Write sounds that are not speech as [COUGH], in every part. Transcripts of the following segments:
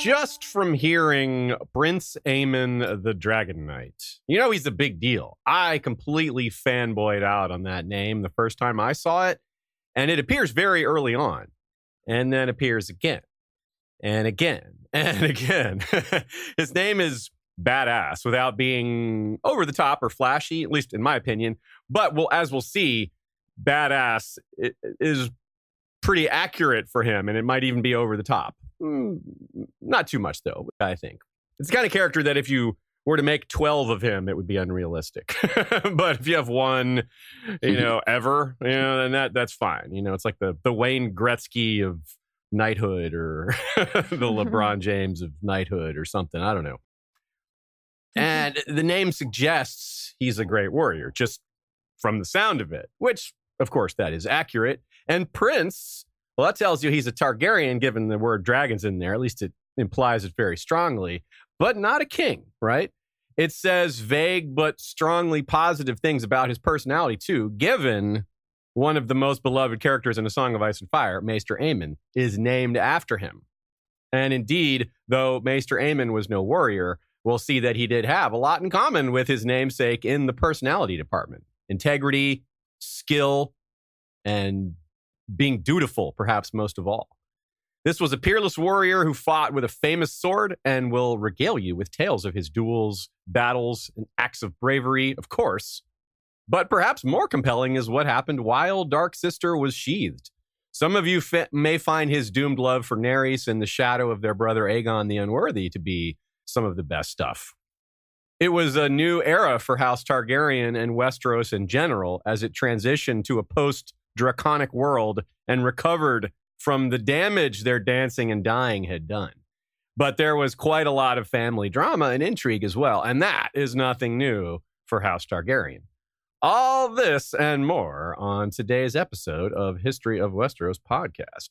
just from hearing Prince Aemon the Dragon Knight. You know, he's a big deal. I completely fanboyed out on that name the first time I saw it, and it appears very early on, and then appears again, and again, [LAUGHS] and again. His name is badass without being over the top or flashy, at least in my opinion. But well, as we'll see, badass is pretty accurate for him, and it might even be over the top. Mm, not too much, though, I think. It's the kind of character that if you were to make 12 of him, it would be unrealistic. [LAUGHS] but if you have one, you know, ever, you know, then that that's fine. You know, it's like the the Wayne Gretzky of knighthood or [LAUGHS] the [LAUGHS] LeBron James of knighthood or something. I don't know. And the name suggests he's a great warrior, just from the sound of it, which, of course, that is accurate. And Prince well, that tells you he's a Targaryen, given the word dragons in there. At least it implies it very strongly, but not a king, right? It says vague but strongly positive things about his personality, too, given one of the most beloved characters in A Song of Ice and Fire, Maester Aemon, is named after him. And indeed, though Maester Aemon was no warrior, we'll see that he did have a lot in common with his namesake in the personality department integrity, skill, and being dutiful, perhaps most of all. This was a peerless warrior who fought with a famous sword and will regale you with tales of his duels, battles, and acts of bravery, of course. But perhaps more compelling is what happened while Dark Sister was sheathed. Some of you may find his doomed love for Nerys and the shadow of their brother Aegon the Unworthy to be some of the best stuff. It was a new era for House Targaryen and Westeros in general as it transitioned to a post draconic world and recovered from the damage their dancing and dying had done. But there was quite a lot of family drama and intrigue as well, and that is nothing new for House Targaryen. All this and more on today's episode of History of Westeros podcast.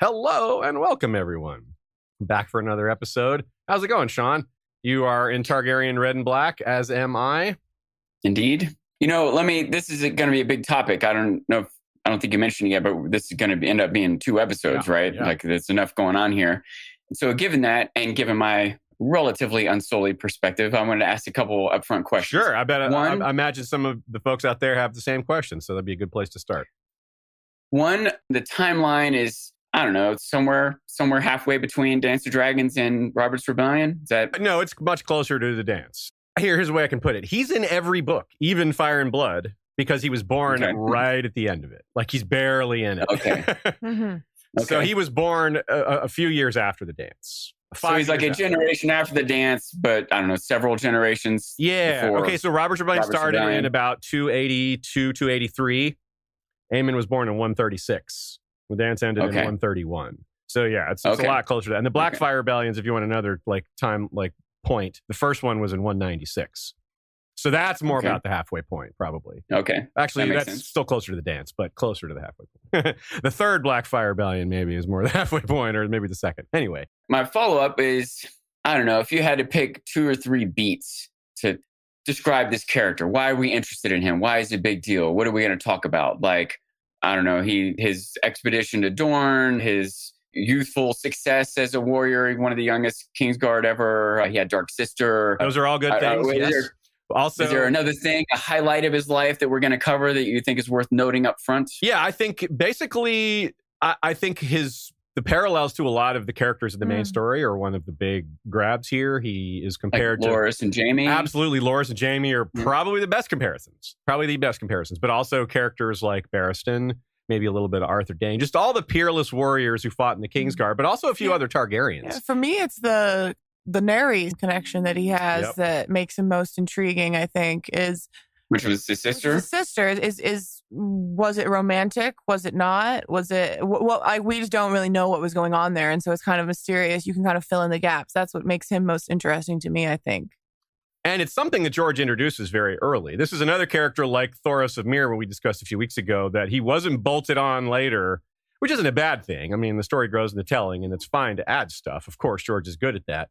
Hello and welcome, everyone. Back for another episode. How's it going, Sean? You are in Targaryen red and black, as am I. Indeed. You know, let me, this is going to be a big topic. I don't know if, I don't think you mentioned it yet, but this is going to end up being two episodes, yeah, right? Yeah. Like there's enough going on here. So, given that, and given my relatively unsullied perspective, I wanted to ask a couple upfront questions. Sure. I bet One, I, I imagine some of the folks out there have the same questions. So, that'd be a good place to start. One, the timeline is I don't know, somewhere somewhere halfway between Dance of Dragons and Robert's Rebellion. Is that no? It's much closer to the dance. Here, here's the way I can put it. He's in every book, even Fire and Blood, because he was born okay. [LAUGHS] right at the end of it. Like he's barely in it. Okay. [LAUGHS] mm-hmm. okay. So he was born a, a, few years after the dance. so he's like a after. generation after the dance, but I don't know, several generations. Yeah. Okay. So Robert's Rebellion Robert's started Rebellion. in about 282, 283. Aemon was born in 136. The dance ended okay. in 131. So yeah, it's, it's okay. a lot closer to that. And the Blackfire okay. rebellions, if you want another like time like point, the first one was in 196. So that's more okay. about the halfway point, probably. Okay. Actually, that that's sense. still closer to the dance, but closer to the halfway point. [LAUGHS] the third Blackfire Rebellion maybe is more the [LAUGHS] halfway point, or maybe the second. Anyway. My follow up is I don't know, if you had to pick two or three beats to describe this character, why are we interested in him? Why is it a big deal? What are we going to talk about? Like, I don't know, he his expedition to Dorne, his youthful success as a warrior, one of the youngest Kingsguard ever. Uh, he had Dark Sister. Those are all good uh, things. Uh, yes. there, also, is there another thing, a highlight of his life that we're going to cover that you think is worth noting up front? Yeah, I think basically, I, I think his the parallels to a lot of the characters in the main mm. story are one of the big grabs here. He is compared like Loras to and Jaime. Absolutely, Loras and Jaime are mm. probably the best comparisons. Probably the best comparisons, but also characters like Barristan, maybe a little bit of Arthur Dayne, just all the peerless warriors who fought in the Kingsguard, but also a few yeah. other Targaryens. Yeah, for me, it's the the Nerys connection that he has yep. that makes him most intriguing. I think is which was his sister. His sister is is was it romantic? Was it not? Was it well? I, we just don't really know what was going on there, and so it's kind of mysterious. You can kind of fill in the gaps. That's what makes him most interesting to me. I think. And it's something that George introduces very early. This is another character like Thoros of Myr, when we discussed a few weeks ago, that he wasn't bolted on later, which isn't a bad thing. I mean, the story grows in the telling, and it's fine to add stuff. Of course, George is good at that.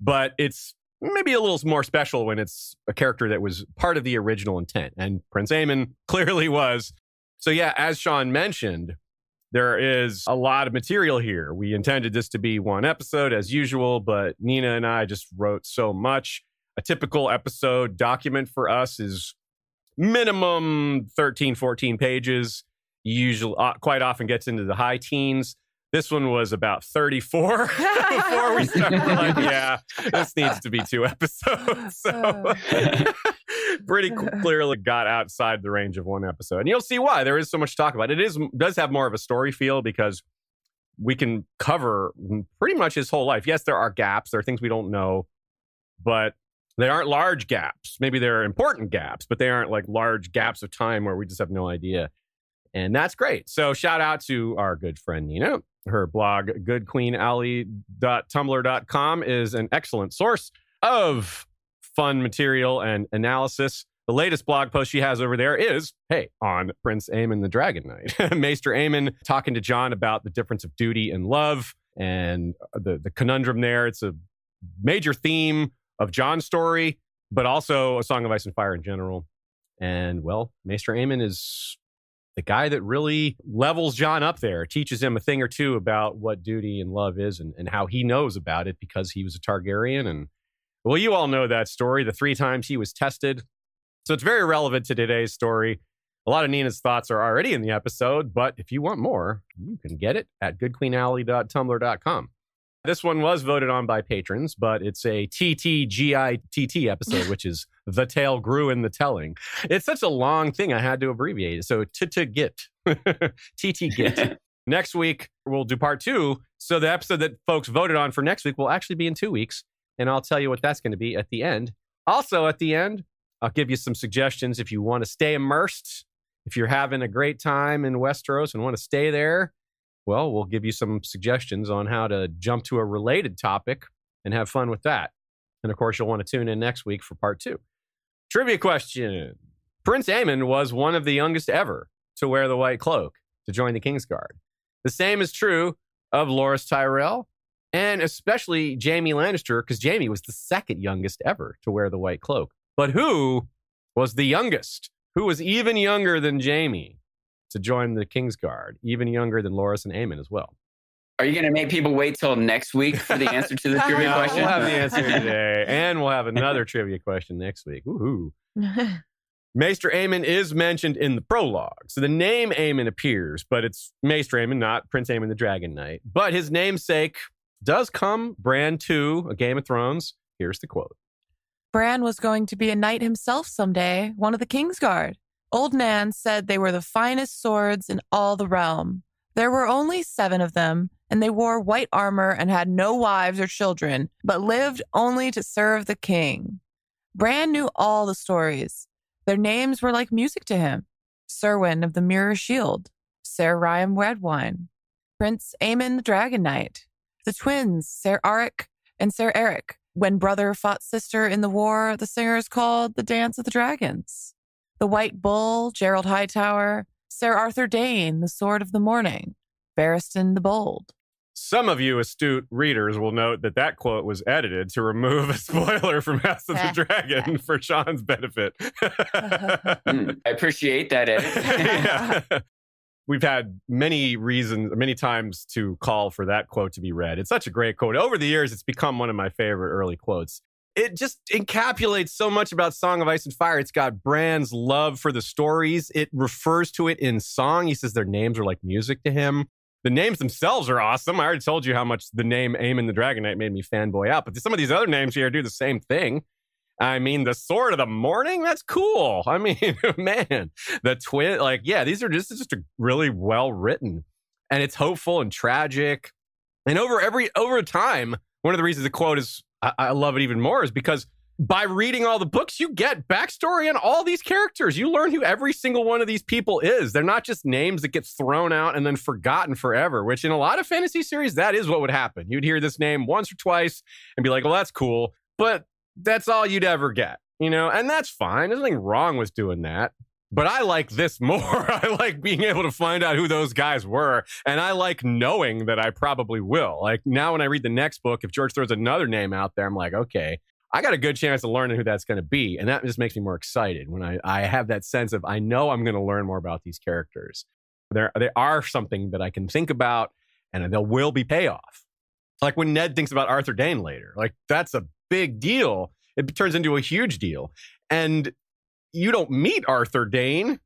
But it's maybe a little more special when it's a character that was part of the original intent. And Prince Aemon [LAUGHS] clearly was. So, yeah, as Sean mentioned, there is a lot of material here. We intended this to be one episode as usual, but Nina and I just wrote so much a typical episode document for us is minimum 13 14 pages usually uh, quite often gets into the high teens this one was about 34 [LAUGHS] before we started We're like [LAUGHS] yeah this needs to be two episodes [LAUGHS] so pretty clearly got outside the range of one episode and you'll see why there is so much to talk about it is does have more of a story feel because we can cover pretty much his whole life yes there are gaps there are things we don't know but they aren't large gaps. Maybe they're important gaps, but they aren't like large gaps of time where we just have no idea. And that's great. So shout out to our good friend Nina. Her blog, goodqueenally.tumblr.com, is an excellent source of fun material and analysis. The latest blog post she has over there is, hey, on Prince Aemon the Dragon Knight. [LAUGHS] Maester Aemon talking to Jon about the difference of duty and love and uh, the, the conundrum there. It's a major theme of Jon's story, but also A Song of Ice and Fire in general. And well, Maester Aemon is the guy that really levels Jon up there, teaches him a thing or two about what duty and love is and, and how he knows about it because he was a Targaryen. And well, you all know that story, the three times he was tested. So it's very relevant to today's story. A lot of Nina's thoughts are already in the episode, but if you want more, you can get it at goodqueenally.tumblr.com. This one was voted on by patrons, but it's a TTGITT episode, [LAUGHS] which is The Tale Grew in the Telling. It's such a long thing, I had to abbreviate it. So TT-GIT. [LAUGHS] TT-GIT. [LAUGHS] next week, we'll do part two. So the episode that folks voted on for next week will actually be in two weeks. And I'll tell you what that's going to be at the end. Also, at the end, I'll give you some suggestions if you want to stay immersed. If you're having a great time in Westeros and want to stay there, well, we'll give you some suggestions on how to jump to a related topic and have fun with that. And of course, you'll want to tune in next week for part two. Trivia question Prince Aemon was one of the youngest ever to wear the white cloak to join the Kingsguard. The same is true of Loras Tyrell and especially Jaime Lannister, because Jaime was the second youngest ever to wear the white cloak. But who was the youngest? Who was even younger than Jaime? to join the Kingsguard, even younger than Loras and Aemon as well. Are you going to make people wait till next week for the answer to the [LAUGHS] trivia no, question? We'll have the answer [LAUGHS] today, and we'll have another trivia question next week. Woohoo! [LAUGHS] Maester Aemon is mentioned in the prologue, so the name Aemon appears, but it's Maester Aemon, not Prince Aemon the Dragon Knight. But his namesake does come. Bran 2, A Game of Thrones. Here's the quote. Bran was going to be a knight himself someday, one of the Kingsguard. Old Nan said they were the finest swords in all the realm. There were only seven of them, and they wore white armor and had no wives or children, but lived only to serve the king. Bran knew all the stories. Their names were like music to him. Serwyn of the Mirror Shield, Ser Ryam Redwyne, Prince Aemon the Dragon Knight, the twins, Ser Arryk and Ser Erryk. When brother fought sister in the war, the singers called the Dance of the Dragons. The White Bull, Gerold Hightower, Sir Arthur Dayne, The Sword of the Morning, Barristan the Bold. Some of you astute readers will note that that quote was edited to remove a [LAUGHS] spoiler from House of the Dragon for Sean's benefit. [LAUGHS] mm, I appreciate that edit. [LAUGHS] We've had many reasons, many times to call for that quote to be read. It's such a great quote. Over the years, it's become one of my favorite early quotes it just encapsulates so much about Song of Ice and Fire. It's got Bran's love for the stories. It refers to it in song. He says their names are like music to him. The names themselves are awesome. I already told you how much the name Aemon the Dragon Knight made me fanboy out, but some of these other names here do the same thing. I mean, the Sword of the Morning, that's cool. [LAUGHS] I mean, man, the twin, like, yeah, these are just, just a really well written and it's hopeful and tragic. And over every, over time, one of the reasons the quote is I, I love it even more is because by reading all the books, you get backstory on all these characters. You learn who every single one of these people is. They're not just names that get thrown out and then forgotten forever, which in a lot of fantasy series, that is what would happen. You'd hear this name once or twice and be like, well, that's cool. But that's all you'd ever get, you know, and that's fine. There's nothing wrong with doing that. But I like this [LAUGHS] more. I like being able to find out who those guys were. And I like knowing that I probably will. Like now, when I read the next book, if George throws another name out there, I'm like, okay, I got a good chance of learning who that's going to be. And that just makes me more excited when I, I have that sense of I know I'm going to learn more about these characters. There, they are something that I can think about and there will be payoff. Like when Ned thinks about Arthur Dayne later, like that's a big deal. It turns into a huge deal. And you don't meet Arthur Dayne,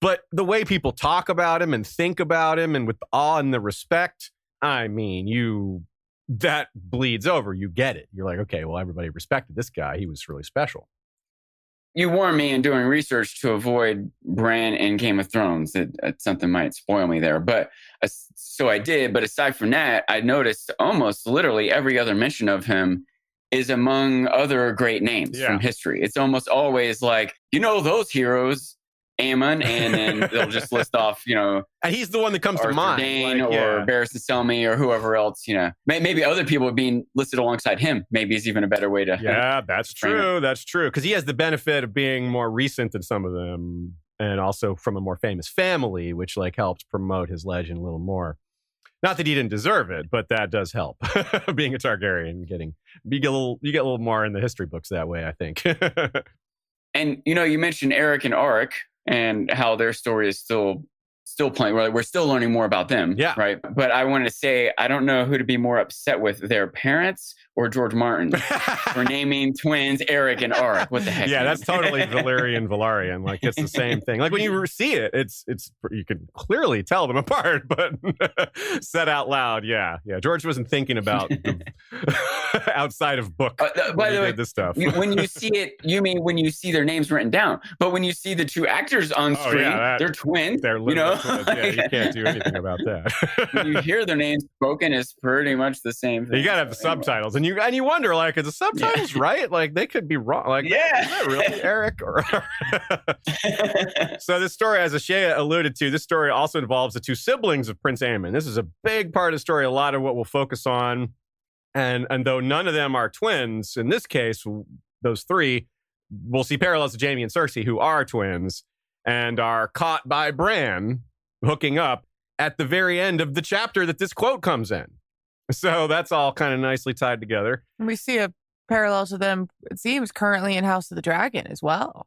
but the way people talk about him and think about him and with awe and the respect, I mean, you that bleeds over. You get it. You're like, okay, well, everybody respected this guy. He was really special. You warned me in doing research to avoid Bran in Game of Thrones. That, that something might spoil me there, but uh, so I did. But aside from that, I noticed almost literally every other mention of him is among other great names yeah. from history. It's almost always like, you know, those heroes Aemon, and then [LAUGHS] they'll just list off, you know, and he's the one that comes Arthur to mind, Dayne like, yeah. or Barristan Selmy or whoever else. You know, maybe other people being listed alongside him. Maybe is even a better way to. Yeah, that's true. That's true because he has the benefit of being more recent than some of them, and also from a more famous family, which like helps promote his legend a little more. Not that he didn't deserve it, but that does help. [LAUGHS] being a Targaryen, getting you get a little you get a little more in the history books that way. I think. [LAUGHS] and you know, you mentioned Erryk and Arryk, and how their story is still still playing. We're, we're still learning more about them. Yeah. Right. But I want to say, I don't know who to be more upset with their parents or George Martin [LAUGHS] for naming twins Erryk and Arryk. What the heck? Yeah, man? that's totally [LAUGHS] Valyrian Velaryon. Like it's the same thing. Like when you [LAUGHS] see it, it's it's you can clearly tell them apart, but said out loud, yeah, yeah. George wasn't thinking about the, outside of book. Uh, by the way, this stuff. you, when you see it, you mean when you see their names written down. But when you see the two actors on oh, screen, yeah, that, they're twins. They're you know. [LAUGHS] yeah, you can't do anything about that. [LAUGHS] when you hear their names spoken, it's pretty much the same thing. You gotta have the subtitles, and you and you wonder like, is the subtitles yeah. right? Like they could be wrong. Like, yeah, really [LAUGHS] Eric? Or so this story, as Ashaya alluded to, this story also involves the two siblings of Prince Aemon. This is a big part of the story. A lot of what we'll focus on, and and though none of them are twins, in this case, those three, we'll see parallels to Jaime and Cersei, who are twins and are caught by Bran hooking up at the very end of the chapter that this quote comes in. So that's all kind of nicely tied together. We see a parallel to them, it seems, currently in House of the Dragon as well.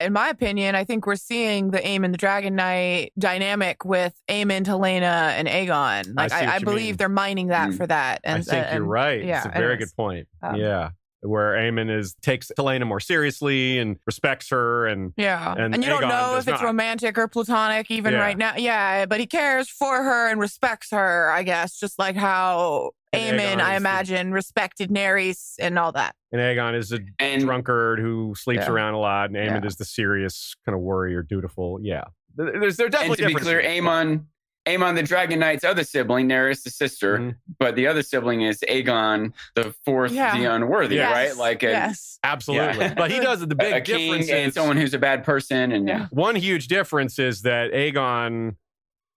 In my opinion, I think we're seeing the Aemon the Dragon Knight dynamic with Aemond, Helaena, and Aegon. Like I, I, I believe mean. they're mining that mm. for that. And I think uh, you're right. Yeah, it's a very good point. Um, yeah where Aemond is takes Helaena more seriously and respects her and yeah and, and you Aegon don't know if it's not. romantic or platonic even yeah. right now yeah but he cares for her and respects her I guess just like how and Aemon, I imagine the, respected Nerys and all that and Aegon is a and, drunkard who sleeps yeah. around a lot and Aemond yeah. is the serious kind of warrior dutiful yeah there's there definitely and to be clear Aemon Aemon the Dragon Knight's other sibling, Nerys the sister, mm-hmm. but the other sibling is Aegon the fourth, yeah. the unworthy, yes. right? Like, a, yes, absolutely. Yeah. But he does the [LAUGHS] big a, a difference king and someone who's a bad person, and yeah. one huge difference is that Aegon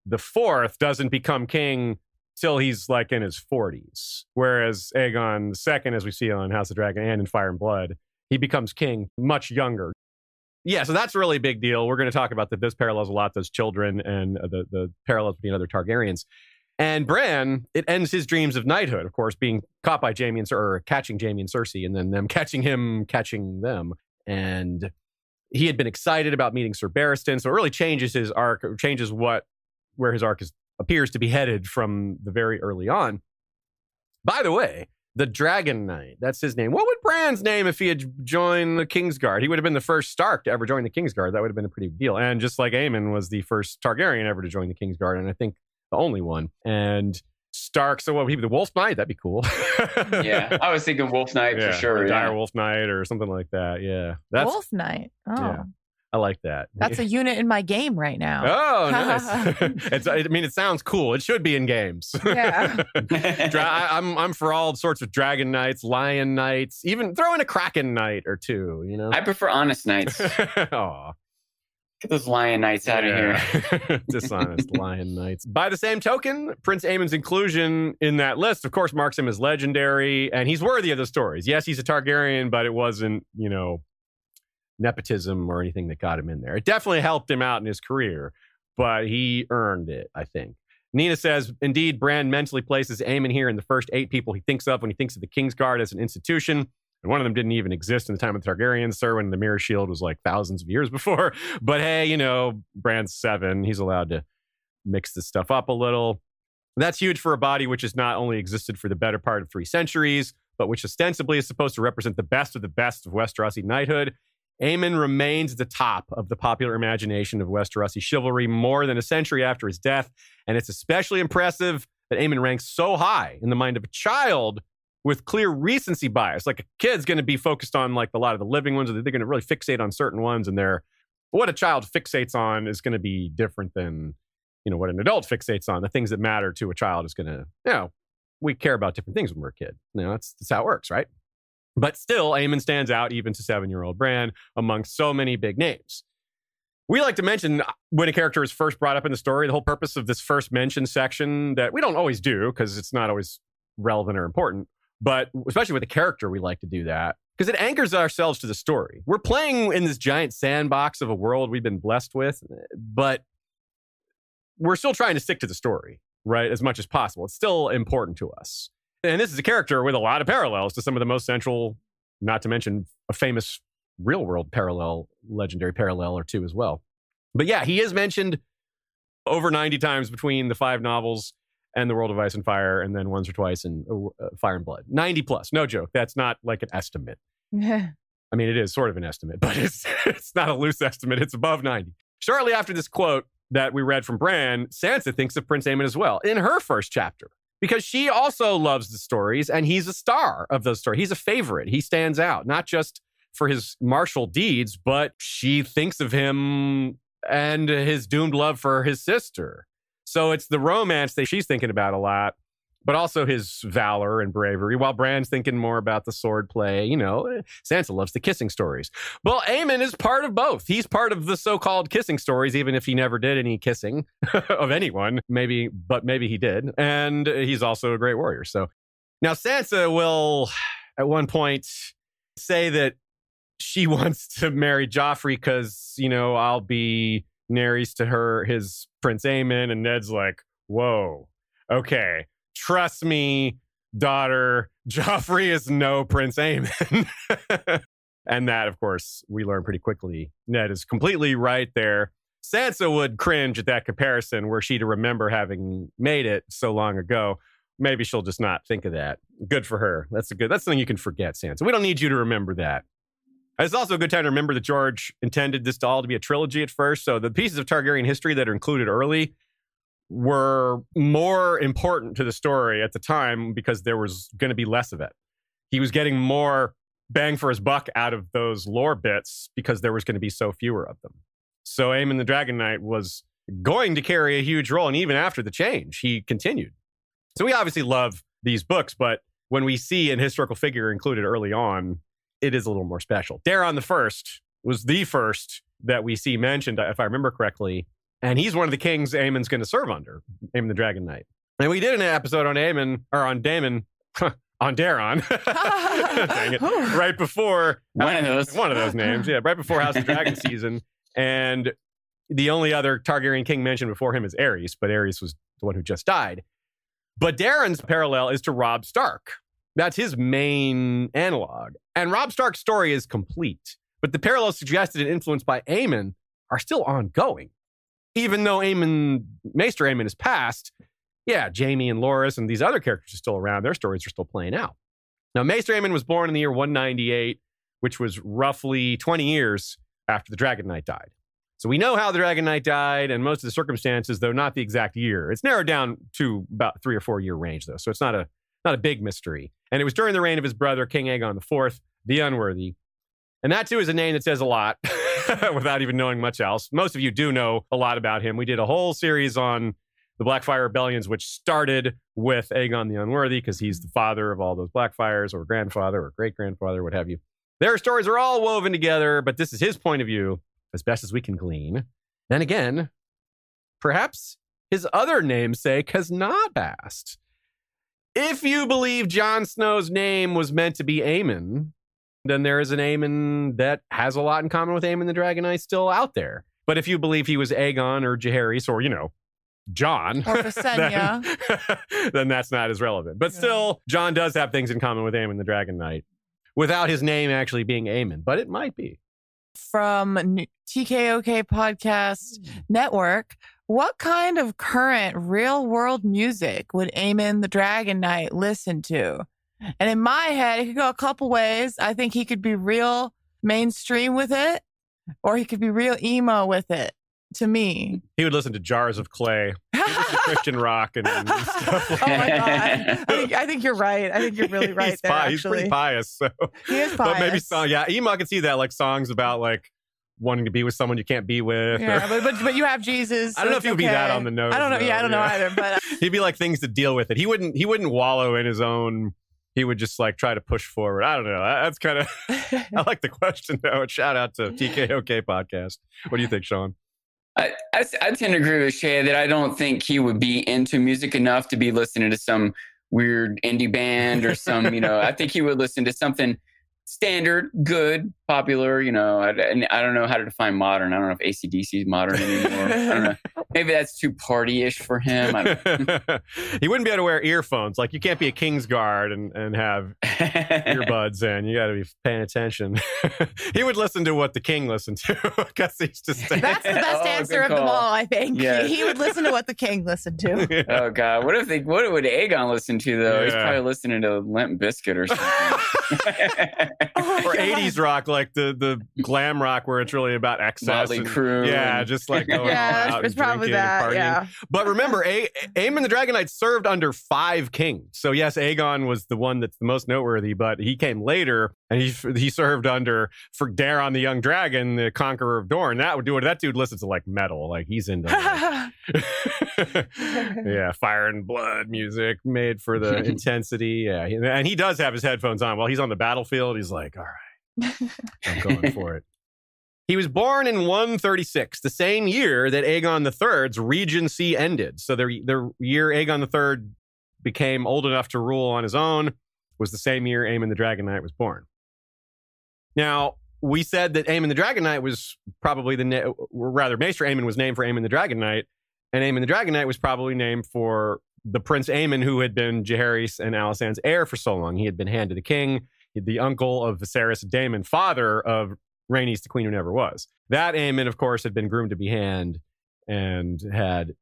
the fourth doesn't become king till he's like in his forties, whereas Aegon the second, as we see on House of Dragon and in Fire and Blood, he becomes king much younger yeah, so that's a really big deal. We're going to talk about that. This parallels a lot those children and uh, the the parallels between other Targaryens. And Bran, it ends his dreams of knighthood, of course, being caught by Jaime and or catching Jaime and Cersei, and then them catching him, catching them. And he had been excited about meeting Sir Barristan, so it really changes his arc, changes what where his arc is appears to be headed from the very early on. By the way, the Dragon Knight. That's his name. What would Bran's name if he had joined the Kingsguard? He would have been the first Stark to ever join the Kingsguard. That would have been a pretty big deal. And just like Aemon was the first Targaryen ever to join the Kingsguard, and I think the only one. And Stark, so what? would He be the Wolf Knight? That'd be cool. yeah, [LAUGHS] I was thinking Wolf Knight yeah, for sure. Dire Wolf Knight or something like that. Yeah, that's Wolf Knight. Oh. Yeah. I like that. That's a unit in my game right now. Oh, nice. [LAUGHS] [LAUGHS] it's, I mean, it sounds cool. It should be in games. Yeah. [LAUGHS] Dra- I, I'm I'm for all sorts of dragon knights, lion knights, even throw in a kraken knight or two. You know. I prefer honest knights. Aw. Get those lion knights out of here. here. Dishonest lion knights. By the same token, Prince Aemon's inclusion in that list, of course, marks him as legendary, and he's worthy of the stories. Yes, he's a Targaryen, but it wasn't, you know, nepotism or anything that got him in there. It definitely helped him out in his career, but he earned it, I think. Nina says, indeed, Bran mentally places Aemon here in the first eight people he thinks of when he thinks of the Kingsguard as an institution. And one of them didn't even exist in the time of the Targaryens, Serwyn the Mirror Shield was like thousands of years [LAUGHS] before. But hey, you know, Bran's seven. He's allowed to mix this stuff up a little. That's huge for a body which has not only existed for the better part of three centuries, but which ostensibly is supposed to represent the best of the best of Westerosi knighthood. Aemon remains at the top of the popular imagination of Westerosi chivalry more than a century after his death. And it's especially impressive that Aemon ranks so high in the mind of a child with clear recency bias. Like a kid's going to be focused on like a lot of the living ones, or they're going to really fixate on certain ones, and they're what a child fixates on is going to be different than you know what an adult fixates on. The things that matter to a child is going to you know we care about different things when we're a kid. You know that's that's how it works, right? But still, Aemon stands out even to seven-year-old Bran among so many big names. We like to mention uh, when a character is first brought up in the story, the whole purpose of this first mention section that we don't always do because it's not always relevant or important. But especially with a character, we like to do that because it anchors ourselves to the story. We're playing in this giant sandbox of a world we've been blessed with, but we're still trying to stick to the story, right? As much as possible. It's still important to us. And this is a character with a lot of parallels to some of the most central, not to mention a famous real world parallel, legendary parallel or two as well. But yeah, he is mentioned over 90 times between the five novels and the World of Ice and Fire, and then once or twice in uh, Fire and Blood. 90 plus, no joke. That's not like an estimate. [LAUGHS] I mean, it is sort of an estimate, [LAUGHS] but it's, it's not a loose estimate. It's above 90. Shortly after this quote that we read from Bran, Sansa thinks of Prince Aemon as well in her first chapter because she also loves the stories and he's a star of those stories. He's a favorite. He stands out, not just for his martial deeds, but she thinks of him and his doomed love for his sister. So it's the romance that she's thinking about a lot, but also his valor and bravery, while Bran's thinking more about the sword play. You know, eh, Sansa loves the kissing stories. Well, Aemon is part of both. He's part of the so called kissing stories, even if he never did any kissing [LAUGHS] of anyone, maybe, but maybe he did. And he's also a great warrior. So now Sansa will, at one point, say that she [LAUGHS] wants to marry Joffrey because, you know, I'll be Nerys to her, his Prince Aemon, and Ned's like, whoa, okay, trust me, daughter, [LAUGHS] Joffrey is no Prince Aemon. [LAUGHS] and that, of course, we learn pretty quickly. Ned is completely right there. Sansa would cringe at that comparison were she to remember having made it so long ago. Maybe she'll just not think of that. Good for her. That's a good. That's something you can forget, Sansa. We don't need you to remember that. It's also a good time to remember that George intended this to all to be a trilogy at first. So the pieces of Targaryen history that are included early were more important to the story at the time because there was going to be less of it. He was getting more bang for his buck out of those lore bits because there was going to be so fewer of them. So Aemon the Dragon Knight was going to carry a huge role. And even after the change, he continued. So we obviously love these books, but when we see an historical figure included early on, it is a little more special. Daron the First was the first that we see mentioned, if I remember correctly, and he's one of the kings Aemon's going to serve under, Aemon the Dragon Knight. And we did an episode on Aemon or on Damon, [LAUGHS] on Daron, [LAUGHS] Dang it, [LAUGHS] right before uh, one of those, one of those names, yeah, right before House of Dragon season, and the only other Targaryen king mentioned before him is Aerys, but Aerys was the one who just died. But Daron's parallel is to Robb Stark, that's his main analog. And Robb Stark's story is complete, but the parallels suggested and influenced by Aemon are still ongoing. Even though Aemon, Maester Aemon is past, yeah, Jaime and Loras and these other characters are still around. Their stories are still playing out. Now, Maester Aemon was born in the year 198, which was roughly 20 years after the Dragon Knight died. So we know how the Dragon Knight died and most of the circumstances, though not the exact year. It's narrowed down to about three or four year range, though. So it's not a not a big mystery. And it was during the reign of his brother, King Aegon IV, the Unworthy. And that too is a name that says a lot. [LAUGHS] [LAUGHS] without even knowing much else. Most of you do know a lot about him. We did a whole series on the Blackfire rebellions, which started with Aegon the Unworthy, because he's the father of all those Blackfires, or grandfather, or great grandfather, what have you. Their stories are all woven together, but this is his point of view, as best as we can glean. Then again, perhaps his other namesake has not passed. If you believe Jon Snow's name was meant to be Aemon, then there is an Aemon that has a lot in common with Aemon the Dragon Knight still out there. But if you believe he was Aegon or Jaehaerys or, you know, Jon, Or [LAUGHS] then, [LAUGHS] then that's not as relevant. But still, Jon does have things in common with Aemon the Dragon Knight without his name actually being Aemon, but it might be. From TKOK Podcast mm. Network, what kind of current real world music would Aemon the Dragon Knight listen to? And in my head, it could go a couple ways. I think he could be real mainstream with it, or he could be real emo with it. To me, He would listen to Jars of Clay, he would listen to Christian rock, and, [LAUGHS] and stuff. oh my god! I think, I think you're right. I think you're really [LAUGHS] right he's, there. pi- he's pretty pious. So, he is but maybe song, yeah, emo. I can see that, like songs about like wanting to be with someone you can't be with. or- Yeah, but, but but you have Jesus. I don't know if he it's would be that on the nose. I don't know. though, Yeah, I don't know either. But uh, [LAUGHS] he'd be like things to deal with it. He wouldn't. He wouldn't wallow in his own. He would just like try to push forward. I don't know. That's kind of. [LAUGHS] I [LAUGHS] like the question though. Shout out to TKOK podcast. What do you think, Sean? I, I, I tend to agree with Shay that I don't think he would be into music enough to be listening to some weird indie band or some, you know, I think he would listen to something standard, good, popular, you know. I, and I don't know how to define modern. I don't know if ACDC is modern anymore. I don't know. [LAUGHS] Maybe that's too party ish for him. I don't, [LAUGHS] he wouldn't be able to wear earphones. Like you can't be a Kingsguard and and have [LAUGHS] earbuds in. You got to be paying attention. he would listen to what the king listened to because he's just that's the best Oh, answer of them all. I think Yes. he would listen to what the king listened to. oh, God. What if they, what would Aegon listen to, though? He's probably listening to Limp Bizkit or something. [LAUGHS] Oh or God. 80s rock, like the the glam rock, where it's really about excess. Motley and- Crue Yeah, just like going Yeah, all out it's and probably drinking and that. partying. Yeah. But remember, a- Aemon the Dragon Knight served under five kings. So yes, Aegon was the one that's the most noteworthy, but he came later and he he served under for Daron the Young Dragon, the Conqueror of Dorne. That would do it. That dude listens to like metal, like he's into. [LAUGHS] like- yeah, fire and blood music made for the [LAUGHS] intensity. Yeah, and he does have his headphones on while he's on the battlefield. He's like, all right, [LAUGHS] I'm going for it. He was born in 136, the same year that Aegon III's regency ended. So the, the year Aegon III became old enough to rule on his own was the same year Aemon the Dragon Knight was born. Now, we said that Aemon the Dragon Knight was probably the, na- rather, Maester Aemon was named for Aemon the Dragon Knight, and Aemon the Dragon Knight was probably named for the Prince Aemon, who had been Jaehaerys and Alysanne's heir for so long. He had been hand to the king, the uncle of Viserys Daemon, father of Rhaenys, the queen who never was. That Aemon, of course, had been groomed to be hand and had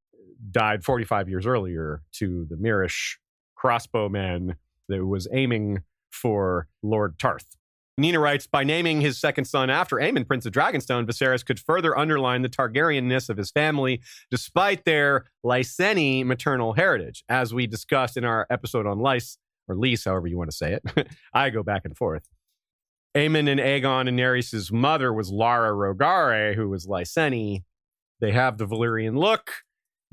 died 45 years earlier to the Myrish crossbowman that was aiming for Lord Tarth. Nina writes, by naming his second son after Aemon, Prince of Dragonstone, Viserys could further underline the Targaryenness of his family, despite their Lyseni maternal heritage. As we discussed in our episode on Lys, or Lys, however you want to say it, [LAUGHS] I go back and forth. Aemon and Aegon and Nerys' mother was Lara Rogare, who was Lyseni. They have the Valyrian look,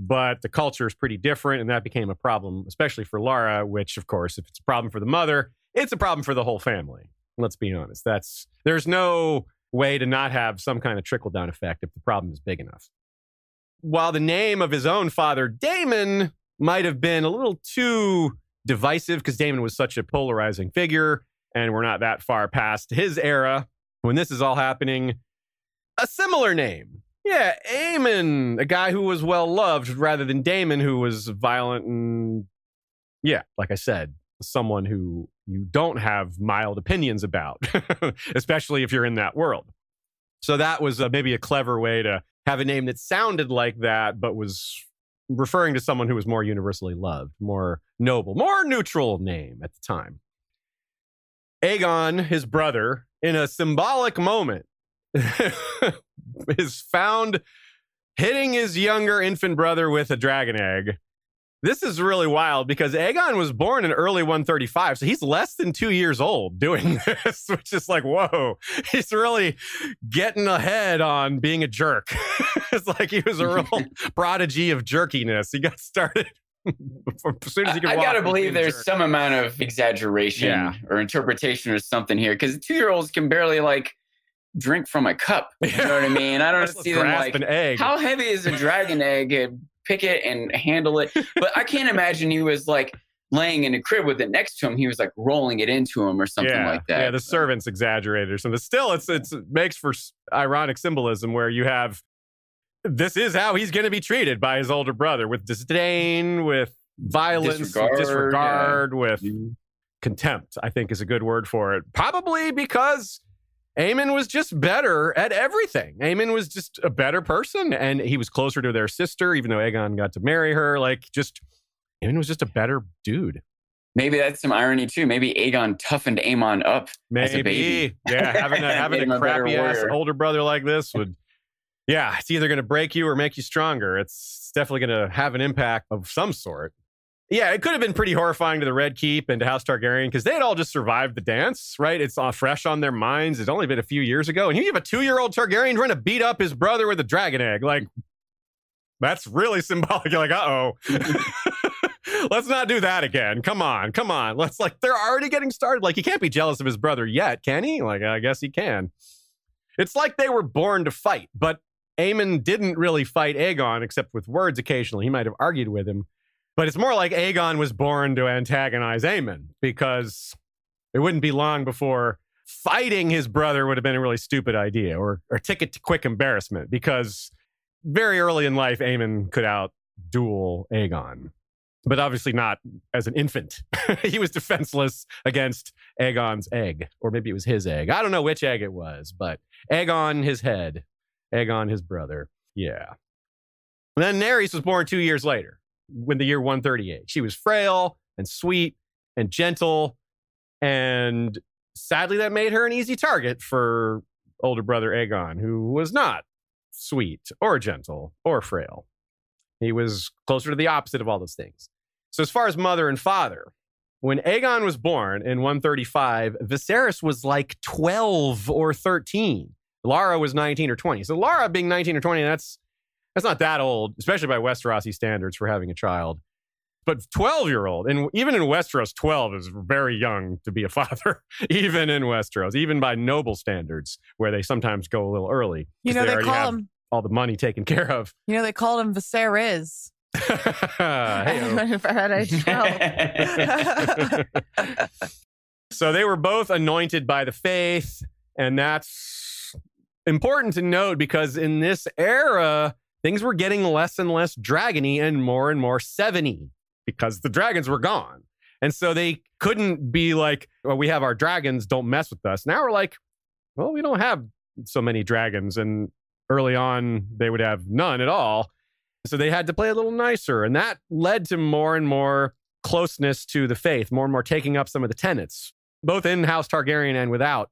but the culture is pretty different, and that became a problem, especially for Lara, which, of course, if it's a problem for the mother, it's a problem for the whole family. Let's be honest. That's there's no way to not have some kind of trickle down effect if the problem is big enough. While the name of his own father, Daemon, might have been a little too divisive because Daemon was such a polarizing figure, and we're not that far past his era when this is all happening. A similar name. Yeah, Aemon, a guy who was well loved rather than Daemon, who was violent and, yeah, like I said, someone who you don't have mild opinions about, [LAUGHS] especially if you're in that world. So that was uh, maybe a clever way to have a name that sounded like that, but was referring to someone who was more universally loved, more noble, more neutral name at the time. Aegon, his brother, in a symbolic moment, [LAUGHS] is found hitting his younger infant brother with a dragon egg this is really wild because Aegon was born in early 135. So he's less than two years old doing [LAUGHS] this, which is like, whoa, he's really getting ahead on being a jerk. [LAUGHS] it's like he was a real [LAUGHS] prodigy of jerkiness. He got started. as soon as he could I, I gotta believe there's jerk. some amount of exaggeration Yeah. or interpretation or something here because two year olds can barely like drink from a cup. You know what I mean? I don't see them like an egg. how heavy is a dragon egg? Pick it and handle it. But I can't imagine he was like laying in a crib with it next to him. He was like rolling it into him or something yeah, like that. Yeah, the servants exaggerated or something. Still, it's it's it makes for ironic symbolism where you have this is how he's going to be treated by his older brother with disdain, with violence, with Disregard, disregard, with mm-hmm. contempt. I think is a good word for it. Probably because. Aemon was just better at everything. Aemon was just a better person and he was closer to their sister, even though Aegon got to marry her. Like, just, Aemon was just a better dude. Maybe that's some irony too. Maybe Aegon toughened Aemon up. As a Maybe. baby. Yeah, having a, [LAUGHS] having a a crappy ass older brother like this would, yeah, it's either going to break you or make you stronger. It's definitely going to have an impact of some sort. Yeah, it could have been pretty horrifying to the Red Keep and to House Targaryen because they had all just survived the dance, right? It's all fresh on their minds. It's only been a few years ago. And you have a two year old Targaryen trying to beat up his brother with a dragon egg. Like, that's really [LAUGHS] symbolic. You're like, uh oh. [LAUGHS] Let's not do that again. Come on, come on. Let's like, they're already getting started. Like, he can't be jealous of his brother yet, can he? Like, I guess he can. It's like they were born to fight, but Aemon didn't really fight Aegon except with words occasionally. He might have argued with him. But it's more like Aegon was born to antagonize Aemon because it wouldn't be long before fighting his brother would have been a really stupid idea or, or ticket to quick embarrassment because very early in life, Aemon could out duel Aegon, but obviously not as an infant. [LAUGHS] he was defenseless against Aegon's egg, or maybe it was his egg. I don't know which egg it was, but Aegon, his head, Aegon, his brother. Yeah. And then Nerys was born two years later, when the year 138. She was frail and sweet and gentle. And sadly, that made her an easy target for older brother Aegon, who was not sweet or gentle or frail. He was closer to the opposite of all those things. So, as far as mother and father, when Aegon was born in 135, Viserys was like 12 or 13. Lara was 19 or 20. So, Lara being 19 or 20, that's that's not that old, especially by Westerosi standards for having a child. But 12 year old, and even in Westeros, 12 is very young to be a [LAUGHS] father, even in Westeros, even by noble standards, where they sometimes go a little early. You know, they already call him, all the money taken care of. you know, they called him Viserys. [LAUGHS] Hey-o. [LAUGHS] for Age 12. so they were both anointed by the faith, and that's important to note because in this era, things were getting less and less dragony and more and more seveny because the dragons were gone. And so they couldn't be like, well, we have our dragons, don't mess with us. Now we're like, well, we don't have so many dragons. And early on, they would have none at all. So they had to play a little nicer. And that led to more and more closeness to the faith, more and more taking up some of the tenets, both in House Targaryen and without.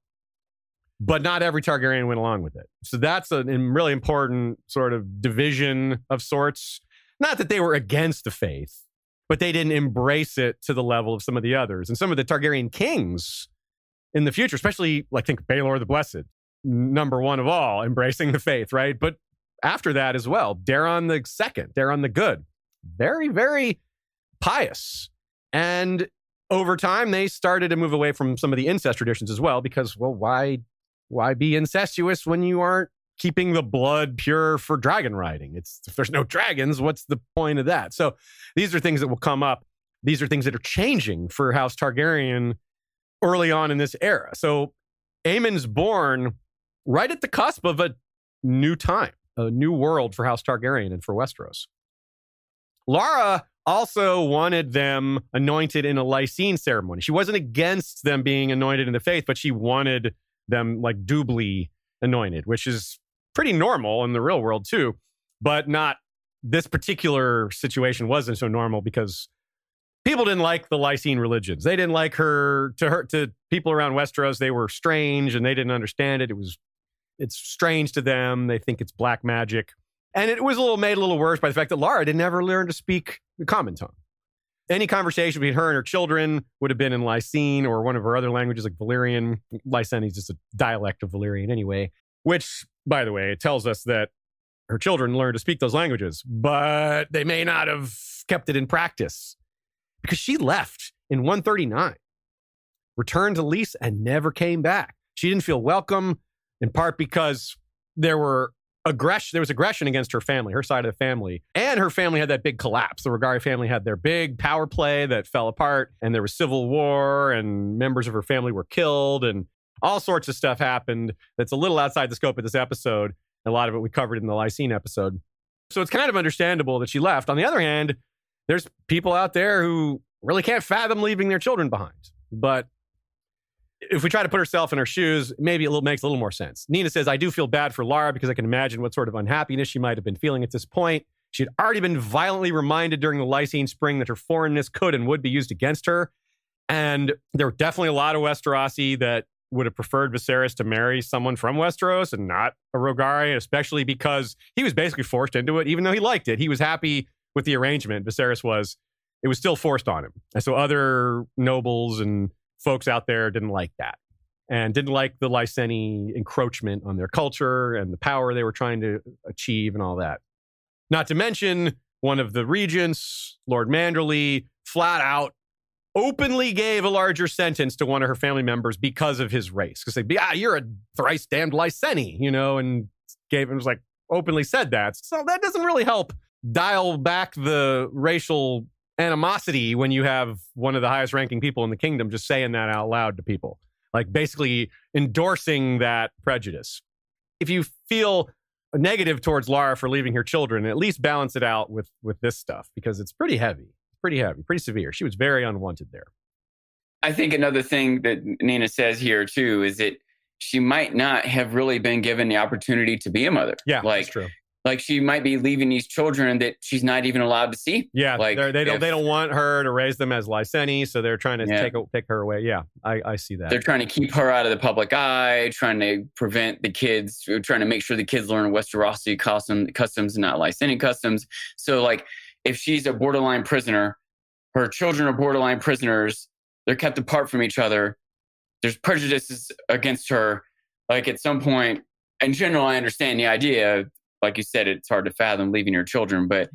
But not every Targaryen went along with it. So that's a really important sort of division of sorts. Not that they were against the faith, but they didn't embrace it to the level of some of the others. And some of the Targaryen kings in the future, especially like think Baelor the Blessed, number one of all, [LAUGHS] embracing the faith, right? But after that as well, Daron the second, Daron the good, very, very pious. And over time, they started to move away from some of the incest traditions as well, because, well, why, why be incestuous when you aren't keeping the blood pure for dragon riding? It's if there's no dragons, what's the point of that? So these are things that will come up. These are things that are changing for House Targaryen early on in this era. So Aemon's born right at the cusp of a new time, a new world for House Targaryen and for Westeros. Lara also wanted them anointed in a Lysene ceremony. She wasn't against them being anointed in the faith, but she wanted them like doubly anointed, which is pretty normal in the real world too, but not this particular situation wasn't so normal because people didn't like the Lysene religions. They didn't like her to her to people around Westeros. They were strange and they didn't understand it. It was it's strange to them. They think it's black magic. And it was a little made a little worse by the fact that Lara didn't ever learn to speak the common tongue. Any conversation between her and her children would have been in Lysene or one of her other languages like Valyrian. Lysene is just a dialect of Valyrian anyway, which, by the way, tells us that her children learned to speak those languages, but they may not have kept it in practice because she left in 139, returned to Lys, and never came back. She didn't feel welcome, in part because there were aggression there was aggression against her family her side of the family. And her family had that big collapse. The Rogare family had their big power play that fell apart and there was civil war and members of her family were killed and all sorts of stuff happened that's a little outside the scope of this episode. A lot of it we covered in the Lysene episode. So it's kind of understandable that she left. On the other hand there's people out there who really can't fathom leaving their children behind. But if we try to put herself in her shoes, maybe it makes a little more sense. Nina says, I do feel bad for Larra because I can imagine what sort of unhappiness she might have been feeling at this point. She had already been violently reminded during the Lysene Spring that her foreignness could and would be used against her. And there were definitely a lot of Westerosi that would have preferred Viserys to marry someone from Westeros and not a Rogare, especially because he was basically forced into it, even though he liked it. He was happy with the arrangement. Viserys was, it was still forced on him. And so other nobles and folks out there didn't like that and didn't like the Lyseni encroachment on their culture and the power they were trying to achieve and all that. Not to mention, one of the regents, Lord Manderly, flat out openly gave a larger sentence to one of her family members because of his race. Because they'd be, ah, you're a thrice damned Lyseni, you know, and gave him was like openly said that. So that doesn't really help dial back the racial animosity when you have one of the highest ranking people in the kingdom just saying that out loud to people, like basically endorsing that prejudice. If you feel negative towards Larra for leaving her children, at least balance it out with with this stuff because it's pretty heavy, pretty heavy, pretty severe. She was very unwanted there. I think another thing that Nina says here too is that she might not have really been given the opportunity to be a mother. Yeah, like that's true like she might be leaving these children that she's not even allowed to see. Yeah, like they don't they don't want her to raise them as Lyseni, so they're trying to yeah. take take her away. Yeah, I, I see that. They're trying to keep her out of the public eye, trying to prevent the kids, trying to make sure the kids learn Westerosi custom, customs and not Lyseni customs. So like, if she's a borderline prisoner, her children are borderline prisoners. They're kept apart from each other. There's prejudices against her. Like at some point, in general, I understand the idea like you said, it's hard to fathom leaving your children, but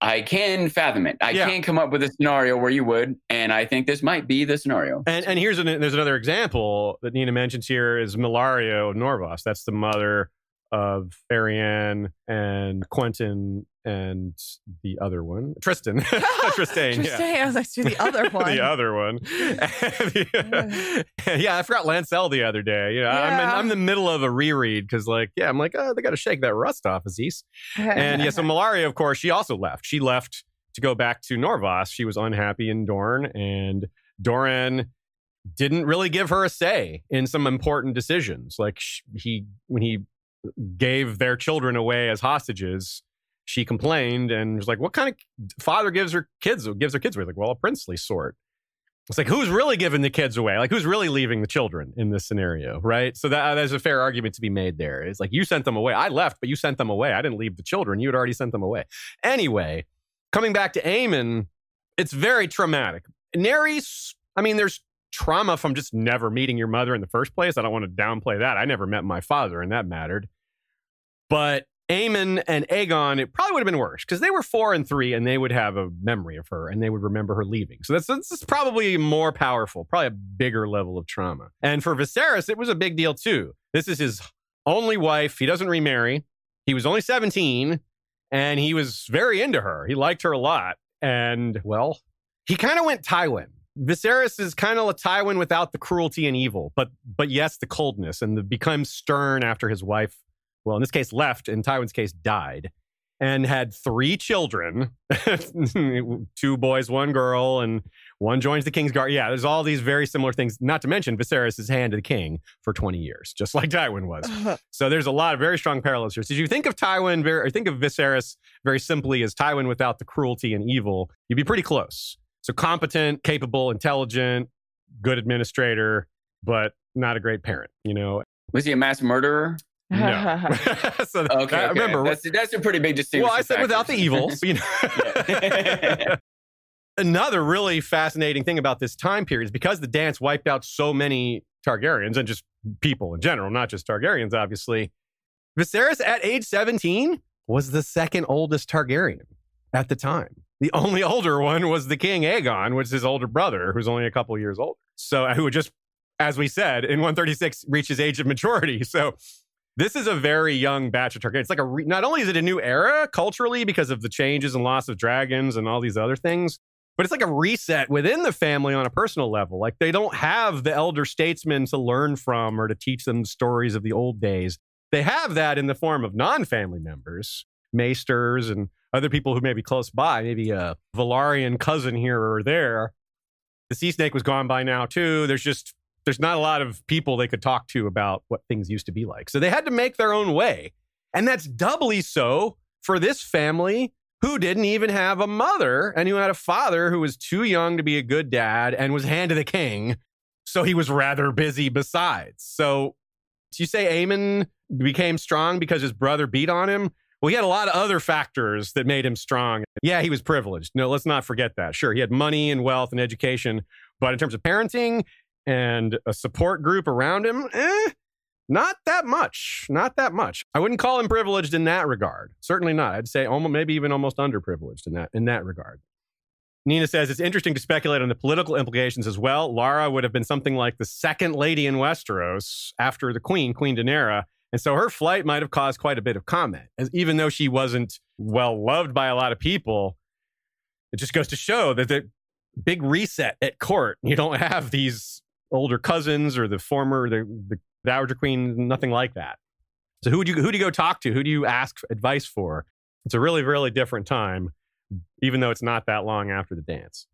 I can fathom it. I yeah. can come up with a scenario where you would, and I think this might be the scenario. And and here's an, there's another example that Nina mentions here is Mellario of Norvos. That's the mother of Arianne and Quentyn and the other one, [LAUGHS] Trystane. Trystane. [LAUGHS] Trystane. Yeah. I was like, the [LAUGHS] other one. the other one. yeah, I forgot Lancel the other day. You know, yeah. I'm, in, I'm in the middle of a reread because, like, yeah, I'm like, oh, they got to shake that rust off, Aziz. and yeah, so Mellario, of course, she also left. She left to go back to Norvos. She was unhappy in Dorne, and Doran didn't really give her a say in some important decisions. Like he, when he gave their children away as hostages, she complained and was like, "What kind of father gives her kids gives her kids away?" Like, well, a princely sort. It's like who's really giving the kids away? Like who's really leaving the children in this scenario, right? So that there's a fair argument to be made there. It's like you sent them away. I left, but you sent them away. I didn't leave the children. You had already sent them away. Anyway, coming back to Aemon, it's very traumatic. Naerys, I mean, there's trauma from just never meeting your mother in the first place. I don't want to downplay that. I never met my father, and that mattered. But Aemon and Aegon, it probably would have been worse because they were four and three and they would have a memory of her and they would remember her leaving. So that's, that's probably more powerful, probably a bigger level of trauma. And for Viserys, it was a big deal too. This is his only wife. He doesn't remarry. He was only 17 and he was very into her. He liked her a lot. And well, he kind of went Tywin. Viserys is kind of a Tywin without the cruelty and evil, but but yes, the coldness and the becomes stern after his wife well, in this case, left, in Tywin's case, died, and had three children [LAUGHS] two boys, one girl, and one joins the King's Guard. Yeah, there's all these very similar things, not to mention Viserys is hand to the king for 20 years, just like Tywin was. Uh-huh. so there's a lot of very strong parallels here. So if you think of Tywin, very, or think of Viserys very simply as Tywin without the cruelty and evil, you'd be pretty close. So competent, capable, intelligent, good administrator, but not a great parent, you know? Was he a mass murderer? No. [LAUGHS] [LAUGHS] so Okay, okay. I remember. that's, that's a pretty big distinction. well, I said without the evils. You know. [LAUGHS] Another really fascinating thing about this time period is because the dance wiped out so many Targaryens and just people in general, not just Targaryens, obviously. Viserys at age 17 was the second oldest Targaryen at the time. The only older one was the king Aegon, which is his older brother, who's only a couple years older. So, who would just, as we said, in 136 reached his age of maturity. So, this is a very young batch of Targaryens. It's like a re- not only is it a new era culturally because of the changes and loss of dragons and all these other things, but it's like a reset within the family on a personal level. Like they don't have the elder statesmen to learn from or to teach them stories of the old days. They have that in the form of non-family members, maesters and other people who may be close by, maybe a Velaryon cousin here or there. The sea snake was gone by now too. There's just there's not a lot of people they could talk to about what things used to be like. So they had to make their own way. And that's doubly so for this family who didn't even have a mother and who had a father who was too young to be a good dad and was hand to the king. So he was rather busy besides. So you say Aemon became strong because his brother beat on him? Well, he had a lot of other factors that made him strong. Yeah, he was privileged. No, let's not forget that. Sure, he had money and wealth and education, but in terms of parenting and a support group around him, eh, not that much. Not that much. I wouldn't call him privileged in that regard. Certainly not. I'd say almost maybe even almost underprivileged in that in that regard. Nina says it's interesting to speculate on the political implications as well. Larra would have been something like the second lady in Westeros after the queen, Queen Daenerys, and so her flight might have caused quite a bit of comment. As even though she wasn't well loved by a lot of people, it just goes to show that the big reset at court. You don't have these older cousins or the former the, the Dowager Queen, nothing like that. So who do you who do you go talk to? Who do you ask advice for? It's a really really different time, even though it's not that long after the dance.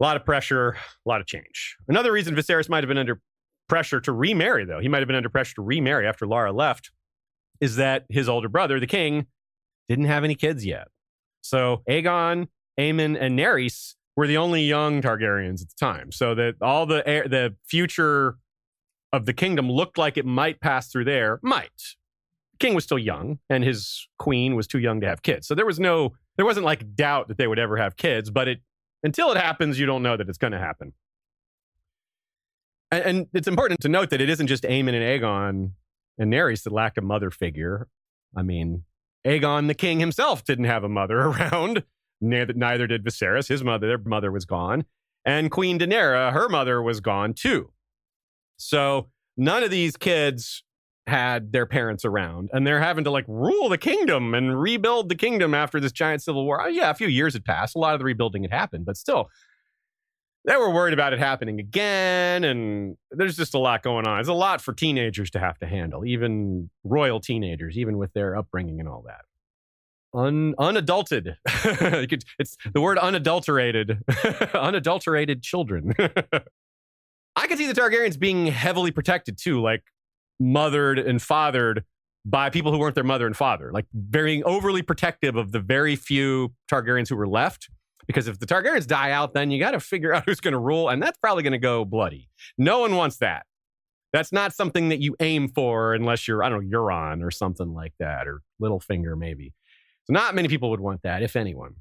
A lot of pressure, a lot of change. Another reason Viserys might have been under pressure to remarry, though he might have been under pressure to remarry after Larra left, is that his older brother, the king, didn't have any kids yet. So Aegon, Aemon, and Naerys were the only young Targaryens at the time. So that all the air, the future of the kingdom looked like it might pass through there. Might. The king was still young, and his queen was too young to have kids. So there was no, there wasn't like doubt that they would ever have kids. But it until it happens, you don't know that it's going to happen. And, and, it's important to note that it isn't just Aemon and Aegon and Naerys that lack a mother figure. I mean, Aegon the king himself didn't have a mother [LAUGHS] around. Neither, neither did Viserys. His mother, their mother was gone. And Queen Daenerys, her mother was gone too. So none of these kids had their parents around and they're having to like rule the kingdom and rebuild the kingdom after this giant civil war. Oh, yeah, a few years had passed. A lot of the rebuilding had happened, but still, they were worried about it happening again. And there's just a lot going on. It's a lot for teenagers to have to handle, even royal teenagers, even with their upbringing and all that. Un, unadulted. [LAUGHS] it's the word unadulterated. [LAUGHS] unadulterated children. [LAUGHS] I could see the Targaryens being heavily protected too, like mothered and fathered by people who weren't their mother and father, like very overly protective of the very few Targaryens who were left. Because if the Targaryens die out, then you got to figure out who's going to rule, and that's probably going to go bloody. No one wants that. That's not something that you aim for unless you're, I don't know, Euron or something like that, or Littlefinger maybe. So not many people would want that, if anyone.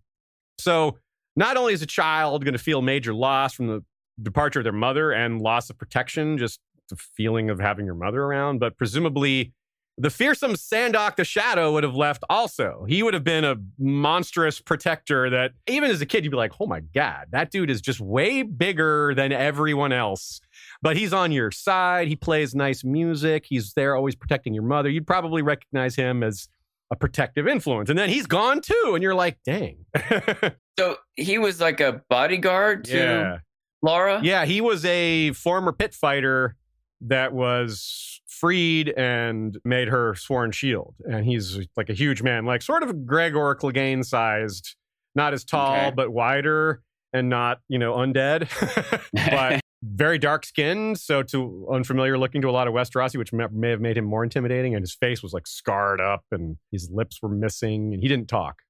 So not only is a child going to feel major loss from the departure of their mother and loss of protection, just the feeling of having your mother around. But presumably, the fearsome Sandoq the Shadow would have left also. He would have been a monstrous protector that, even as a kid, you'd be like, oh my God, that dude is just way bigger than everyone else. But he's on your side. He plays nice music. He's there always protecting your mother. You'd probably recognize him as a protective influence. And then he's gone too. And you're like, dang. [LAUGHS] so he was like a bodyguard to yeah. Larra? Yeah, he was a former pit fighter that was freed and made her sworn shield. And he's like a huge man, like sort of Gregor Clegane sized, not as tall, okay. but wider and not, you know, undead, [LAUGHS] but very dark skinned. So to unfamiliar looking to a lot of Westerosi, which may have made him more intimidating. And his face was like scarred up and his lips were missing and he didn't talk,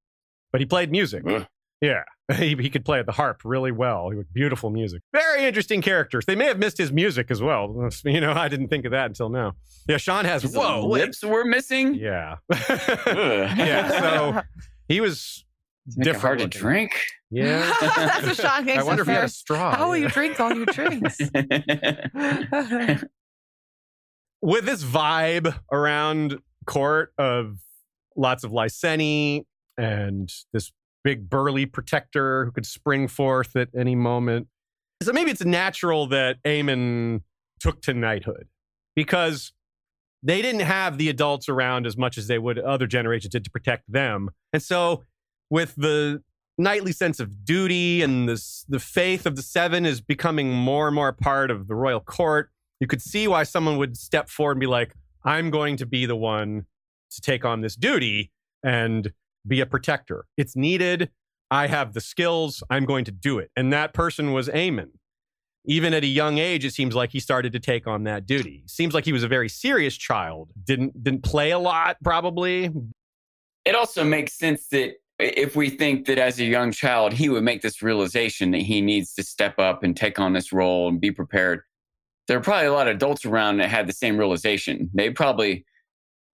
but he played music. Yeah. [LAUGHS] he, he could play the harp really well. He had beautiful music. Very interesting characters. They may have missed his music as well. [LAUGHS] You know, I didn't think of that until now. Yeah, Sean has His whoa wait. lips were missing. Yeah, [LAUGHS] yeah. So he was Make it different. hard to drink. Yeah. [LAUGHS] [LAUGHS] That's what Sean Higgs I wonder if he had a straw. How will you drink all your drinks? [LAUGHS] with this vibe around court of lots of Lyseni and this big burly protector who could spring forth at any moment. So maybe it's natural that Aemon took to knighthood because they didn't have the adults around as much as they would other generations did to protect them. And so with the knightly sense of duty and this the faith of the seven is becoming more and more part of the royal court you could see why someone would step forward and be like, I'm going to be the one to take on this duty and be a protector. It's needed. I have the skills. I'm going to do it. And that person was Aemon. Even at a young age, it seems like he started to take on that duty. Seems like he was a very serious child. Didn't didn't play a lot, probably. it also makes sense that if we think that as a young child he would make this realization that he needs to step up and take on this role and be prepared there are probably a lot of adults around that had the same realization they probably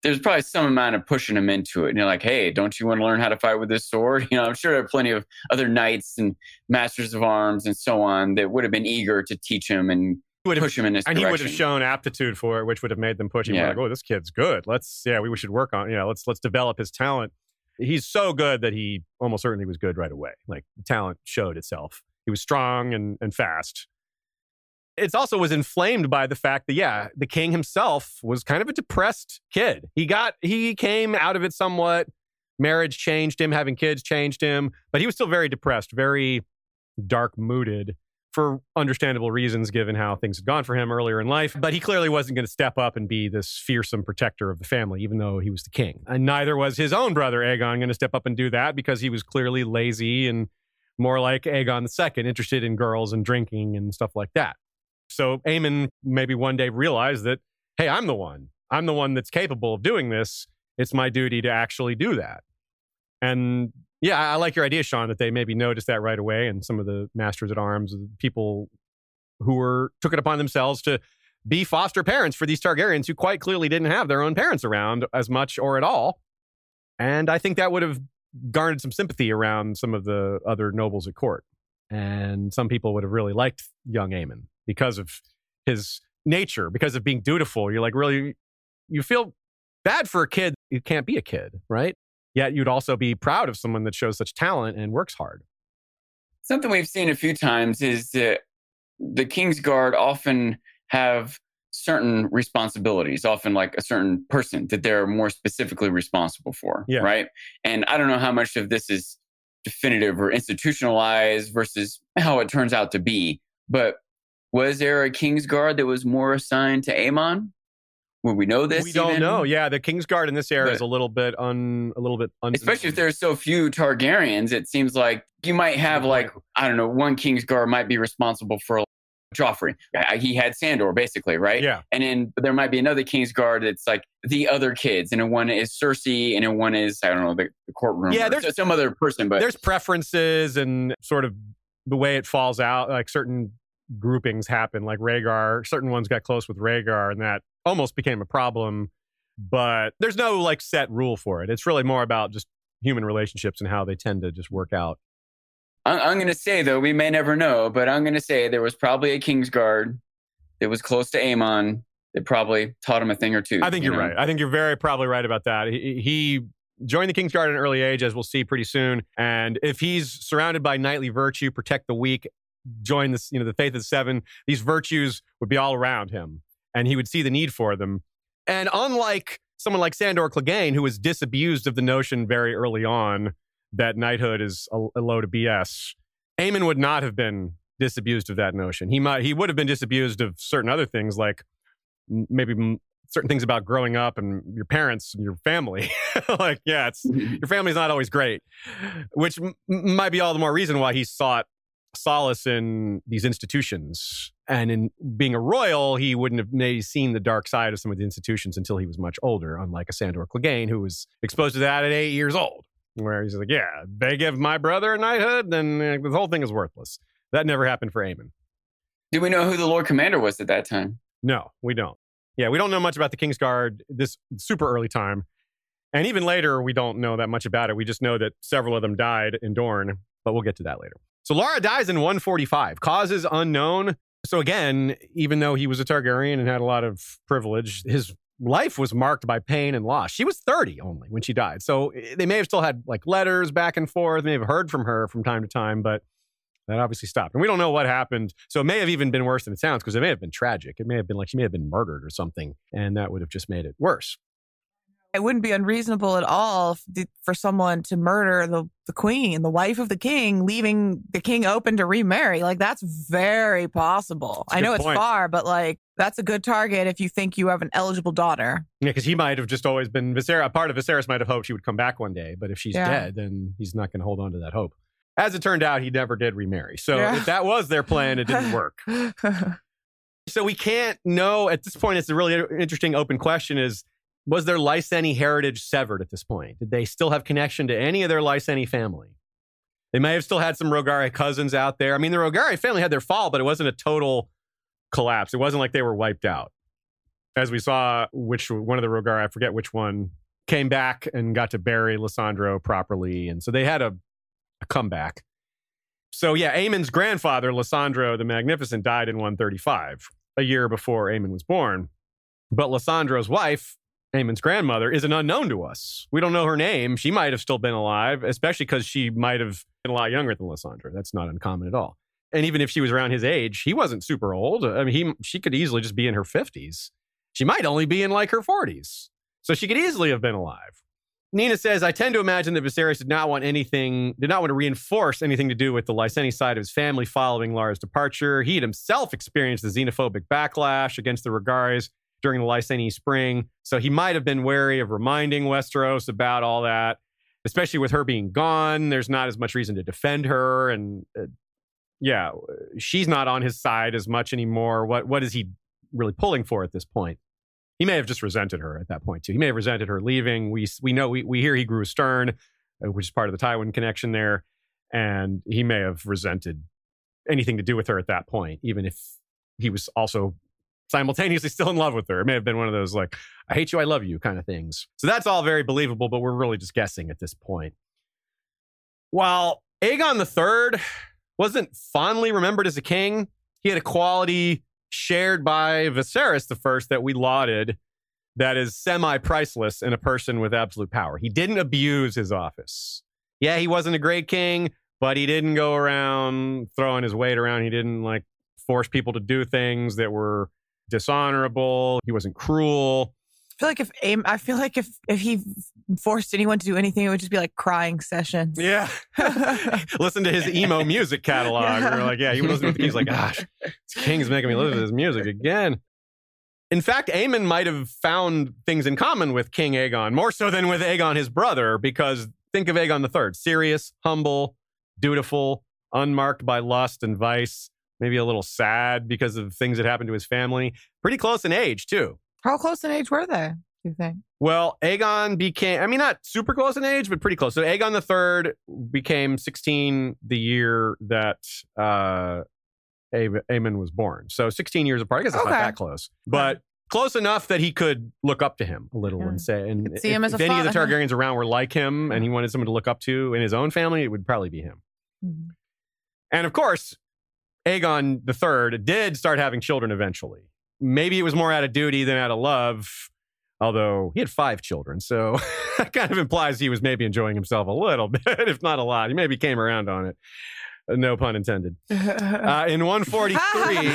there's probably some amount of pushing him into it and you're like hey don't you want to learn how to fight with this sword [LAUGHS] you know i'm sure there are plenty of other knights and masters of arms and so on that would have been eager to teach him and Would have, push him in this and he would have shown aptitude for it, which would have made them push him Yeah. like, "Oh, this kid's good. Let's yeah, we should work on yeah, let's let's develop his talent." He's so good that he almost certainly was good right away. Like the talent showed itself. He was strong and and fast. It also was inflamed by the fact that yeah, the king himself was kind of a depressed kid. He got he came out of it somewhat. Marriage changed him, having kids changed him, but he was still very depressed, very dark mooded for understandable reasons given how things had gone for him earlier in life. But he clearly wasn't going to step up and be this fearsome protector of the family, even though he was the king. And neither was his own brother, Aegon, going to step up and do that because he was clearly lazy and more like Aegon II, interested in girls and drinking and stuff like that. So Aemon maybe one day realized that, hey, I'm the one. I'm the one that's capable of doing this. It's my duty to actually do that. And yeah, I like your idea, Sean, that they maybe noticed that right away, and some of the masters at arms, people who were took it upon themselves to be foster parents for these Targaryens who quite clearly didn't have their own parents around as much or at all. And I think that would have garnered some sympathy around some of the other nobles at court. And some people would have really liked young Aemon because of his nature, because of being dutiful. You're like, really, you feel bad for a kid who can't be a kid, right? Yet you'd also be proud of someone that shows such talent and works hard. something we've seen a few times is that the King's Guard often have certain responsibilities, often like a certain person that they're more specifically responsible for. Yeah. Right. And I don't know how much of this is definitive or institutionalized versus how it turns out to be. But was there a King's Guard that was more assigned to Aemon? Would we know this? we don't even? know. Yeah, the Kingsguard in this era But- is a little bit un, a little bit un, especially if there's so few Targaryens, it seems like you might have like I don't know, one Kingsguard might be responsible for Joffrey. He had Sandor basically, right? Yeah, And then there might be another Kingsguard that's like the other kids, and one is Cersei, and one is I don't know the, the courtroom. Yeah, there's- some other person, but there's preferences and sort of the way it falls out. Like certain groupings happen. Like Rhaegar, certain ones got close with Rhaegar, and that almost became a problem. But there's no like set rule for it. It's really more about just human relationships and how they tend to just work out. I'm, I'm going to say though we may never know, but I'm going to say there was probably a Kingsguard that was close to Aemon that probably taught him a thing or two. I think you you're know? right. I think you're very probably right about that. He, he joined the Kingsguard at an early age, as we'll see pretty soon. And if he's surrounded by knightly virtue, protect the weak, join this, you know, the faith of the seven, these virtues would be all around him, and he would see the need for them. And unlike someone like Sandor Clegane, who was disabused of the notion very early on that knighthood is a, a load of BS, Aemon would not have been disabused of that notion. He might he would have been disabused of certain other things like maybe m- certain things about growing up and your parents and your family. [LAUGHS] like, yeah, it's [LAUGHS] your family's not always great, which m- might be all the more reason why he sought solace in these institutions. And in being a royal, he wouldn't have maybe seen the dark side of some of the institutions until he was much older, unlike a Sandor Clegane, who was exposed to that at eight years old. where he's like, yeah, they give my brother a knighthood, then uh, the whole thing is worthless. That never happened for Aemon. Do we know who the Lord Commander was at that time? No, we don't. Yeah, we don't know much about the Kingsguard this super early time. And even later, we don't know that much about it. We just know that several of them died in Dorne, but we'll get to that later. So Larra dies in 145. Causes unknown. So again, even though he was a Targaryen and had a lot of privilege, his life was marked by pain and loss. She was 30 only when she died. So eh, they may have still had like letters back and forth, may have heard from her from time to time, but that obviously stopped. And we don't know what happened. So it may have even been worse than it sounds because it may have been tragic. It may have been like she may have been murdered or something, and that would have just made it worse. It wouldn't be unreasonable at all for someone to murder the, the queen, the wife of the king, leaving the king open to remarry. Like that's very possible. I know it's far, but like that's a good target if you think you have an eligible daughter. Yeah, because he might have just always been Viserys. Part of Viserys might have hoped she would come back one day, but if she's yeah. dead, then he's not going to hold on to that hope. As it turned out, he never did remarry. So yeah. if that was their plan, it didn't work. [LAUGHS] so we can't know at this point. It's a really interesting open question: is was their Lyseni heritage severed at this point? Did they still have connection to any of their Lyseni family? They may have still had some Rogare cousins out there. I mean, the Rogare family had their fall, but it wasn't a total collapse. It wasn't like they were wiped out. As we saw, which one of the Rogare, I forget which one, came back and got to bury Lysandro properly. And so they had a, a comeback. So yeah, Aemon's grandfather, Lysandro the Magnificent, died in 135, a year before Aemon was born. But Lysandro's wife, Aemon's grandmother is an unknown to us. We don't know her name. She might have still been alive, especially because she might have been a lot younger than Lysandro. That's not uncommon at all. And even if she was around his age, he wasn't super old. I mean, he she could easily just be in her 50s. She might only be in like her 40s. So she could easily have been alive. Nina says, I tend to imagine that Viserys did not want anything, did not want to reinforce anything to do with the Lyseni side of his family following Larra's departure. He had himself experienced the xenophobic backlash against the Rogares during the Lyseni Spring. So he might have been wary of reminding Westeros about all that, especially with her being gone. There's not as much reason to defend her. And uh, yeah, she's not on his side as much anymore. What, what is he really pulling for at this point? He may have just resented her at that point too. He may have resented her leaving. We, we know, we, we hear he grew stern, uh, which is part of the Tywin connection there. And he may have resented anything to do with her at that point, even if he was also simultaneously [LAUGHS] still in love with her. It may have been one of those like, I hate you, I love you kind of things. So that's all very believable, but we're really just guessing at this point. While Aegon III wasn't fondly remembered as a king, he had a quality shared by Viserys first that we lauded that is semi priceless in a person with absolute power. He didn't abuse his office. Yeah, he wasn't a great king, but he didn't go around throwing his weight around. He didn't like force people to do things that were dishonorable. He wasn't cruel. I feel like if aim, I feel like if if he forced anyone to do anything, it would just be like crying sessions. Yeah, [LAUGHS] listen to his emo [LAUGHS] music catalog. Yeah. We're like, yeah, he was listening to. He's like, gosh, this King's making me listen to his music again. In fact, Aemon might have found things in common with King Aegon more so than with Aegon, his brother, because think of Aegon the Third: serious, humble, dutiful, unmarked by lust and vice maybe a little sad because of things that happened to his family. Pretty close in age, too. How close in age were they, do you think? Well, Aegon became, I mean, not super close in age, but pretty close. So Aegon the Third became 16 the year that uh, Aemon was born. So 16 years apart. I guess it's okay. not that close. But close enough that he could look up to him a little yeah. and say, and see if, him as if any of the Targaryens around were like him and he wanted someone to look up to in his own family, it would probably be him. Mm-hmm. And of course, Aegon III did start having children eventually. Maybe it was more out of duty than out of love, although he had five children. So [LAUGHS] that kind of implies he was maybe enjoying himself a little [LAUGHS] bit, if not a lot. He maybe came around on it. Uh, no pun intended. [LAUGHS] Uh, in 143,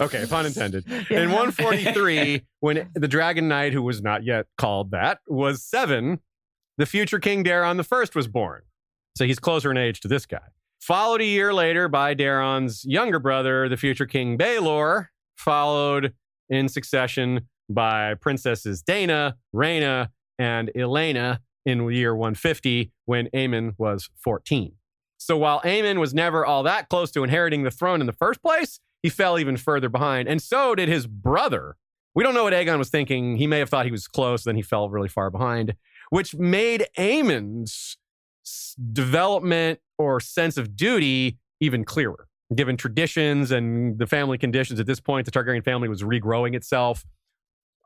okay, pun intended. In 143, when the Dragon Knight, who was not yet called that, was seven, the future King Daeron the First was born. So he's closer in age to this guy. Followed a year later by Daeron's younger brother, the future King Baelor, followed in succession by princesses Daena, Rhaena, and Elaena in year 150 when Aemon was 14. So while Aemon was never all that close to inheriting the throne in the first place, he fell even further behind. And so did his brother. We don't know what Aegon was thinking. He may have thought he was close, then he fell really far behind. which made Aemon's development or sense of duty even clearer. Given traditions and the family conditions at this point, the Targaryen family was regrowing itself.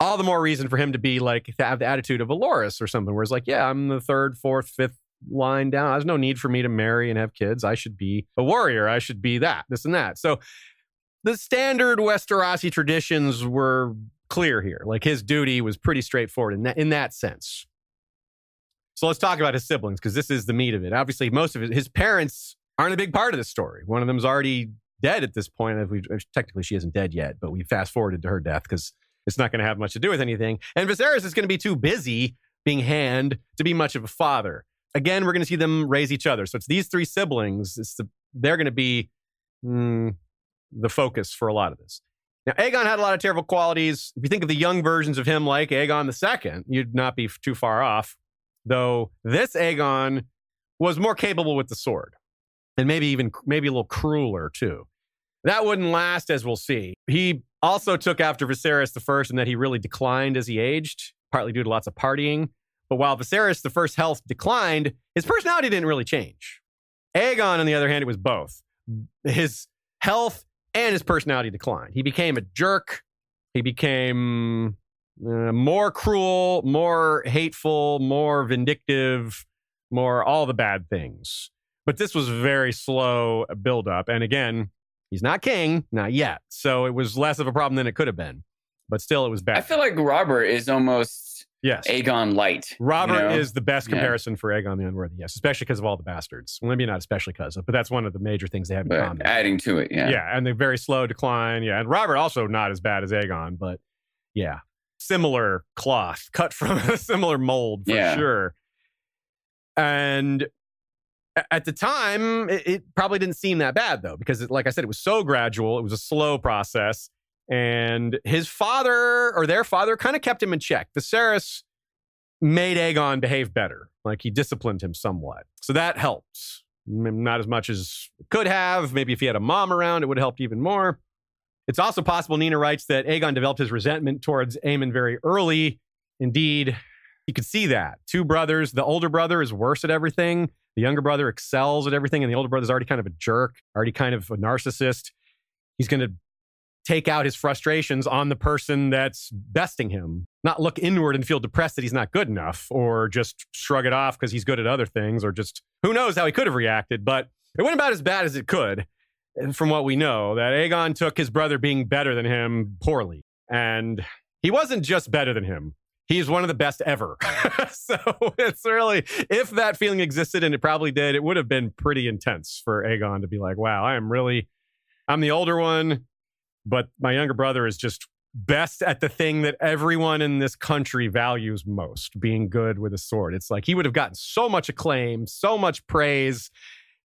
All the more reason for him to be like, to have the attitude of a Loras or something, where it's like, yeah, I'm the third, fourth, fifth line down. There's no need for me to marry and have kids. I should be a warrior. I should be that, this and that. So the standard Westerosi traditions were clear here. Like his duty was pretty straightforward in that, in that sense. So let's talk about his siblings because this is the meat of it. Obviously, most of it, his parents aren't a big part of this story. One of them's already dead at this point. If we technically she isn't dead yet, but we fast forwarded to her death because it's not going to have much to do with anything. And Viserys is going to be too busy being hand to be much of a father. Again, we're going to see them raise each other. So it's these three siblings. It's the, they're going to be mm, the focus for a lot of this. Now, Aegon had a lot of terrible qualities. If you think of the young versions of him, like Aegon II, you'd not be too far off. Though this Aegon was more capable with the sword and maybe even maybe a little crueler too. That wouldn't last, as we'll see. He also took after Viserys first, and that he really declined as he aged, partly due to lots of partying. But while Viserys first health declined, his personality didn't really change. Aegon, on the other hand, it was both. His health and his personality declined. He became a jerk. He became uh, more cruel, more hateful, more vindictive, more all the bad things. But this was very slow buildup. And again, he's not king, not yet. So it was less of a problem than it could have been. But still, it was bad. I feel like Robert is almost yes. Aegon light. Robert you know? is the best comparison yeah. for Aegon the Unworthy, yes, especially because of all the bastards. Well, maybe not especially because of, but that's one of the major things they have in but common. Adding to it, yeah. Yeah, and the very slow decline. Yeah, and Robert also not as bad as Aegon, but yeah, similar cloth, [LAUGHS] cut from a similar mold for Yeah. sure. And at the time, it, it probably didn't seem that bad though, because it, like I said, it was so gradual. It was a slow process. And his father or their father kind of kept him in check. Viserys made Aegon behave better. Like he disciplined him somewhat. So that helped. M- Not as much as it could have. Maybe if he had a mom around, it would have helped even more. It's also possible, Nina writes, that Aegon developed his resentment towards Aemon very early. Indeed, you could see that. Two brothers. The older brother is worse at everything. The younger brother excels at everything. And the older brother's already kind of a jerk, already kind of a narcissist. He's going to take out his frustrations on the person that's besting him, not look inward and feel depressed that he's not good enough or just shrug it off because he's good at other things or just who knows how he could have reacted. But it went about as bad as it could from what we know, that Aegon took his brother being better than him poorly. And he wasn't just better than him. He's one of the best ever. [LAUGHS] so it's really, if that feeling existed, and it probably did, it would have been pretty intense for Aegon to be like, wow, I am really, I'm the older one, but my younger brother is just best at the thing that everyone in this country values most being good with a sword. It's like he would have gotten so much acclaim, so much praise.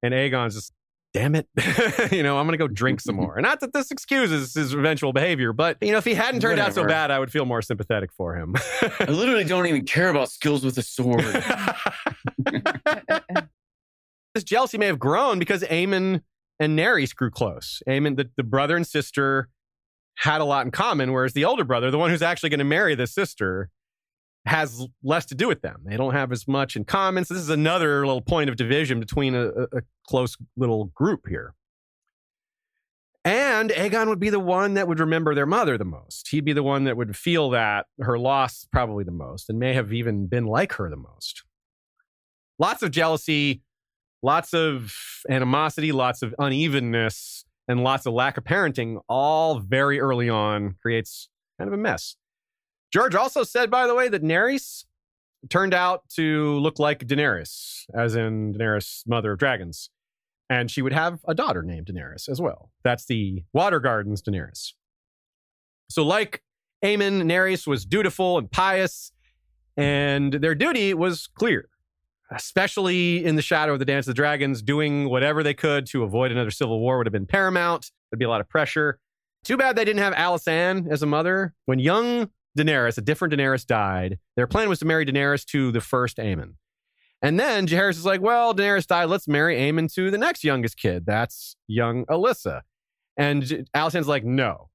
And Aegon's just, damn it, [LAUGHS] you know, I'm going to go drink some more. And not that this excuses his eventual behavior, but, you know, if he hadn't turned out so bad, I would feel more sympathetic for him. I literally don't even care about skills with a sword. [LAUGHS] [LAUGHS] this jealousy may have grown because Aemon and Naerys grew close. Aemon, the, the brother and sister, had a lot in common, whereas the older brother, the one who's actually going to marry the sister, has less to do with them. They don't have as much in common. So this is another little point of division between a, a, close little group here. And Aegon would be the one that would remember their mother the most. He'd be the one that would feel that her loss probably the most and may have even been like her the most. Lots of jealousy, lots of animosity, lots of unevenness, and lots of lack of parenting, all very early on, creates kind of a mess. George also said, by the way, that Naerys turned out to look like Daenerys, as in Daenerys, mother of dragons. And she would have a daughter named Daenerys as well. That's the Water Gardens Daenerys. So, like Aemon, Naerys was dutiful and pious, and their duty was clear, especially in the shadow of the Dance of the Dragons. Doing whatever they could to avoid another civil war would have been paramount. There'd be a lot of pressure. Too bad they didn't have Alysanne as a mother. When young Daenerys, a different Daenerys, died, their plan was to marry Daenerys to the first Aemon. And then Jaehaerys is like, well, Daenerys died. Let's marry Aemon to the next youngest kid. That's young Alyssa. And Alysanne's like, no.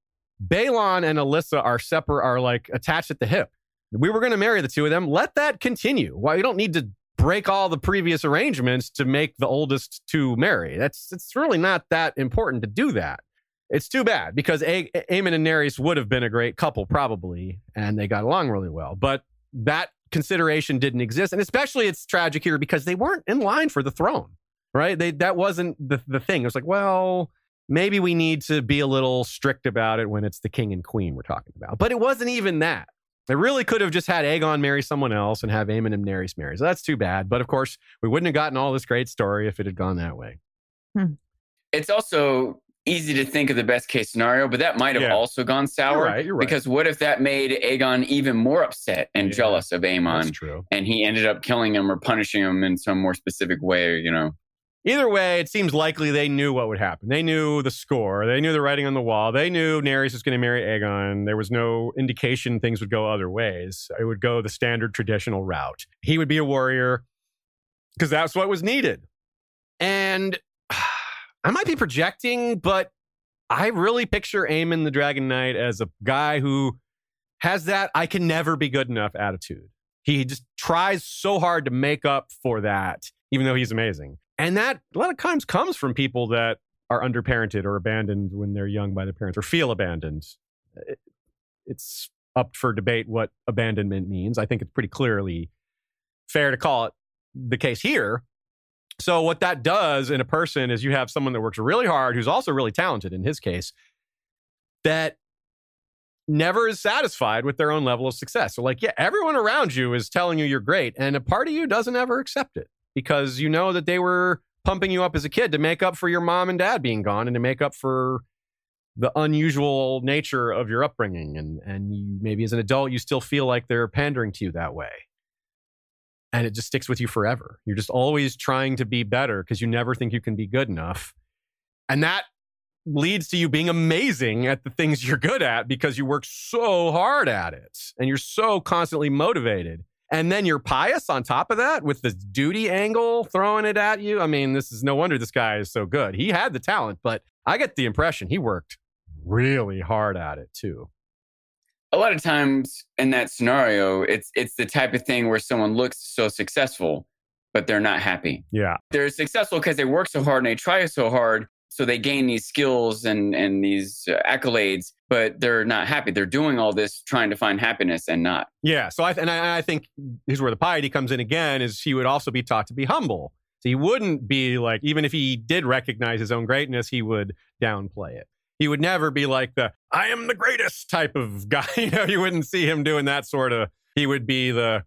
Baelon and Alyssa are separate, are like attached at the hip. We were going to marry the two of them. Let that continue. Why you don't need to break all the previous arrangements to make the oldest two marry. That's it's really not that important to do that. It's too bad because a- Aemon and Naerys would have been a great couple probably, and they got along really well. But that consideration didn't exist, and especially it's tragic here because they weren't in line for the throne, right? They that wasn't the the thing. It was like, well, maybe we need to be a little strict about it when it's the king and queen we're talking about. But it wasn't even that. They really could have just had Aegon marry someone else and have Aemon and Naerys marry. So that's too bad. But of course, we wouldn't have gotten all this great story if it had gone that way. Hmm. It's also easy to think of the best case scenario, but that might have Yeah. also gone sour. You're right. You're right. Because what if that made Aegon even more upset and Yeah. jealous of that's Aemon, true. and he ended up killing him or punishing him in some more specific way? You know, Either way, it seems likely they knew what would happen. They knew the score. They knew the writing on the wall. They knew Naerys was going to marry Aegon. There was no indication things would go other ways. It would go the standard traditional route. He would be a warrior because that's what was needed. And I might be projecting, but I really picture Aemon the Dragon Knight as a guy who has that I can never be good enough attitude. He just tries so hard to make up for that, even though he's amazing. And that a lot of times comes from people that are underparented or abandoned when they're young by their parents or feel abandoned. It- It's up for debate what abandonment means. I think it's pretty clearly fair to call it the case here. So, what that does in a person is you have someone that works really hard, who's also really talented in his case, that never is satisfied with their own level of success. So, like, yeah, everyone around you is telling you you're great, and a part of you doesn't ever accept it because you know that they were pumping you up as a kid to make up for your mom and dad being gone and to make up for the unusual nature of your upbringing and and you maybe as an adult you still feel like they're pandering to you that way and it just sticks with you forever you're just always trying to be better because you never think you can be good enough and that leads to you being amazing at the things you're good at because you work so hard at it and you're so constantly motivated and then you're pious on top of that with this duty angle throwing it at you. I mean, this is no wonder this guy is so good. He had the talent, but I get the impression he worked really hard at it too. A lot of times in that scenario, it's it's the type of thing where someone looks so successful, but they're not happy. Yeah. They're successful because they work so hard and they try so hard, so they gain these skills and and these uh, accolades, but they're not happy. They're doing all this trying to find happiness and not. Yeah. So I and I, I think here's where the piety comes in again is he would also be taught to be humble. So he wouldn't be like even if he did recognize his own greatness, he would downplay it. He would never be like the I am the greatest type of [LAUGHS] guy. You know, you wouldn't see him doing that sort of. He would be the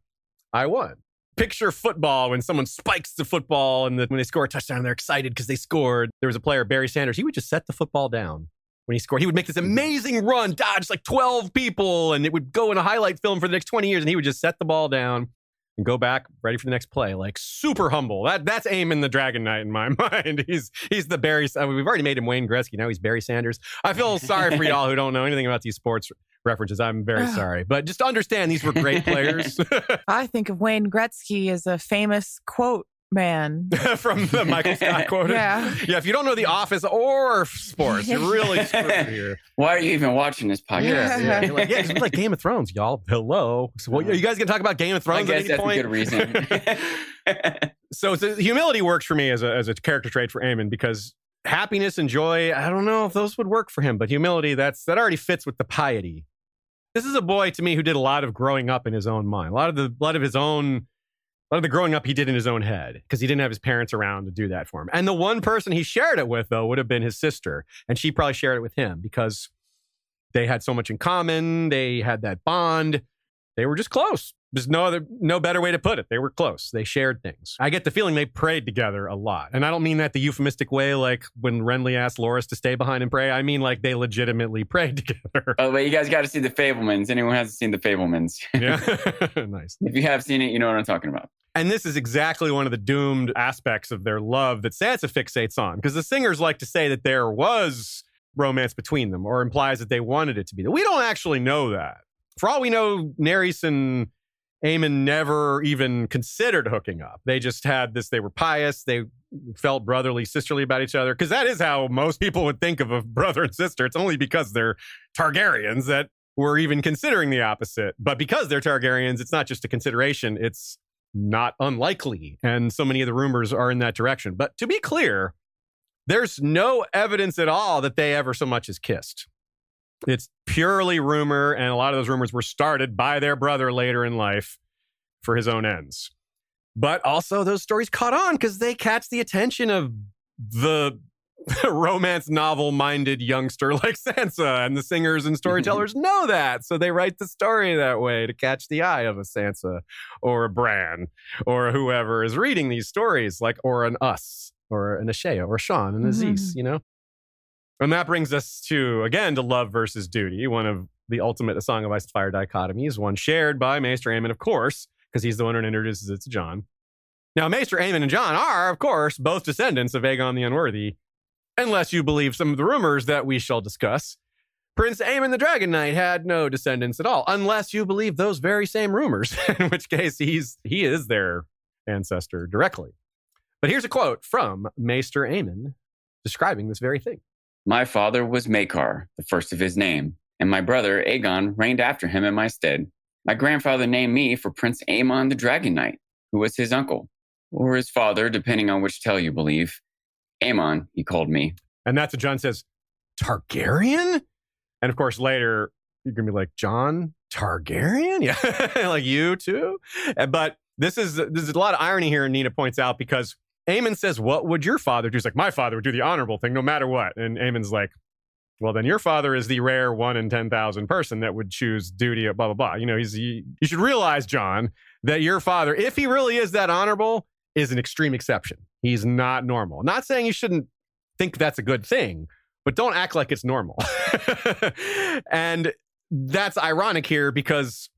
I won. Picture football when someone spikes the football and the, when they score a touchdown, they're excited because they scored. There was a player, Barry Sanders. He would just set the football down when he scored. He would make this mm-hmm. amazing run, dodge like 12 people, and it would go in a highlight film for the next 20 years. And he would just set the ball down and go back, ready for the next play. Like super humble. That that's Aemon the Dragon Knight in my [LAUGHS] mind. He's he's the Barry. I mean, we've already made him Wayne Gretzky. Now he's Barry Sanders. I feel [LAUGHS] sorry for y'all who don't know anything about these sports references. I'm very sorry, but just understand these were great players [LAUGHS] I think of Wayne Gretzky as a famous quote man. [LAUGHS] from the Michael Scott [LAUGHS] quote. Yeah. yeah. If you don't know The Office or sports, you're really [LAUGHS] screwed here. Why are you even watching this podcast? Yeah, yeah. You're like, yeah, 'cause we like Game of Thrones, y'all. Hello. So, what, are you guys gonna talk about Game of I Thrones guess at any that's point? a good reason. so, so humility works for me as a as a character trait for Aemon because happiness and joy, I don't know if those would work for him, but humility, that's that already fits with the piety. This is a boy to me who did a lot of growing up in his own mind, a lot of the a lot of his own, a lot of the growing up he did in his own head because he didn't have his parents around to do that for him. And the one person he shared it with though would have been his sister, and she probably shared it with him because they had so much in common. They had that bond. They were just close. There's no other, no better way to put it. They were close. They shared things. I get the feeling they prayed together a lot, and I don't mean that the euphemistic way, like when Renly asked Loras to stay behind and pray. I mean like they legitimately [LAUGHS] prayed together. oh, but you guys got to see the Fabelmans. Anyone hasn't seen the Fabelmans? yeah, [LAUGHS] [LAUGHS] nice. if you have seen it, you know what I'm talking about. And this is exactly one of the doomed aspects of their love that Sansa fixates on, because the singers like to say that there was romance between them, or implies that they wanted it to be. We don't actually know that. For all we know, Naerys and Aemon never even considered hooking up. They just had this, they were pious, they felt brotherly, sisterly about each other, because that is how most people would think of a [LAUGHS] brother and sister. It's only because they're Targaryens that we're even considering the opposite. But because they're Targaryens, it's not just a consideration, it's not unlikely. And so many of the rumors are in that direction. But to be clear, there's no evidence at all that they ever so much as kissed. It's purely rumor, and a lot of those rumors were started by their brother later in life for his own ends. But also, those stories caught on because they catch the attention of the [LAUGHS] romance novel minded youngster like Sansa, and the singers and storytellers know that. So they write the story that way to catch the eye of a Sansa or a Bran or whoever is reading these stories, like, or an us or an Ashea or Sean and Aziz, Mhm. you know? And that brings us to, again, to love versus duty, one of the ultimate A Song of Ice and Fire dichotomies, one shared by Maester Aemon, of course, because he's the one who introduces it to Jon. Now, Maester Aemon and Jon are, of course, both descendants of Aegon the Unworthy, unless you believe some of the rumors that we shall discuss. Prince Aemon the Dragon Knight had no descendants at all, unless you believe those very same rumors, [LAUGHS] in which case he's he is their ancestor directly. But here's a quote from Maester Aemon describing this very thing. My father was Maekar, the first of his name, and my brother Aegon reigned after him in my stead. My grandfather named me for Prince Aemon the Dragon Knight, who was his uncle, or his father, depending on which tale you believe. Aemon, he called me. And that's what Jon says, Targaryen? And of course, later you're gonna be like, Jon Targaryen? [LAUGHS] Yeah, like you too. But this is there's a lot of irony here, Nina points out because Aemon says, What would your father do? He's like, My father would do the honorable thing no matter what. And Aemon's like, well, then your father is the rare one in 10,000 person that would choose duty, blah, blah, blah. You know, he's, you, you should realize, Jon, that your father, if he really is that honorable, is an extreme exception. He's not normal. Not saying you shouldn't think that's a good thing, but don't act like it's normal. [LAUGHS] and that's ironic here because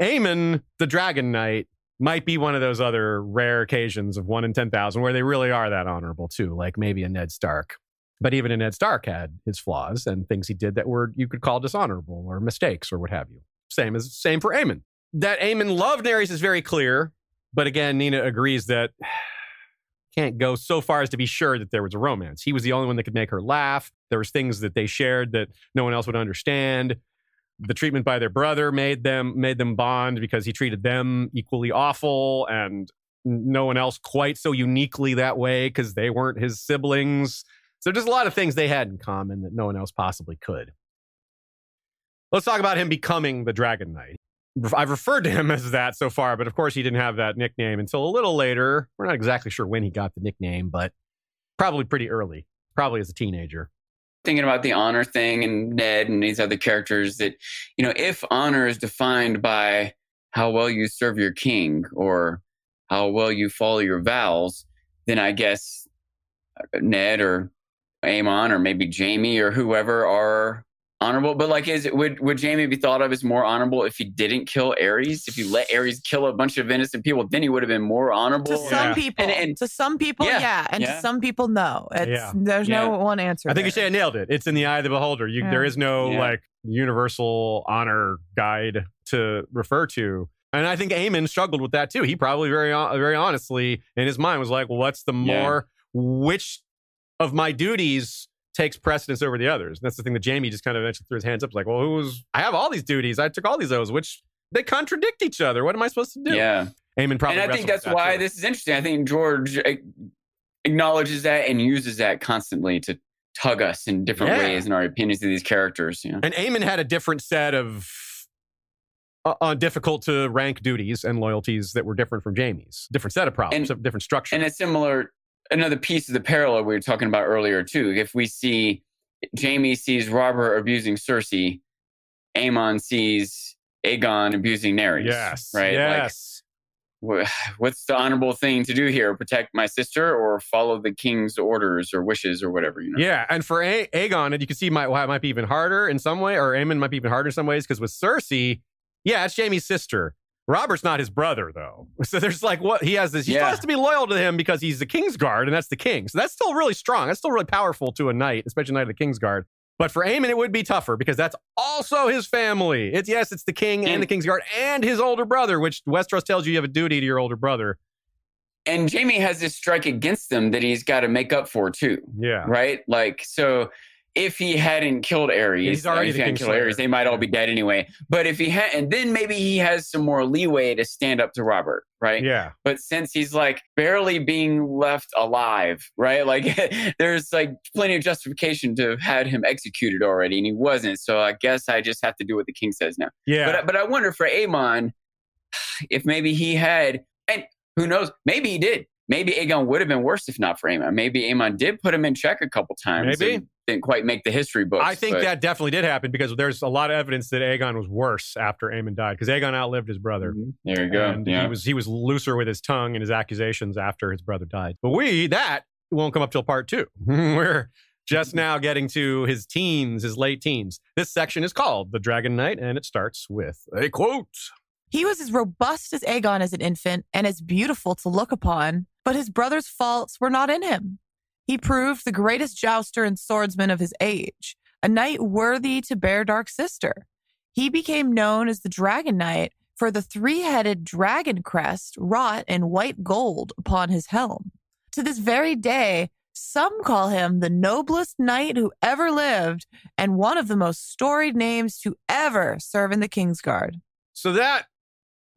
Aemon, the Dragon Knight, might be one of those other rare occasions of one in 10,000 where they really are that honorable too, like maybe a Ned Stark. But even a Ned Stark had his flaws and things he did that were you could call dishonorable or mistakes or what have you. Same as same for Aemon. That Aemon loved Daenerys is very clear, but again, Nina agrees that [SIGHS] can't go so far as to be sure that there was a romance. He was the only one that could make her laugh. There was things that they shared that no one else would understand. The treatment by their brother made them made them bond because he treated them equally awful and no one else quite so uniquely that way because they weren't his siblings. So there's a lot of things they had in common that no one else possibly could. Let's talk about him becoming the Dragon Knight. I've referred to him [LAUGHS] as that so far, but of course he didn't have that nickname until a little later. We're not exactly sure when he got the nickname, but probably pretty early, probably as a teenager. Thinking about the honor thing and Ned and these other characters that, you know, if honor is defined by how well you serve your king or how well you follow your vows, then I guess uh, Ned or Aemon or maybe Jaime or whoever are honorable. But like, is it would would Jaime be thought of as more honorable if he didn't kill Aerys? If you let Aerys kill a bunch of innocent people, then he would have been more honorable. To some Yeah. people, And- and- to some people, Yeah, yeah, and yeah. to some people, no. It's, Yeah. There's no one answer. I think you there. say I nailed it. It's in the eye of the beholder. You, Yeah. There is no Yeah. like universal honor guide to refer to. And I think Aemon struggled with that too. He probably very, hon- very honestly in his mind was like, well, what's the Yeah. more, which of my duties takes precedence over the others? And that's the thing that Jaime just kind of eventually threw his hands up. Like, well, who's, I have all these duties. I took all these oaths, which they contradict each other. What am I supposed to do? Yeah. Aemon probably and I think that's that, why too. this is interesting. I think George acknowledges that and uses that constantly to tug us in different Yeah. ways in our opinions of these characters. You know? And Aemon had a different set of uh, uh, difficult to rank duties and loyalties that were different from Jaime's. Different set of problems, And- different structure. And a similar, another piece of the parallel we were talking about earlier too. If we see Jaime sees Robert abusing Cersei, Aemon sees Aegon abusing Daenerys. yes. right. Yes. Like, [SIGHS] what's the honorable thing to do here? Protect my sister or follow the king's orders or wishes or whatever? You know. yeah. And for A- Aegon, and you can see might, why it might be even harder in some way, or Aemon might be even harder in some ways, because with Cersei, yeah, it's Jaime's sister. Robert's not his brother, though. [LAUGHS] So there's like what he has this. He still Yeah. has to be loyal to him because he's the King's Guard, and that's the king. So that's still really strong. That's still really powerful to a knight, especially a knight of the King's Guard. But for Aemon, it would be tougher because that's also his family. It's yes, it's the king and And- the King's Guard and his older brother, which Westeros tells you you have a duty to your older brother. And Jaime has this strike against them that he's got to make up for too. Yeah. right? Like, so if he hadn't killed Aerys, He's already if he hadn't killed Aerys, they might all be dead anyway. But if he had, and then maybe he has some more leeway to stand up to Robert, right? Yeah. But since he's like barely being left alive, right? [LAUGHS] Like there's like plenty of justification to have had him executed already, and he wasn't. So I guess I just have to do what the king says now. Yeah. But but I wonder for Aemon [SIGHS] if maybe he had, and who knows? Maybe he did. Maybe Aegon would have been worse if not for Aemon. Maybe Aemon did put him in check a couple times. Maybe. didn't quite make the history books. I think but- that definitely did happen because there's a lot of evidence that Aegon was worse after Aemon died because Aegon outlived his brother. Mhm. There you go. And yeah. he was he was looser with his tongue and his accusations after his brother died. But we that won't come up till part two. [LAUGHS] We're just now getting to his teens, his late teens. This section is called The Dragon Knight, and it starts with a quote. He was as robust as Aegon as an infant and as beautiful to look upon, but his brother's faults were not in him. He proved the greatest jouster and swordsman of his age, a knight worthy to bear Dark Sister. He became known as the Dragon Knight for the three headed dragon crest wrought in white gold upon his helm. To this very day, some call him the noblest knight who ever lived and one of the most storied names to ever serve in the Kingsguard. So that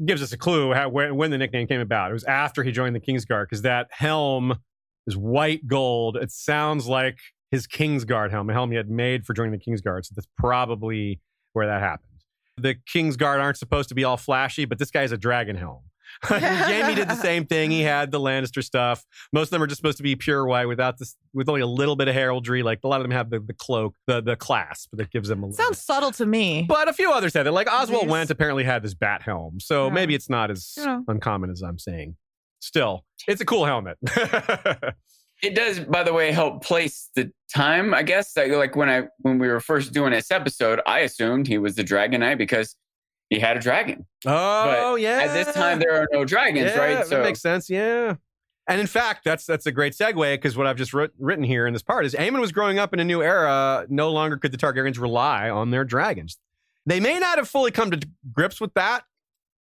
gives us a clue how when, when the nickname came about. It was after he joined the Kingsguard because that helm is white gold. It sounds like his Kingsguard helm, a helm he had made for joining the Kingsguard. So that's probably where that happened. The Kingsguard aren't supposed to be all flashy, but this guy's a dragon helm. [LAUGHS] Jaime did the same thing. He had the Lannister stuff. Most of them are just supposed to be pure white without this, with only a little bit of heraldry. Like a lot of them have the, the cloak, the the clasp that gives them a little. Sounds subtle to me. But a few others had it. Like Oswell These- Whent apparently had this bat helm. So Yeah. maybe it's not as You know. uncommon as I'm saying. Still, it's a cool helmet. [LAUGHS] It does, by the way, help place the time. I guess like, like when I when we were first doing this episode, I assumed he was the Dragon Knight because he had a dragon. oh, yeah. At this time, there are no dragons, yeah, right? That makes sense. Yeah. And in fact, that's that's a great segue because what I've just writ- written here in this part is Aemon was growing up in a new era. No longer could the Targaryens rely on their dragons. They may not have fully come to grips with that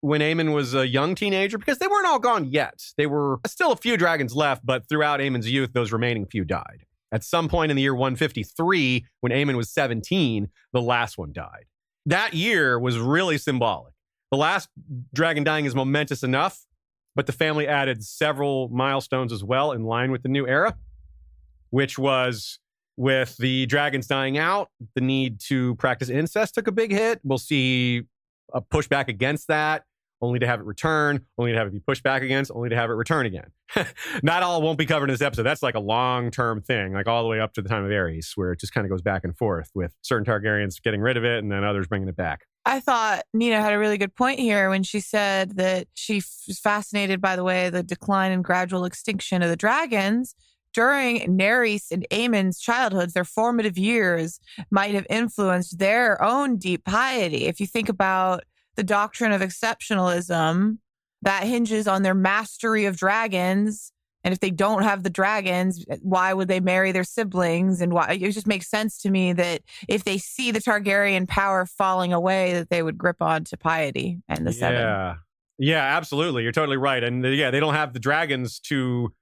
when Aemon was a young teenager because they weren't all gone yet. They were still a few dragons left, but throughout Aemon's youth, those remaining few died. At some point in the year 153, when Aemon was 17, the last one died. That year was really symbolic. The last dragon dying is momentous enough, but the family added several milestones as well in line with the new era, which was with the dragons dying out, the need to practice incest took a big hit. We'll see a pushback against that, only to have it return, only to have it be pushed back against, only to have it return again. [LAUGHS] Not all won't be covered in this episode. That's like a long term thing, like all the way up to the time of Aerys, where it just kind of goes back and forth with certain Targaryens getting rid of it and then others bringing it back. I thought Nina had a really good point here when she said that she was fascinated by the way the decline and gradual extinction of the dragons during Naerys and Aemon's childhoods, their formative years might have influenced their own deep piety. If you think about the doctrine of exceptionalism, that hinges on their mastery of dragons. And if they don't have the dragons, why would they marry their siblings? And why it just makes sense to me that if they see the Targaryen power falling away, that they would grip on to piety and the seven. Yeah. Yeah, absolutely. You're totally right. And uh, yeah, they don't have the dragons to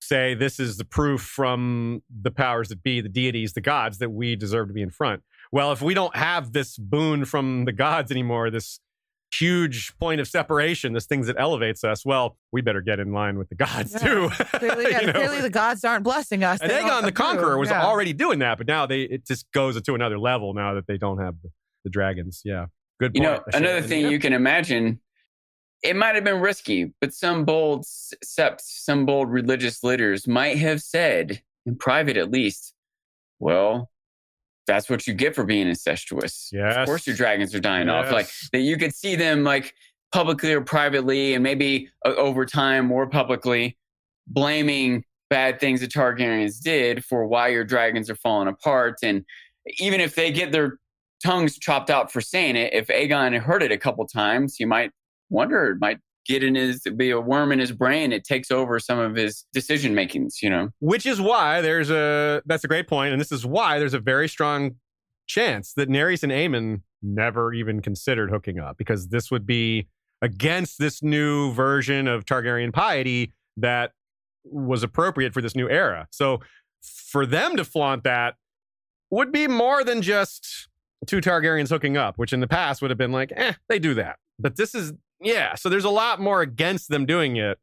say this is the proof from the powers that be, the deities, the gods that we deserve to be in front. Well, if we don't have this boon from the gods anymore, this huge point of separation, this thing that elevates us, well, we better get in line with the gods Yeah. too. Clearly, yeah, [LAUGHS] You know? clearly the gods aren't blessing us. and They Aegon the approve. Conqueror was Yeah. already doing that, but now they it just goes to another level now that they don't have the, the dragons. Yeah. Good You know, I another thing yeah. you can imagine, it might have been risky, but some bold septs, some bold religious leaders might have said, in private at least, well, that's what you get for being incestuous. Yes. Of course, your dragons are dying off. Like that, you could see them like publicly or privately, and maybe uh, over time more publicly, blaming bad things the Targaryens did for why your dragons are falling apart. And even if they get their tongues chopped out for saying it, if Aegon heard it a couple times, he might wonder, might get in his, be a worm in his brain. It takes over some of his decision makings, you know? Which is why there's a that's a great point, and this is why there's a very strong chance that Naerys and Aemon never even considered hooking up because this would be against this new version of Targaryen piety that was appropriate for this new era. So for them to flaunt that would be more than just two Targaryens hooking up, which in the past would have been like, eh, they do that. But this is, yeah. So there's a lot more against them doing it,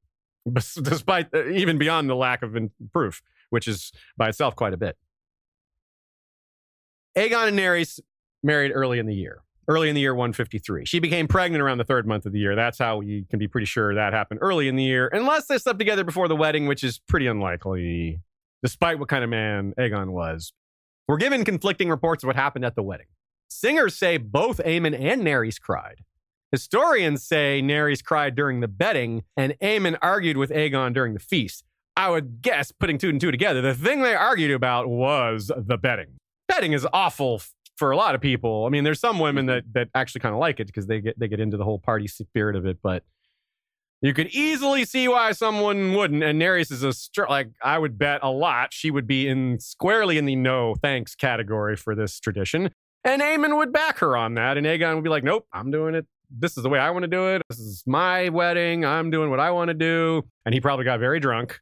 despite uh, even beyond the lack of proof, which is by itself quite a bit. Aegon and Naerys married early in the year, early in the year 153. She became pregnant around the third month of the year. That's how we can be pretty sure that happened early in the year, unless they slept together before the wedding, which is pretty unlikely, despite what kind of man Aegon was. We're given conflicting reports of what happened at the wedding. Singers say both Aemon and Naerys cried. Historians say Naerys cried during the bedding, and Aemon argued with Aegon during the feast. I would guess, putting two and two together, the thing they argued about was the bedding. Bedding is awful for a lot of people. I mean, there's some women that that actually kind of like it because they get they get into the whole party spirit of it, but you could easily see why someone wouldn't. And Naerys is a str- like I would bet a lot she would be in squarely in the no thanks category for this tradition. And Aemon would back her on that, and Aegon would be like, "Nope, I'm doing it. This is the way I want to do it. This is my wedding. I'm doing what I want to do." And he probably got very drunk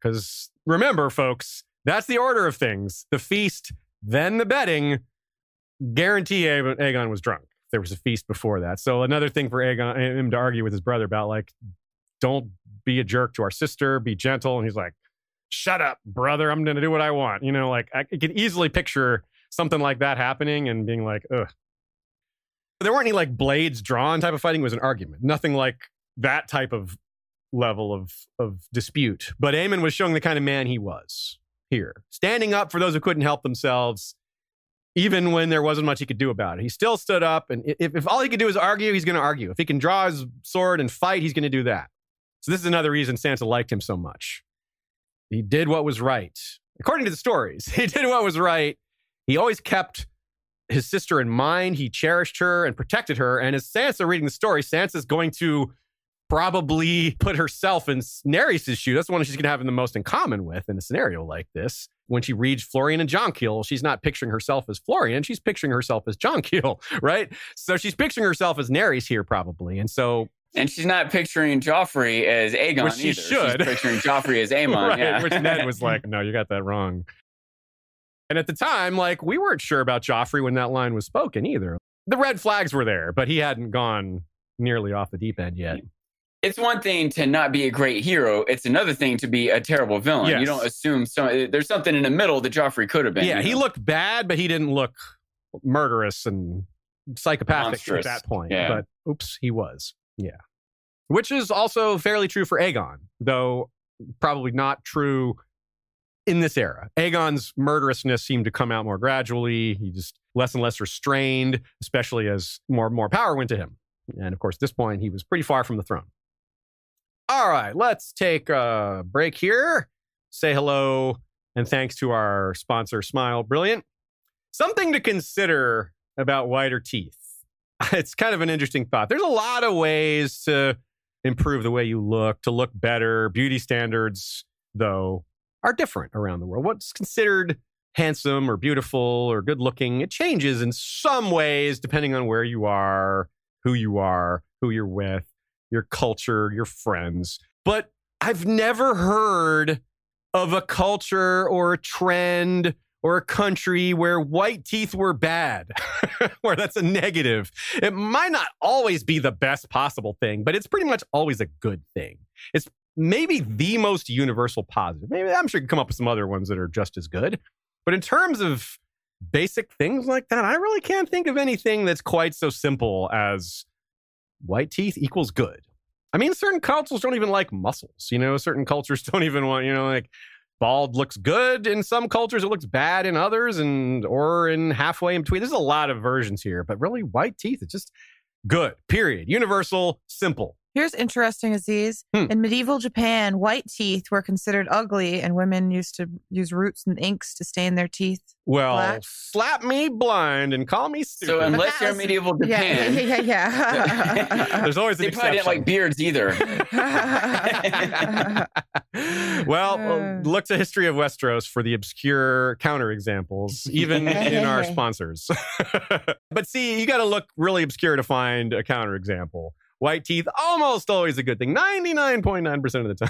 because remember, folks, that's the order of things: the feast, then the bedding. Guarantee Aegon was drunk. There was a feast before that. So another thing for Aegon eh, him to argue with his brother about like, don't be a jerk to our sister, be gentle. And he's like, shut up, brother. I'm going to do what I want. You know, like I can easily picture something like that happening and being like, ugh. There weren't any like blades drawn type of fighting. It was an argument. Nothing like that type of level of of dispute. But Aemon was showing the kind of man he was here, standing up for those who couldn't help themselves, even when there wasn't much he could do about it. He still stood up, and if, if all he could do is argue, he's going to argue. If he can draw his sword and fight, he's going to do that. So this is another reason Sansa liked him so much. He did what was right, according to the stories. [LAUGHS] He did what was right. He always kept his sister in mind. He cherished her and protected her. And as Sansa reading the story, Sansa's going to probably put herself in Naerys' shoe. That's the one she's going to have the most in common with in a scenario like this. When she reads Florian and Jonquil, she's not picturing herself as Florian. She's picturing herself as Jonquil, [LAUGHS] right? So she's picturing herself as Naerys here, probably. And so and she's not picturing Joffrey as Aegon which she either. should. She's picturing Joffrey as [LAUGHS] Aemon. right, yeah. which Ned was [LAUGHS] like, no, you got that wrong. And at the time, like, we weren't sure about Joffrey when that line was spoken either. The red flags were there, but he hadn't gone nearly off the deep end yet it's one thing to not be a great hero. It's another thing to be a terrible villain. Yes. You don't assume so. There's something in the middle that Joffrey could have been. Yeah, you know? he looked bad, but he didn't look murderous and psychopathic Monstrous. at that point. Yeah. But oops, he was. Yeah, which is also fairly true for Aegon, though probably not true in this era. Aegon's murderousness seemed to come out more gradually. He just less and less restrained, especially as more and more power went to him. And of course, at this point, he was pretty far from the throne. All right, let's take a break here. Say hello and thanks to our sponsor, Smile Brilliant. Something to consider about whiter teeth. [LAUGHS] It's kind of an interesting thought. There's a lot of ways to improve the way you look, to look better. Beauty standards, though, are different around the world. What's considered handsome or beautiful or good looking, it changes in some ways depending on where you are, who you are, who you're with your culture, your friends. But I've never heard of a culture or a trend or a country where white teeth were bad, [LAUGHS] where that's a negative. It might not always be the best possible thing, but it's pretty much always a good thing. It's maybe the most universal positive. Maybe I'm sure you can come up with some other ones that are just as good. But in terms of basic things like that, I really can't think of anything that's quite so simple as white teeth equals good. I mean, certain cultures don't even like muscles. You know, certain cultures [LAUGHS] don't even want, you know, like bald looks good in some cultures, it looks bad in others, and or in halfway in between. There's a lot of versions here, but really, white teeth, it's just good, period. Universal, simple. Here's interesting, Aziz. Hmm. In medieval Japan, white teeth were considered ugly, and women used to use roots and inks to stain their teeth. Well, black. slap me blind and call me stupid. So unless you're medieval Japan, yeah, yeah, yeah. [LAUGHS] yeah. [LAUGHS] [LAUGHS] there's always they an probably exception. didn't like beards either. well, look to history of Westeros for the obscure counterexamples, even in our sponsors. but see, you got to look really obscure to find a counterexample white teeth almost always a good thing 99.9% of the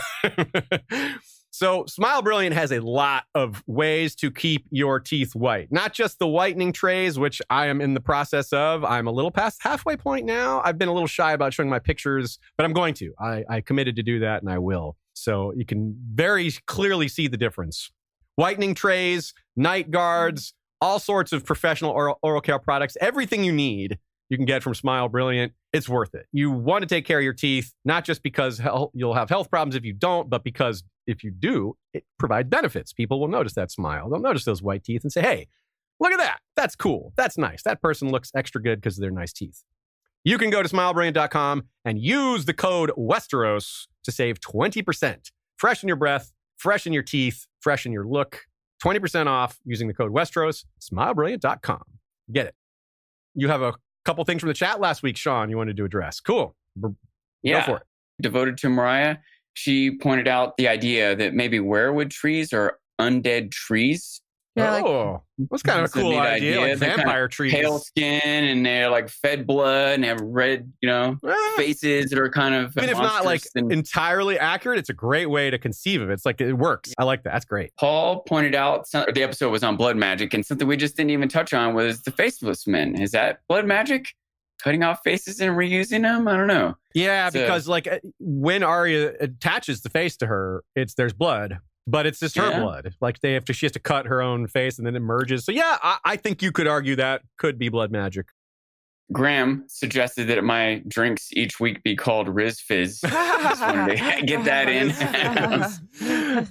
time [LAUGHS] So, Smile Brilliant has a lot of ways to keep your teeth white. Not just the whitening trays, which I am in the process of. I'm a little past halfway point now. I've been a little shy about showing my pictures, but I'm going to. I, I committed to do that and I will. So, you can very clearly see the difference. Whitening trays, night guards, all sorts of professional oral, oral care products, everything you need you can get from Smile Brilliant. It's worth it. You want to take care of your teeth, not just because you'll have health problems if you don't, but because if you do, it provides benefits. People will notice that smile. They'll notice those white teeth and say, hey, look at that. That's cool. That's nice. That person looks extra good because of their nice teeth. You can go to smilebrilliant.com and use the code Westeros to save 20%. Fresh in your breath, fresh in your teeth, fresh in your look. 20% off using the code Westeros, smilebrilliant.com. Get it. You have a couple things from the chat last week, Sean, you wanted to address. Cool. Yeah. Go for it. Devoted to Mariah, she pointed out the idea that maybe weirwood trees are undead trees. Yeah, like- oh, that's kind of a a cool idea. idea. Like vampire trees. Pale skin and they're like fed blood and have red, you know, Eh, faces that are kind of Even if not like and- entirely accurate, it's a great way to conceive of it. It's like it works. I like that. That's great. Paul pointed out some, the episode was on blood magic, and something we just didn't even touch on was the faceless men. Is that blood magic? Cutting off faces and reusing them? I don't know. Yeah, So- because like uh, when Arya attaches the face to her, it's there's blood, but it's just her Yeah. blood. Like they have to, she has to cut her own face and then it merges. So yeah, I, I think you could argue that could be blood magic. Graham suggested that my drinks each week be called Riz Fizz. [LAUGHS] Just wanted to [LAUGHS] get that in.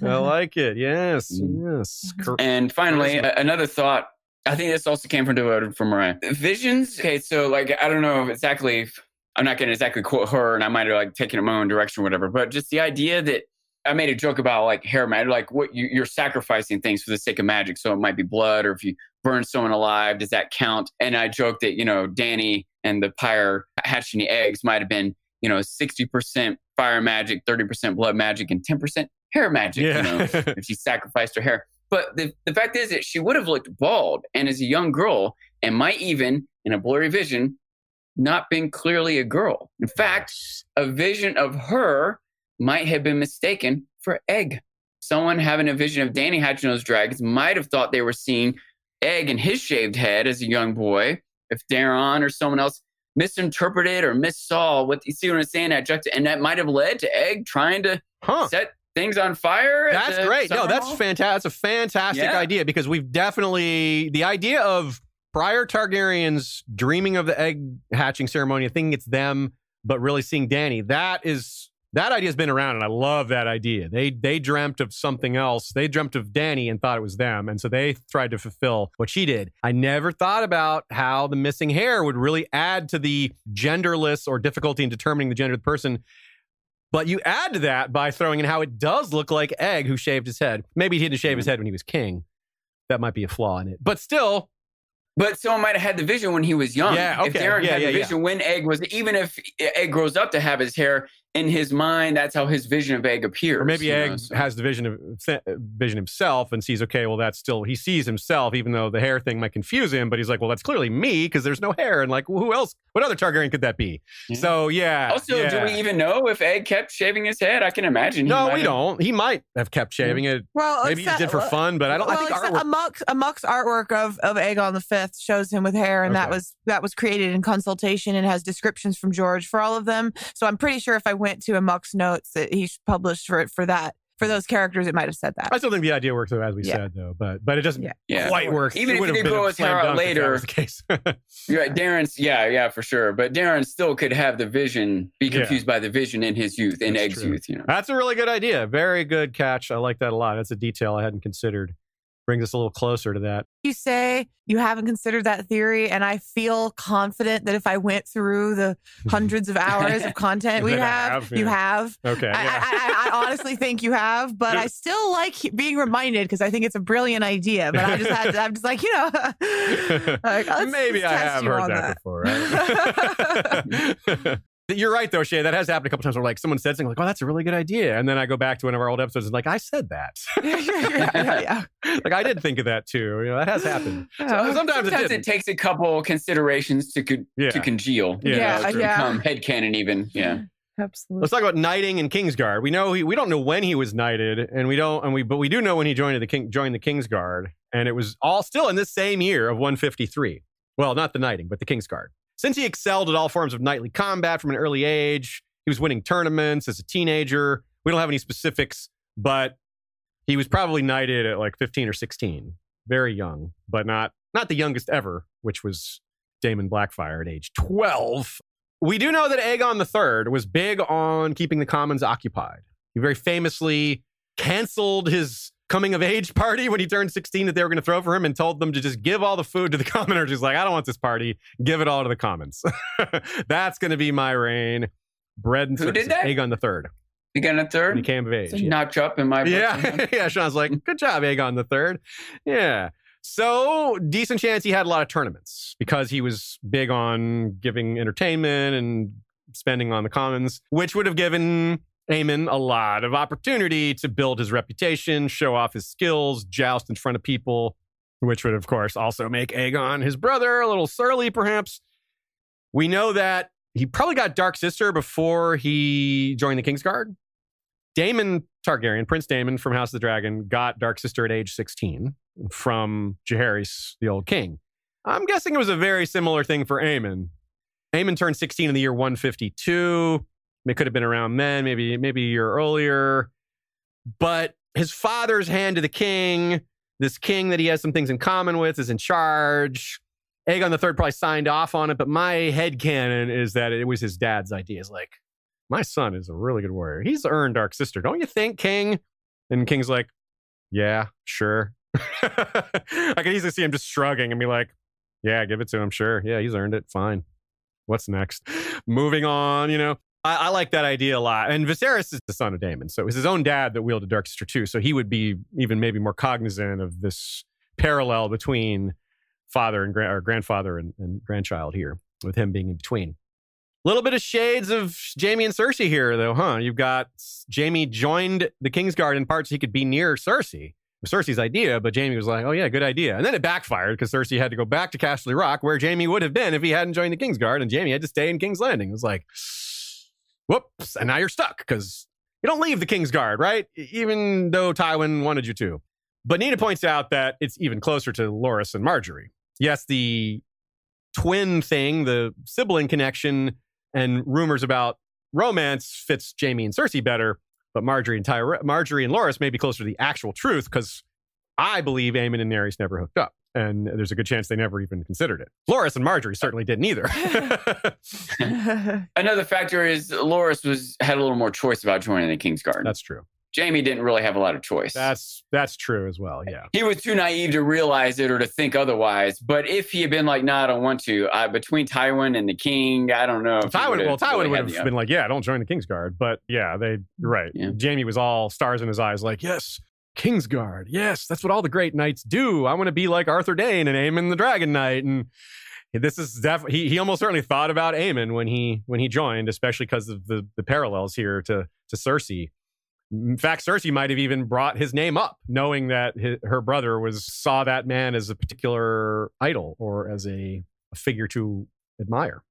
I like it. Yes, Mm. yes. And finally, another thought. I think this also came from devoted from Mariah. Visions. Okay, so like I don't know exactly. I'm not going to exactly quote her, and I might have like taken it my own direction, or whatever. But just the idea that I made a joke about like hair magic, like what you, you're sacrificing things for the sake of magic. So it might be blood, or if you burn someone alive, does that count? And I joked that you know Dany and the pyre hatching the eggs might have been you know 60% fire magic, 30% blood magic, and 10% hair magic. You know, yeah. [LAUGHS] if she sacrificed her hair. But the, the fact is that she would have looked bald and as a young girl and might even, in a blurry vision, not been clearly a girl. In fact, a vision of her might have been mistaken for Egg. Someone having a vision of Dany hatching those dragons might have thought they were seeing Egg in his shaved head as a young boy. If Daeron or someone else misinterpreted or missaw what you see what I'm saying, that juxta- and that might have led to Egg trying to huh. set things on fire. That's great. No, that's fantastic. That's a fantastic Yeah. idea because we've definitely the idea of prior Targaryens dreaming of the egg hatching ceremony, thinking it's them, but really seeing Dany. That is that idea has been around, and I love that idea. They they dreamt of something else. They dreamt of Dany and thought it was them, and so they tried to fulfill what she did. I never thought about how the missing hair would really add to the genderless or difficulty in determining the gender of the person. But you add to that by throwing in how it does look like Egg, who shaved his head. Maybe he didn't shave his mm-hmm. head when he was king. That might be a flaw in it. But still, But someone might have had the vision when he was young. Yeah, If okay. Daeron Yeah, had yeah, the yeah. when Egg was, even if Egg grows up to have his hair in his mind, that's how his vision of Egg appears. or maybe you know, Egg so- has the vision of uh, vision himself and sees, okay, well, that's still he sees himself, even though the hair thing might confuse him. But he's like, well, that's clearly me because there's no hair, and like, well, who else? What other Targaryen could that be? Yeah. So yeah. Also, yeah. do we even know if Egg kept shaving his head? I can imagine. No, we have- don't. He might have kept shaving it. Well, Maybe he did for uh, fun, but I don't. I think artwork. Amok's, Amok's artwork of of Aegon the Fifth shows him with hair, and that was that was created in consultation and has descriptions from George for all of them. So I'm pretty sure if I went to Amok's notes that he published for it for that for those characters, it might have said that. I still think the idea works though, as we Yeah. said though, but but it doesn't Yeah. Yeah. quite work. Even It if would he have did been grow his hair out dunk if later. was case. [LAUGHS] You're right. Daeron's, yeah, yeah, for sure. But Daeron still could have the vision, be Yeah. confused by the vision in his youth, in That's Egg's youth, you know. That's a really good idea. Very good catch. I like that a lot. That's a detail I hadn't considered. Brings us a little closer to that. you say you haven't considered that theory, and I feel confident that if I went through the [LAUGHS] hundreds of hours of content we That have, have, you have. Okay. I, yeah. I, I, I honestly think you have, but I still like being reminded because I think it's a brilliant idea. But I just had to, I'm just like, you know, [LAUGHS] like, [LAUGHS] Maybe I have heard on that, before. Right? You're right, though, Shay. That has happened a couple times where like someone said something like, "Oh, that's a really good idea," and then I go back to one of our old episodes and like, I said that. [LAUGHS] yeah, yeah, yeah. [LAUGHS] like I did think of that too. You know, that has happened. Oh, so Oh. sometimes, it it takes a couple considerations to co- Yeah. to congeal, you Yeah, know, to yeah. become headcanon even. Yeah. Absolutely. Let's talk about knighting in Kingsguard. We know he, we don't know when he was knighted, and we don't, and we, but we do know when he joined the king, joined the Kingsguard, and it was all still in this same year of 153. Well, not the knighting, but the Kingsguard. Since he excelled at all forms of knightly combat from an early age, he was winning tournaments as a teenager. We don't have any specifics, but he was probably knighted at like 15 or 16, very young, but not not the youngest ever, which was Daemon Blackfyre at age 12. We do know that Aegon III was big on keeping the commons occupied. He very famously canceled his coming of age party when he turned 16 that they were going to throw for him and told them to just give all the food to the [LAUGHS] commoners. He's like, I don't want this party. Give it all to the commons. [LAUGHS] That's going to be my reign. Bread and Who did that? Aegon III. You got a When he third? came of age. Yeah. notch up in my book. Yeah, [LAUGHS] yeah. Sean's like, good job, Aegon the Third. Yeah. So decent chance he had a lot of tournaments because he was big on giving entertainment and spending on the commons, which would have given Aemon a lot of opportunity to build his reputation, show off his skills, joust in front of people, which would of course also make Aegon, his brother, a little surly, perhaps. We know that he probably got Dark Sister before he joined the Kingsguard. Daemon Targaryen, Prince Daemon from House of the Dragon, got Dark Sister at age 16 from Jaehaerys, the old king. I'm guessing it was a very similar thing for Aemon. Aemon turned 16 in the year 152. It could have been around then, maybe maybe a year earlier. But his father's hand to the king, this king that he has some things in common with, is in charge. Aegon the Third probably signed off on it, but my head canon is that it was his dad's idea. It's like, my son is a really good warrior. He's earned Dark Sister, don't you think, King? And King's like, yeah, sure. [LAUGHS] I can easily see him just shrugging and be like, yeah, give it to him. Sure. Yeah, he's earned it. Fine. What's next? Moving on, you know. I, I like that idea a lot. And Viserys is the son of Daemon. So it was his own dad that wielded Dark Sister too. So he would be even maybe more cognizant of this parallel between father and gra- grandfather and, and grandchild here, with him being in between. A Little bit of shades of Jaime and Cersei here, though, huh? You've got Jaime joined the Kingsguard in part so he could be near Cersei. Cersei's idea, but Jaime was like, "Oh yeah, good idea." And then it backfired because Cersei had to go back to Casterly Rock, where Jaime would have been if he hadn't joined the Kingsguard, and Jaime had to stay in King's Landing. It was like, whoops, and now you're stuck because you don't leave the Kingsguard, right? E- Even though Tywin wanted you to. But Nina points out that it's even closer to Loras and Margaery. Yes, the twin thing, the sibling connection, and rumors about romance fits Jaime and Cersei better, but Margaery and Tyre- Margaery and Loras may be closer to the actual truth because I believe Aemon and Daenerys never hooked up, and there's a good chance they never even considered it. Loras and Margaery certainly didn't either. [LAUGHS] [LAUGHS] Another factor is Loras was had a little more choice about joining the King's Kingsguard. that's true. Jaime didn't really have a lot of choice. That's that's true as well. Yeah. he was too naive to realize it or to think otherwise. But if he had been like, "No, I don't want to," I, between Tywin and the King, I don't know. if Tywin, well, Tywin really would have the been like, "Yeah, I don't join the Kingsguard." But yeah, they you're right. Yeah. Jaime was all stars in his eyes, like, "Yes, Kingsguard. Yes, that's what all the great knights do. I want to be like Arthur Dayne and Aemon the Dragon Knight." And this is definitely he, he almost certainly thought about Aemon when he when he joined, especially because of the the parallels here to to Cersei. In fact, Cersei might have even brought his name up, knowing that hi her brother was saw that man as a particular idol or as a, a figure to admire.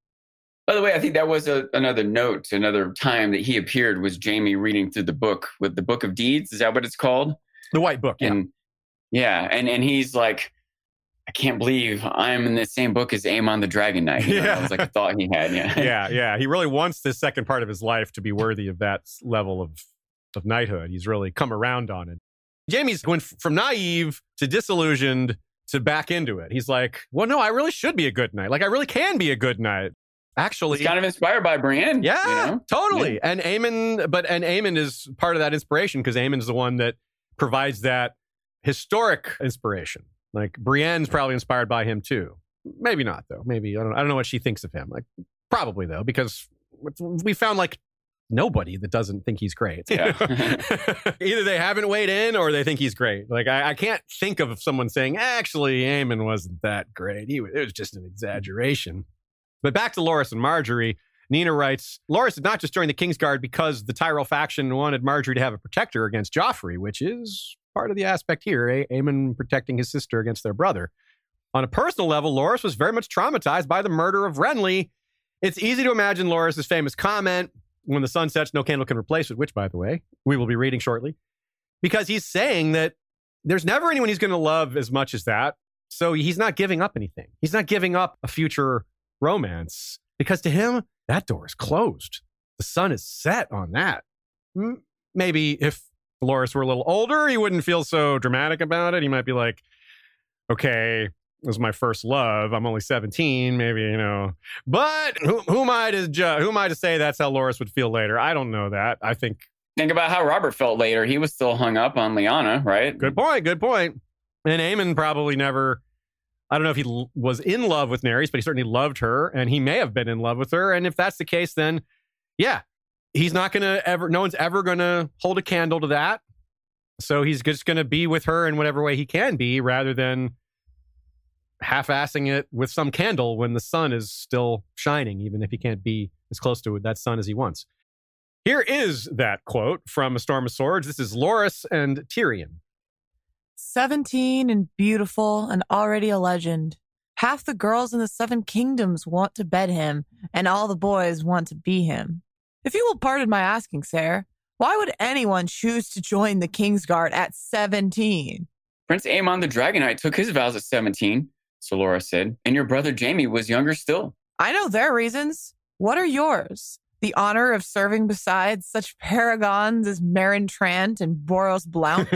By the way, I think that was a, another note, another time that he appeared was Jaime reading through the book with the Book of Deeds. Is that what it's called? The White Book, yeah. And yeah, and and he's like, I can't believe I'm in the same book as Aemon the Dragon Knight. You know, Yeah. That was like a thought he had. Yeah. yeah, [LAUGHS] yeah. He really wants this second part of his life to be worthy of that level of of knighthood. He's really come around on it. Jaime's went f- from naive to disillusioned to back into it. He's like, well, no, I really should be a good knight. Like, I really can be a good knight. Actually, He's kind of inspired by Brienne. yeah, You know? totally. And Aemon, but and Aemon is part of that inspiration because Aemon's the one that provides that historic inspiration. Like Brienne's probably inspired by him too. Maybe not though. Maybe I don't. I don't know what she thinks of him. Like probably though, because we found like nobody that doesn't think he's great. Yeah. [LAUGHS] [LAUGHS] Either they haven't weighed in or they think he's great. Like I, I can't think of someone saying actually Aemon wasn't that great. He was, it was just an exaggeration. But back to Loras and Margaery. Nina writes, Loras did not just join the Kingsguard because the Tyrell faction wanted Margaery to have a protector against Joffrey, which is part of the aspect here. Eh, a- Aemon protecting his sister against their brother. On a personal level, Loras was very much traumatized by the murder of Renly. It's easy to imagine Loras' famous comment, when the sun sets, no candle can replace it, which, by the way, we will be reading shortly, because he's saying that there's never anyone he's going to love as much as that. So he's not giving up anything. He's not giving up a future romance because to him, that door is closed. The sun is set on that. Maybe if Loras were a little older, he wouldn't feel so dramatic about it. He might be like, okay, it was my first love. I'm only 17, maybe, you know. But who, who am I to ju- who am I to say that's how Loras would feel later? I don't know that. I think Think about how Robert felt later. He was still hung up on Lyanna, right? Good point. Good point. And Aemon probably never. I don't know if he l- was in love with Naerys, but he certainly loved her, and he may have been in love with her. And if that's the case, then yeah, he's not going to ever. No one's ever going to hold a candle to that. So he's just going to be with her in whatever way he can be, rather than half-assing it with some candle when the sun is still shining, even if he can't be as close to that sun as he wants. Here is that quote from A Storm of Swords. This is Loras and Tyrion. 17 and beautiful and already a legend. Half the girls in the Seven Kingdoms want to bed him, and all the boys want to be him. If you will pardon my asking, sir, why would anyone choose to join the Kingsguard at 17? Prince Aemon the Dragonknight took his vows at 17, so Loras said, and your brother Jaime was younger still. I know their reasons. What are yours? The honor of serving beside such paragons as Meryn Trant and Boros Blount?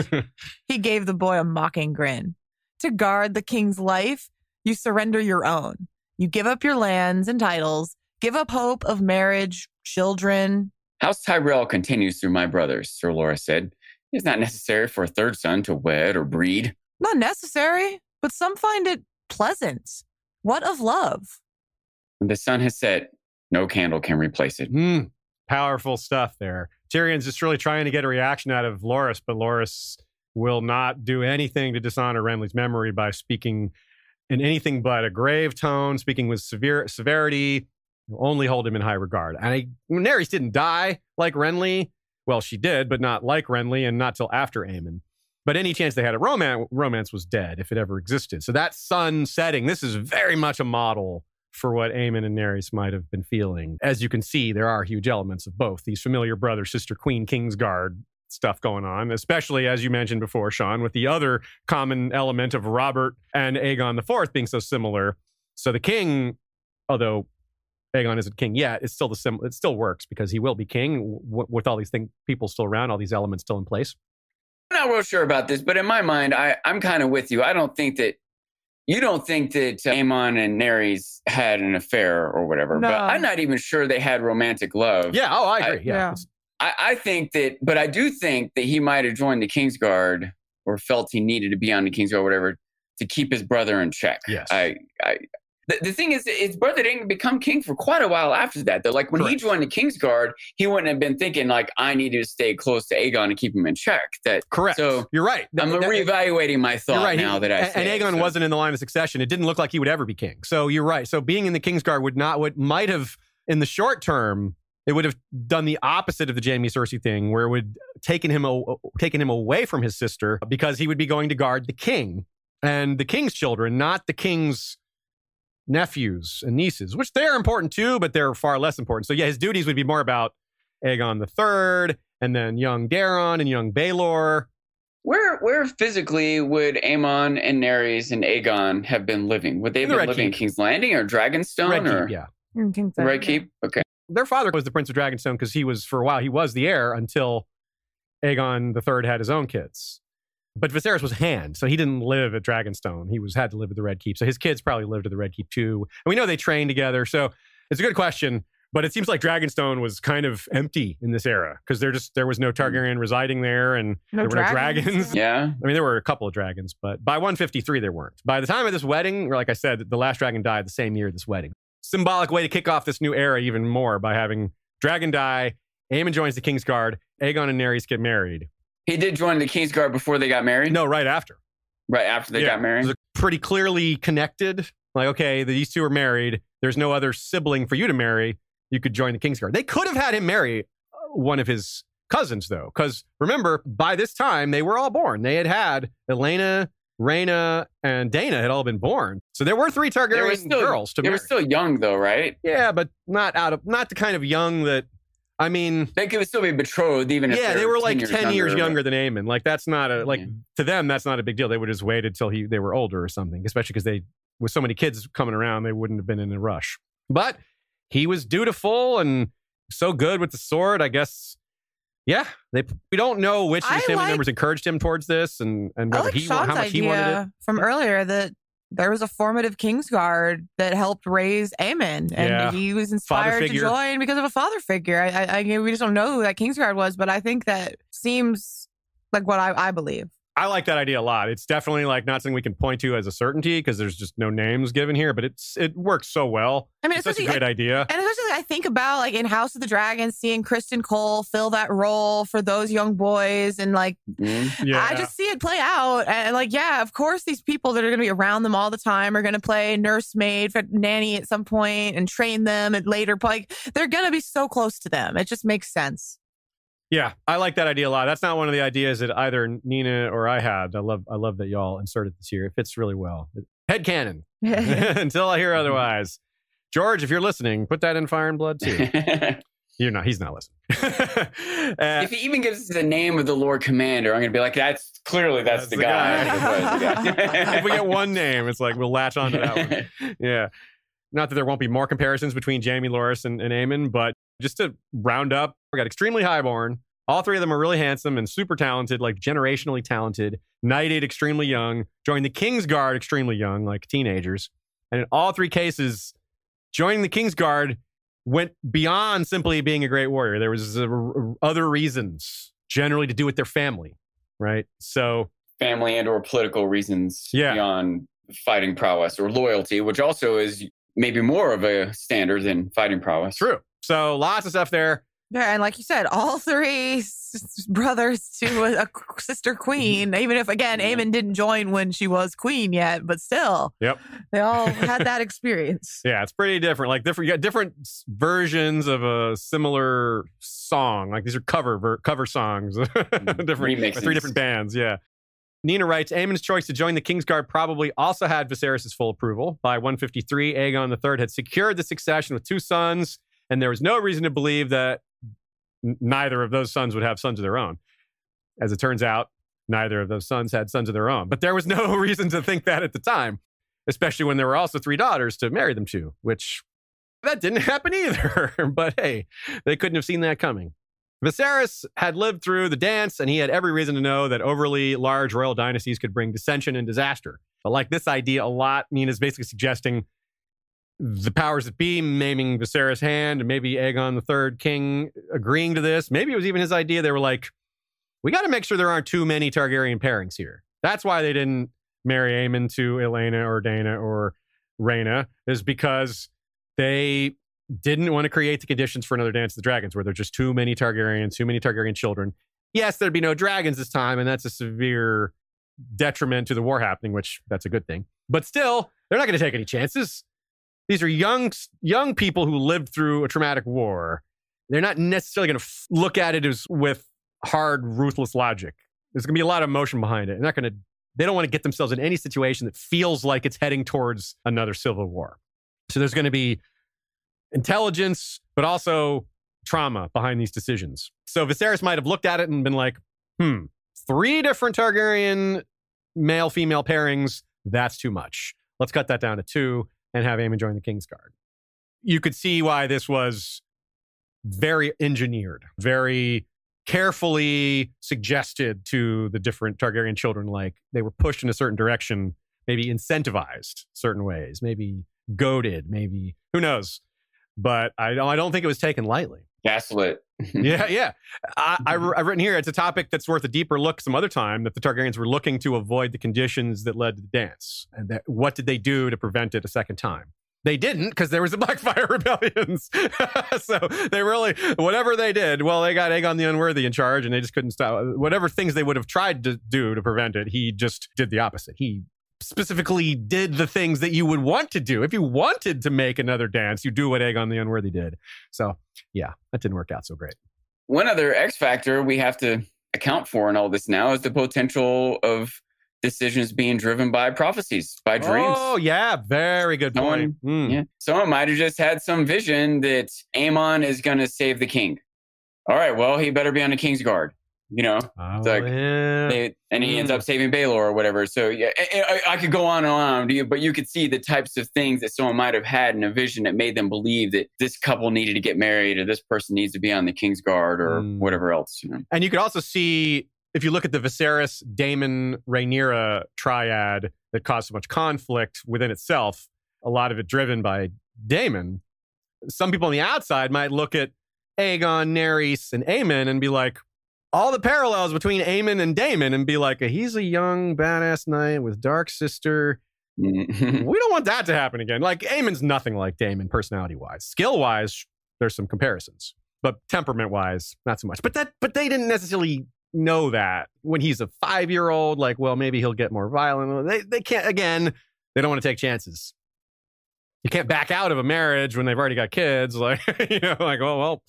[LAUGHS] he gave the boy a mocking grin. To guard the king's life, you surrender your own. You give up your lands and titles, give up hope of marriage, children. House Tyrell continues through my brothers, Sir Loras said. It is not necessary for a third son to wed or breed. Not necessary, but some find it pleasant. What of love? When the sun has set, no candle can replace it. Mm, powerful stuff there. Tyrion's just really trying to get a reaction out of Loras, but Loras will not do anything to dishonor Renly's memory by speaking in anything but a grave tone, speaking with severe severity, only hold him in high regard. And Naerys didn't die like Renly. Well, she did, but not like Renly and not till after Aemon. But any chance they had a romance, romance was dead if it ever existed. So that sun setting, this is very much a model for what Aemon and Naerys might have been feeling. As you can see, there are huge elements of both these familiar brother sister queen Kingsguard stuff going on, especially as you mentioned before, Sean, with the other common element of Robert and Aegon IV being so similar. So the king, although Aegon isn't king yet, it's still the sim- it still works because he will be king w- with all these thing- people still around, all these elements still in place. I'm not real sure about this, but in my mind, I, I'm kind of with you. I don't think that you don't think that Aemon and Naerys had an affair or whatever, No. but I'm not even sure they had romantic love. Yeah, oh, I agree. I- yeah. yeah. I, I think that, but I do think that he might have joined the Kingsguard or felt he needed to be on the Kingsguard or whatever to keep his brother in check. Yes. I, I, the, the thing is, his brother didn't become king for quite a while after that. Though, like when he joined the Kingsguard, he wouldn't have been thinking like, I need to stay close to Aegon and keep him in check. That Correct. So You're right. I'm That- reevaluating my thought right. He- now that I and, and Aegon so. wasn't in the line of succession. It didn't look like he would ever be king. So you're right. So being in the Kingsguard would not would might have in the short term it would have done the opposite of the Jaime Cersei thing, where it would taken him a, taken him away from his sister because he would be going to guard the king and the king's children, not the king's nephews and nieces, which they're important too, but they're far less important. So yeah, his duties would be more about Aegon the Third, and then young Daeron and young Baelor. Where where physically would Aemon and Naerys and Aegon have been living? Would they have the been Red living in King's Landing or Dragonstone Red or Keep, yeah. Mm, the Red Keep? Okay. their father was the Prince of Dragonstone because he was for a while he was the heir until Aegon the Third had his own kids. But Viserys was hand, so he didn't live at Dragonstone. He was had to live at the Red Keep. So his kids probably lived at the Red Keep too. And we know they trained together. So it's a good question. But it seems like Dragonstone was kind of empty in this era because there just there was no mm. Targaryen residing there, and No there were no dragons. dragons. Yeah. I mean, there were a couple of dragons, but by 153, there weren't. By the time of this wedding, or like I said, the last dragon died the same year of this wedding. Symbolic way to kick off this new era even more by having dragon die, Aemon joins the Kingsguard, Aegon and Naerys get married. He did join the Kingsguard before they got married. No, right after. Right after they Yeah, got married. it was pretty clearly connected. Like, okay, these two are married. There's no other sibling for you to marry. You could join the Kingsguard. They could have had him marry uh, one of his cousins, though, because remember, by this time they were all born. They had had Elaena, Rhaena, and Daena had all been born. So there were three They were Targaryen still girls to They marry. They were still young though, right? yeah, but not out of not the kind of young that I mean, they could still be betrothed, even yeah, they they're were like 10 years 10 years younger. younger than Aemon. Like, that's not a, like, Yeah. to them, that's not a big deal. They would have just waited till he, they were older or something, especially because they, with so many kids coming around, they wouldn't have been in a rush. But he was dutiful and so good with the sword. I guess, yeah, they, we don't know which of his family like- members encouraged him towards this and, and whether like he, how Sean's much he wanted it. from earlier that there was a formative Kingsguard that helped raise Aemon, and Yeah. he was inspired to join because of a father figure. I, I, I, we just don't know who that Kingsguard was, but I think that seems like what I, I believe. I like that idea a lot. It's definitely like not something we can point to as a certainty because there's just no names given here, but it's it works so well. I mean, It's such a especially great idea. And especially, I think about like in House of the Dragon, seeing Criston Cole fill that role for those young boys, and like Mhm. Yeah, I just see it play out. And like, yeah, of course, these people that are going to be around them all the time are going to play nursemaid, for nanny at some point, and train them, and later, like they're going to be so close to them. It just makes sense. Yeah, I like that idea a lot. That's not one of the ideas that either Nina or I had. I love I love that y'all inserted this here. It fits really well. Head canon. [LAUGHS] [LAUGHS] Until I hear otherwise. George, if you're listening, put that in Fire and Blood too. [LAUGHS] You're not. He's not listening. Uh, if he even gives us the name of the Lord Commander, I'm going to be like, that's clearly that's, That's the, the guy. guy. The guy. if we get one name, it's like we'll latch onto that one. Yeah. Not that there won't be more comparisons between Jaime Loras and, and Aemon, but just to round up, we got extremely highborn. All three of them are really handsome and super talented, like generationally talented. Knighted extremely young, joined the King's Guard extremely young, like teenagers. And in all three cases, joining the King's Guard went beyond simply being a great warrior. There was uh, other reasons, generally to do with their family, right? So Family and or political reasons Yeah. beyond fighting prowess or loyalty, which also is maybe more of a standard than fighting prowess. true. So lots of stuff there. Yeah, and like you said, all three s- brothers to a, a sister queen. Mm-hmm. Even if again, Yeah. Aemon didn't join when she was queen yet, but still, Yep. they all had that experience. [LAUGHS] Yeah, it's pretty different. Like different, you got different versions of a similar song. Like these are cover ver- cover songs, [LAUGHS] mm-hmm. different Remixes. three different bands. Yeah. Nina writes, Aemon's choice to join the Kingsguard probably also had Viserys' full approval. By 153, Aegon III had secured the succession with two sons, and there was no reason to believe that neither of those sons would have sons of their own. As it turns out, neither of those sons had sons of their own. But there was [LAUGHS] no reason to think that at the time, especially when there were also three daughters to marry them to, which that didn't happen either. [LAUGHS] but hey, they couldn't have seen that coming. Viserys had lived through the dance, and he had every reason to know that overly large royal dynasties could bring dissension and disaster. But like this idea a lot, Nina's basically suggesting the powers that be naming Viserys' hand, and maybe Aegon the Third King agreeing to this. Maybe it was even his idea. They were like, "We got to make sure there aren't too many Targaryen pairings here." That's why they didn't marry Aemon to Elaena or Daena or Rhaena, is because they didn't want to create the conditions for another Dance of the Dragons where there's just too many Targaryens, too many Targaryen children. Yes, there'd be no dragons this time, and that's a severe detriment to the war happening, which that's a good thing. But still, they're not going to take any chances. These are young young people who lived through a traumatic war. They're not necessarily going to f- look at it as with hard, ruthless logic. There's going to be a lot of emotion behind it. They're not going to. They don't want to get themselves in any situation that feels like it's heading towards another civil war. So there's going to be intelligence, but also trauma behind these decisions. So Viserys might have looked at it and been like, hmm, three different Targaryen male female pairings, that's too much. Let's cut that down to two and have Aemon join the Kingsguard. You could see why this was very engineered, very carefully suggested to the different Targaryen children. Like they were pushed in a certain direction, maybe incentivized certain ways, maybe goaded, maybe who knows. But I I don't think it was taken lightly. Gaslit. yeah, [LAUGHS] yeah. I, I, I've written here, it's a topic that's worth a deeper look some other time that the Targaryens were looking to avoid the conditions that led to the dance. And that, what did they do to prevent it a second time? They didn't because there was the Blackfyre [LAUGHS] rebellions. [LAUGHS] so they really, whatever they did, well, they got Aegon the Unworthy in charge and they just couldn't stop. Whatever things they would have tried to do to prevent it, he just did the opposite. He specifically did the things that you would want to do. If you wanted to make another dance, you do what Aegon the Unworthy did. So yeah, that didn't work out so great. One other X factor we have to account for in all this now is the potential of decisions being driven by prophecies, by dreams. Oh yeah, very good point. Mm. Yeah. Someone might have just had some vision that Aemon is going to save the king. all right, well, he better be on the King's Guard. You know, Oh, like, yeah. they, and he ends Mm. up saving Baelor or whatever. So yeah, I, I, could go on and on, but you could see the types of things that someone might have had in a vision that made them believe that this couple needed to get married or this person needs to be on the King's Guard or Mm. whatever else. You know? And you could also see if you look at the Viserys, Daemon, Rhaenyra triad that caused so much conflict within itself, a lot of it driven by Daemon. Some people on the outside might look at Aegon, Naerys, and Aemon and be like, all the parallels between Aemon and Daemon and be like, he's a young badass knight with dark sister. Mhm. we don't want that to happen again. Like Aemon's nothing like Daemon personality wise. Skill wise, there's some comparisons, but temperament wise, not so much. But that, but they didn't necessarily know that when he's a five year old. Like, well, maybe he'll get more violent. They they can't again. They don't want to take chances. You can't back out of a marriage when they've already got kids. [LAUGHS] Like, you know, like, oh well,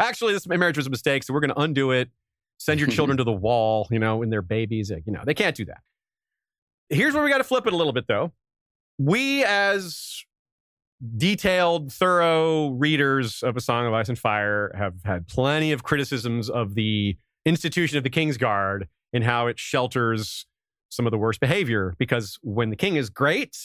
actually, this marriage was a mistake, so we're going to undo it. Send your children [LAUGHS] to the wall. You know, when they're babies. You know, they can't do that. Here's where we got to flip it a little bit, though we as detailed thorough readers of a song of ice and fire have had plenty of criticisms of the institution of the king's guard and how it shelters some of the worst behavior because when the king is great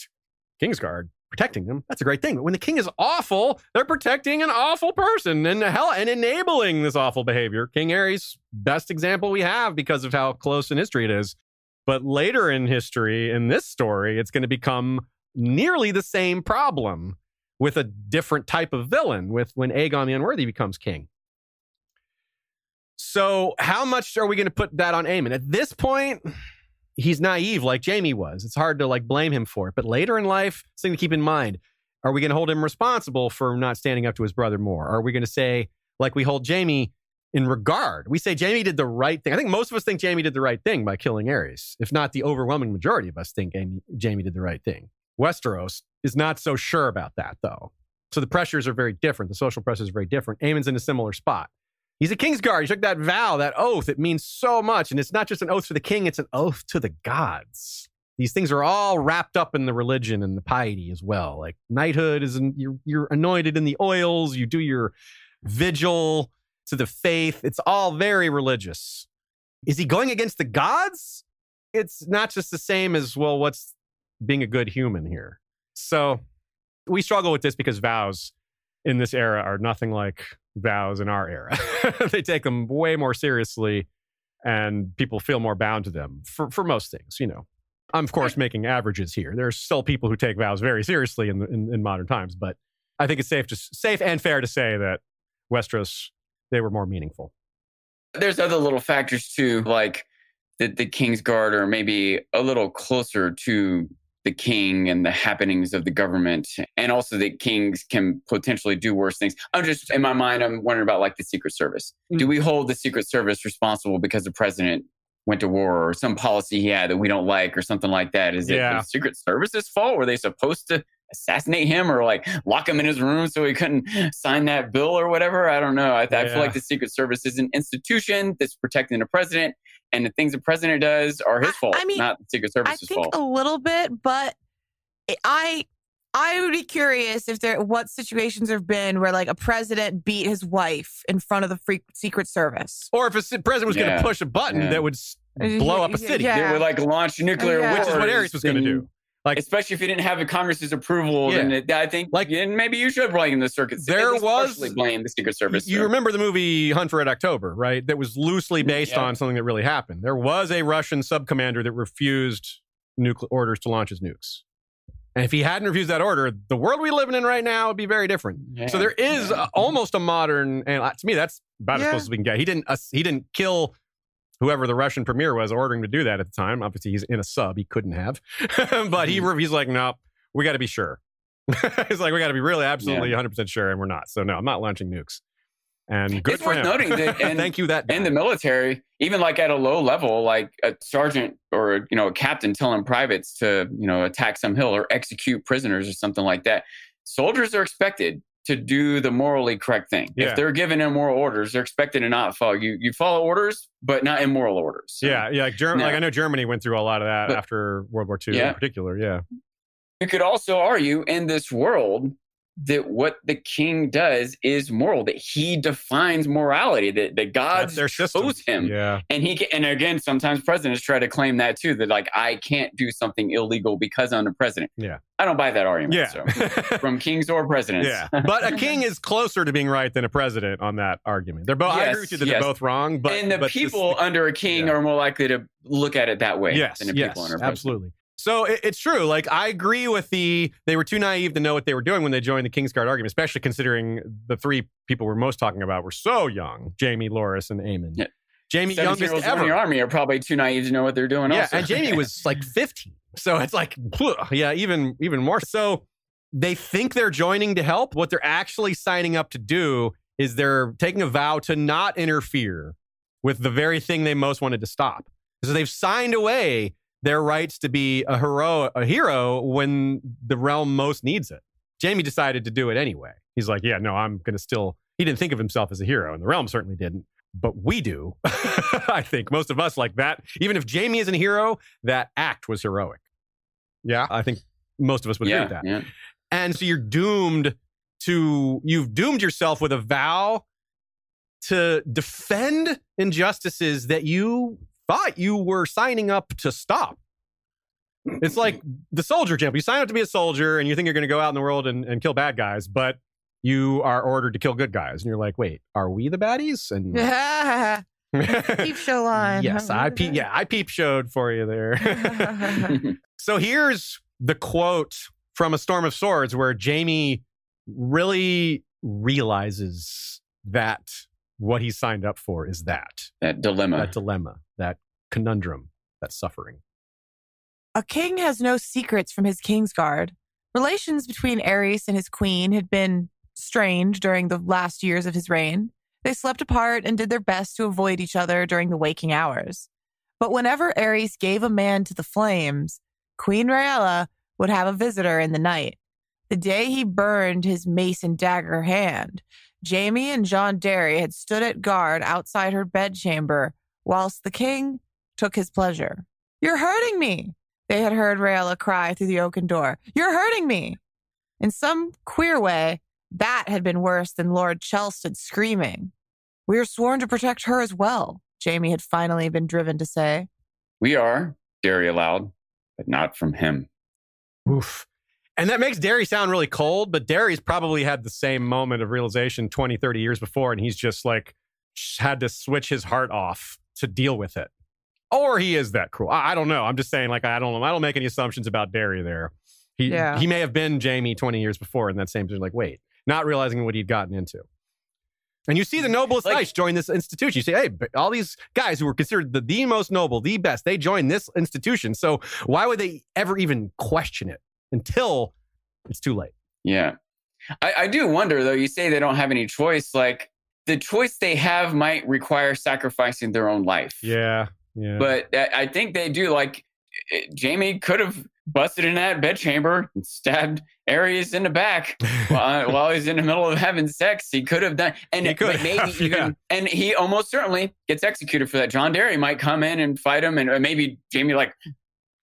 king's guard protecting them that's a great thing but when the king is awful they're protecting an awful person and hell and enabling this awful behavior king Aerys best example we have because of how close in history it is but later in history in this story it's going to become nearly the same problem with a different type of villain with when Aegon the Unworthy becomes king. So how much are we going to put that on Aemon? At this point, he's naive like Jaime was. It's hard to like blame him for it. But later in life, something to keep in mind. Are we going to hold him responsible for not standing up to his brother more? Are we going to say, like we hold Jaime in regard? We say Jaime did the right thing. I think most of us think Jaime did the right thing by killing Aerys. If not the overwhelming majority of us think Jaime did the right thing. Westeros is not so sure about that, though. So the pressures are very different. The social pressures are very different. Aemon's in a similar spot. He's a Kingsguard. He took that vow, that oath. It means so much. And it's not just an oath to the king, it's an oath to the gods. These things are all wrapped up in the religion and the piety as well. Like knighthood is, in, you're, you're anointed in the oils, you do your vigil to the faith. It's all very religious. Is he going against the gods? It's not just the same as, well, what's being a good human here? So we struggle with this because vows in this era are nothing like vows in our era. [LAUGHS] they take them way more seriously and people feel more bound to them for, for most things, you know. I'm, of course, making averages here. There's still people who take vows very seriously in, in, in modern times, but I think it's safe to safe and fair to say that Westeros they were more meaningful. There's other little factors too, like that the King's Guard are maybe a little closer to the king and the happenings of the government, and also that kings can potentially do worse things. I'm just in my mind, I'm wondering about like the Secret Service. Do mm. we hold the Secret Service responsible because the president went to war or some policy he had that we don't like or something like that? Is Yeah. it the Secret Service's fault? Were they supposed to assassinate him or like lock him in his room so he couldn't sign that bill or whatever? I don't know. I, I Yeah. feel like the Secret Service is an institution that's protecting the president, and the things the president does are his I- fault, I mean, not the Secret I Service's think fault. a little bit, but I I would be curious if there what situations have been where like a president beat his wife in front of the free, Secret Service. Or if a president was going to push a button Yeah. that would blow up a Yeah. city, They would like launch nuclear Yeah. wars, which is what Aerys was going to do. Like especially if you didn't have the Congress's approval, then Yeah. it, I think Like- then maybe you should blame the circuit. There was- blame the Secret Service. You remember the movie Hunt for Red October, right? That was loosely based Yeah. on something that really happened. There was a Russian sub commander that refused nuclear orders to launch his nukes. And if he hadn't refused that order, the world we live in right now would be very different. Yeah. So there is a- almost a modern, and uh, to me, that's about as close as we can get. He didn't, uh, he didn't kill whoever the Russian premier was ordering to do that at the time. Obviously, he's in a sub; he couldn't have. [LAUGHS] but he, Mm-hmm. he's like, no, we got to be sure. [LAUGHS] he's like, we got to be really, absolutely, 100 percent sure, and we're not. So no, I'm not launching nukes. And good It's for worth him. noting that [LAUGHS] in- Thank you. That in the military, even like at a low level, like a sergeant or you know a captain telling privates to you know attack some hill or execute prisoners or something like that. Soldiers are expected to do the morally correct thing. Yeah. If they're given immoral orders, they're expected to not follow. You you follow orders, but not immoral orders. So yeah, yeah. Like, Germ- No. like I know Germany went through a lot of that But- after World War II Yeah. in particular. Yeah, You could also argue in this world that what the king does is moral, that he defines morality, that, that God chose him. Yeah. And he can, and again, sometimes presidents try to claim that too, that like I can't do something illegal because I'm the president. Yeah. I don't buy that argument. Yeah. So, [LAUGHS] from kings or presidents. yeah. But a king is closer to being right than a president on that argument. They're both I agree with you that yes. they're both wrong, but and the but this- people under a king yeah. are more likely to look at it that way yes, than the yes, people under a president. absolutely. So it, it's true. Like I agree with the they were too naive to know what they were doing when they joined the Kingsguard argument, especially considering the three people we're most talking about were so young: Jaime, Loras, and Aemon. Yeah. Jaime, 17 youngest olds in the army are probably too naive to know what they're doing. yeah, also. and Jaime [LAUGHS] was like 15. So it's like, yeah, even even more. So they think they're joining to help. What they're actually signing up to do is they're taking a vow to not interfere with the very thing they most wanted to stop. So they've signed away their rights to be a hero, a hero when the realm most needs it. Jaime decided to do it anyway. He's like, yeah, no, I'm going to still. He didn't think of himself as a hero, and the realm certainly didn't. But we do. [LAUGHS] I think most of us like that. Even if Jaime isn't a hero, that act was heroic. Yeah, I think most of us would agree yeah, with that. yeah. And so you're doomed to, you've doomed yourself with a vow to defend injustices that you thought you were signing up to stop. It's like the soldier jump. You sign up to be a soldier and you think you're going to go out in the world and, and kill bad guys, but you are ordered to kill good guys. And you're like, wait, are we the baddies? And [LAUGHS] Peep show line. yes, I peep, yeah, I peep showed for you there. [LAUGHS] [LAUGHS] So here's the quote from A Storm of Swords where Jaime really realizes that what he signed up for is that that dilemma. that dilemma, that conundrum, that suffering. A king has no secrets from his Kingsguard. Relations between Aerys and his queen had been strained during the last years of his reign. They slept apart and did their best to avoid each other during the waking hours. But whenever Aerys gave a man to the flames, Queen Rhaella would have a visitor in the night. The day he burned his mace and dagger hand, Jaime and Jon Darry had stood at guard outside her bedchamber whilst the king took his pleasure. You're hurting me, they had heard Rhaella cry through the oaken door. You're hurting me. In some queer way, that had been worse than Lord Chelsted screaming. We are sworn to protect her as well, Jaime had finally been driven to say. we are, Darry allowed, but not from him. Oof. And that makes Darry sound really cold, but Darry's probably had the same moment of realization 20, 30 years before, and he's just like had to switch his heart off to deal with it. Or he is that cruel. I, I don't know. I'm just saying, like, I don't I don't make any assumptions about Darry there. He Yeah. he may have been Jaime 20 years before in that same position, like, wait, not realizing what he'd gotten into. And you see the noblest Like- knights join this institution. You say, hey, all these guys who were considered the, the most noble, the best, they join this institution. So why would they ever even question it until it's too late? Yeah. I, I do wonder, though, you say they don't have any choice. Like, the choice they have might require sacrificing their own life. Yeah. Yeah. But I think they do. Like, eh, Jaime could have busted in that bedchamber and stabbed Aerys in the back [LAUGHS] while, while he's in the middle of having sex. He could have done, and but maybe [LAUGHS] have, even, yeah. and he almost certainly gets executed for that. Jon Darry might come in and fight him, and uh, maybe Jaime like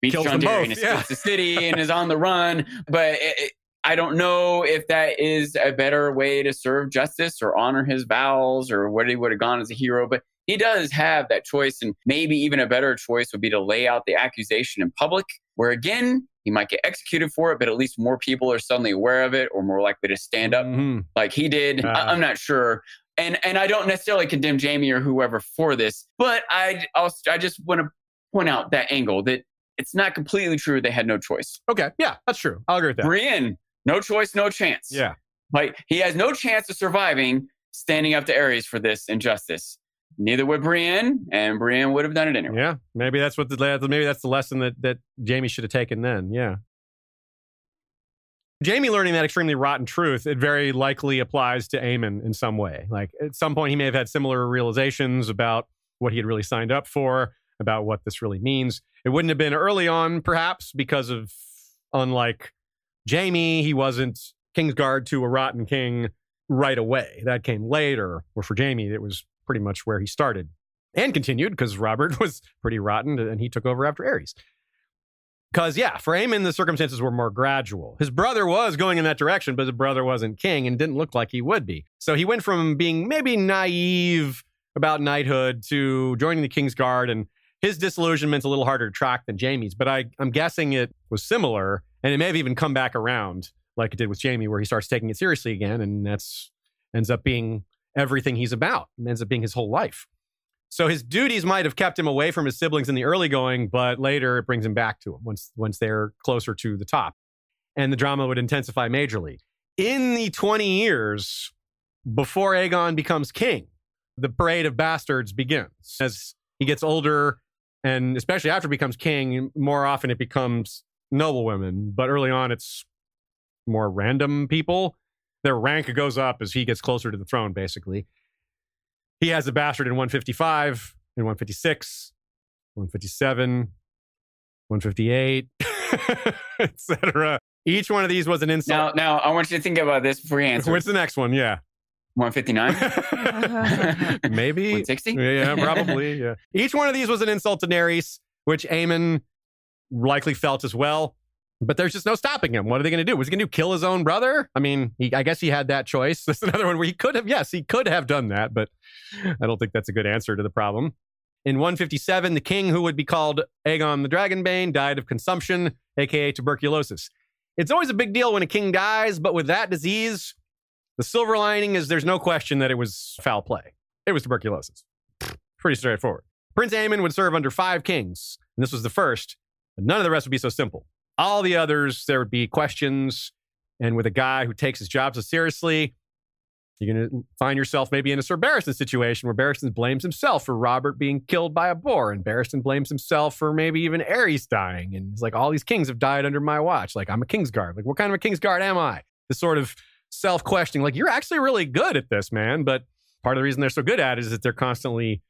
beats Kills Jon Darry both, and yeah. escapes the city and is on the run. But it, it- I don't know if that is a better way to serve justice or honor his vows or what he would have gone as a hero. But he does have that choice. And maybe even a better choice would be to lay out the accusation in public, where again, he might get executed for it, but at least more people are suddenly aware of it or more likely to stand up Mhm. like he did. Uh. I- I'm not sure. And and I don't necessarily condemn Jaime or whoever for this, but I I'll, I just want to point out that angle that it's not completely true they had no choice. Okay. Yeah, that's true. I'll agree with that. Brienne, no choice, no chance. Yeah. Like he has no chance of surviving standing up to Aerys for this injustice. Neither would Brienne, and Brienne would have done it anyway. Yeah. Maybe that's what the maybe that's the lesson that that Jaime should have taken then. Yeah. Jaime learning that extremely rotten truth, it very likely applies to Aemon in some way. Like at some point, he may have had similar realizations about what he had really signed up for, about what this really means. It wouldn't have been early on, perhaps, because of unlike Jaime, he wasn't Kingsguard to a rotten king right away. That came later. Or for Jaime, it was pretty much where he started and continued because Robert [LAUGHS] was pretty rotten and he took over after Aerys. Because, yeah, for Aemon, the circumstances were more gradual. His brother was going in that direction, but his brother wasn't king and didn't look like he would be. So he went from being maybe naive about knighthood to joining the King's Guard. And his disillusionment's a little harder to track than Jaime's, but I, I'm guessing it was similar. And it may have even come back around like it did with Jaime, where he starts taking it seriously again. And that's ends up being everything he's about, ends up being his whole life. So his duties might have kept him away from his siblings in the early going, but later it brings him back to him once once they're closer to the top. And the drama would intensify majorly. In the 20 years before Aegon becomes king, the parade of bastards begins. As he gets older, and especially after he becomes king, more often it becomes noble women. But early on, it's more random people. Their rank goes up as he gets closer to the throne, basically. He has a bastard in 155, in 156, 157, 158, [LAUGHS] etc. Each one of these was an insult. Now, now I want you to think about this before you answer. What's the next one? Yeah. 159? [LAUGHS] Maybe. 160? Yeah, probably. Yeah. [LAUGHS] Each one of these was an insult to Naerys, which Aemon likely felt as well. But there's just no stopping him. What are they going to do? Was he going to kill his own brother? I mean, he, I guess he had that choice. [LAUGHS] That's another one where he could have, yes, he could have done that, but I don't think that's a good answer to the problem. In 157, the king, who would be called Aegon the Dragonbane, died of consumption, aka tuberculosis. It's always a big deal when a king dies, but with that disease, the silver lining is there's no question that it was foul play. It was tuberculosis. Pretty straightforward. Prince Aemon would serve under five kings, and this was the first, none of the rest would be so simple. All the others, there would be questions. And with a guy who takes his job so seriously, you're going to find yourself maybe in a Sir Barristan situation where Barristan blames himself for Robert being killed by a boar, and Barristan blames himself for maybe even Aerys dying. And it's like, all these kings have died under my watch. Like, I'm a Kingsguard. Like, what kind of a Kingsguard am I? This sort of self questioning, like, you're actually really good at this, man. But part of the reason they're so good at it is that they're constantly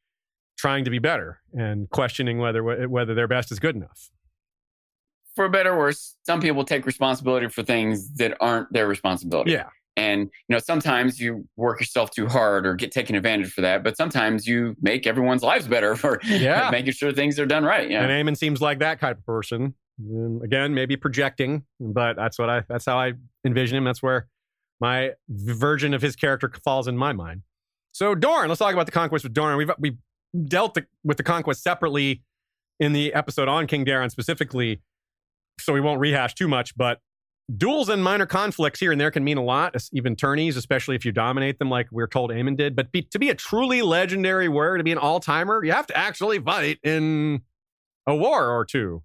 trying to be better and questioning whether whether their best is good enough for better or worse, some people take responsibility for things that aren't their responsibility. Yeah. And you know, sometimes you work yourself too hard or get taken advantage for that, but sometimes you make everyone's lives better for [LAUGHS] yeah. making sure things are done right. Yeah. And Aemon seems like that type of person. And again, maybe projecting, but that's what I that's how I envision him. That's where my version of his character falls in my mind. So Dorne, let's talk about the conquest with Dorne. We've we dealt the, with the conquest separately in the episode on King Daeron specifically so we won't rehash too much, but duels and minor conflicts here and there can mean a lot, even tourneys, especially if you dominate them like we're told Aemon did. But be, to be a truly legendary warrior, to be an all timer, you have to actually fight in a war or two.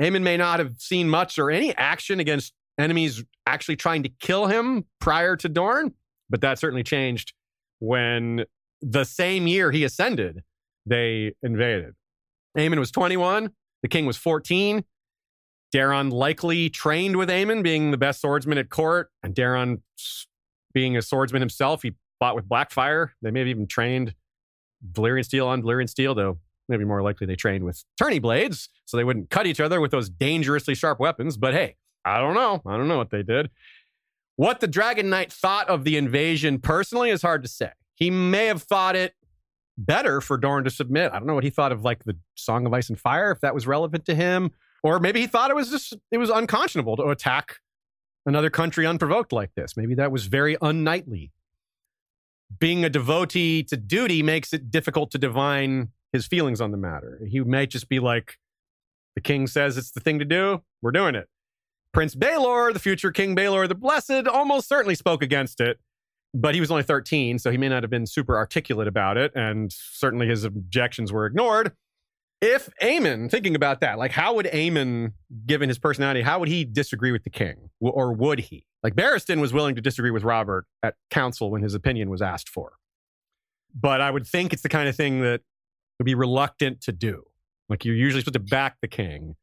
Aemon may not have seen much or any action against enemies actually trying to kill him prior to Dorne, but that certainly changed when the same year he ascended, they invaded. Aemon was 21, the king was 14. Daeron likely trained with Aemon, being the best swordsman at court, and Daeron being a swordsman himself, he fought with Blackfyre. They may have even trained Valyrian steel on Valyrian steel, though maybe more likely they trained with tourney blades, so they wouldn't cut each other with those dangerously sharp weapons. But hey, I don't know. I don't know what they did. What the Dragon Knight thought of the invasion personally is hard to say. He may have thought it better for Dorne to submit. I don't know what he thought of like the Song of Ice and Fire, if that was relevant to him, or maybe he thought it was just it was unconscionable to attack another country unprovoked like this. Maybe that was very unknightly. Being a devotee to duty makes it difficult to divine his feelings on the matter. He might just be like, the king says it's the thing to do, we're doing it. Prince Baelor, the future King Baelor the Blessed, almost certainly spoke against it, but he was only 13, so he may not have been super articulate about it, and certainly his objections were ignored if Aemon, thinking about that, like how would Aemon, given his personality, how would he disagree with the king? Or would he? Like Barristan was willing to disagree with Robert at council when his opinion was asked for. But I would think it's the kind of thing that would be reluctant to do. Like you're usually supposed to back the king.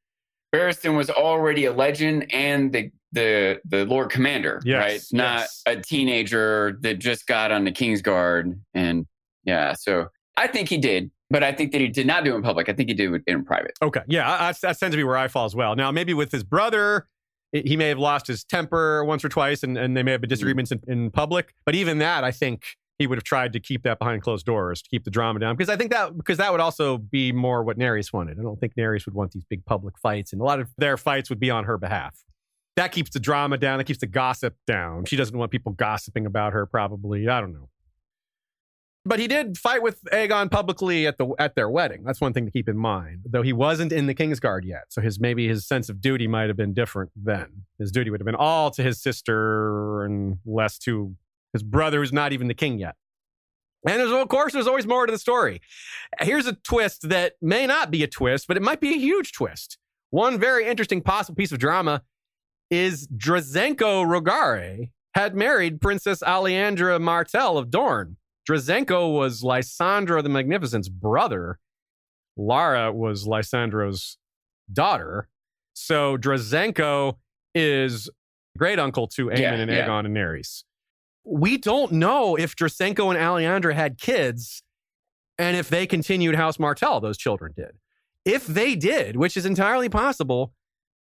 Barristan was already a legend and the the the Lord Commander, yes, right? Not yes. a teenager that just got on the King's Guard. And yeah, so I think he did but I think that he did not do it in public. I think he did it in private. Okay. Yeah, that tends to be where I fall as well. Now, maybe with his brother, he may have lost his temper once or twice and, and they may have been mm-hmm. disagreements in, in public. But even that, I think he would have tried to keep that behind closed doors to keep the drama down because I think that because that would also be more what Naerys wanted. I don't think Naerys would want these big public fights, and a lot of their fights would be on her behalf. That keeps the drama down. That keeps the gossip down. She doesn't want people gossiping about her. Probably, I don't know. But he did fight with Aegon publicly at the at their wedding. That's one thing to keep in mind. Though he wasn't in the Kingsguard yet, so his maybe his sense of duty might have been different then. His duty would have been all to his sister and less to his brother, who's not even the king yet. And there's, of course, there's always more to the story. Here's a twist that may not be a twist, but it might be a huge twist. One very interesting possible piece of drama is Drazenko Rogare had married Princess Aliandra Martell of Dorne. Drazenko was Lysandro the Magnificent's brother. Larra was Lysandro's daughter. So Drazenko is great uncle to Aemon Yeah, and yeah. Aegon and Naerys. We don't know if Drazenko and Aliandra had kids and if they continued House Martell, those children did. If they did, which is entirely possible,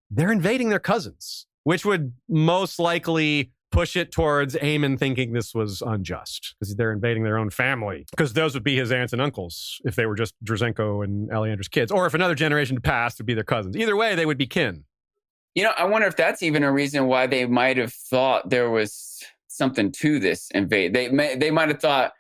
they're invading their cousins, which would most likely push it towards Aemon thinking this was unjust because they're invading their own family. Because those would be his aunts and uncles if they were just Drazenko and Aliandra's kids, or if another generation passed, would be their cousins. Either way, they would be kin. You know, I wonder if that's even a reason why they might have thought there was something to this invade. They may, they might have thought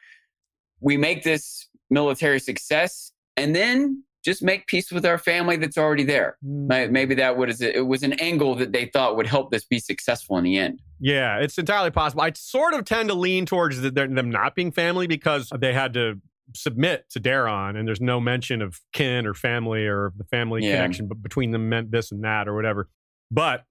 we make this military success and then just make peace with our family that's already there. Hmm. May- Maybe that was it was an angle that they thought would help this be successful in the end. Yeah, it's entirely possible. I sort of tend to lean towards the, them not being family because they had to submit to Daeron, and there's no mention of kin or family or the family Yeah. connection but between them meant this and that or whatever. But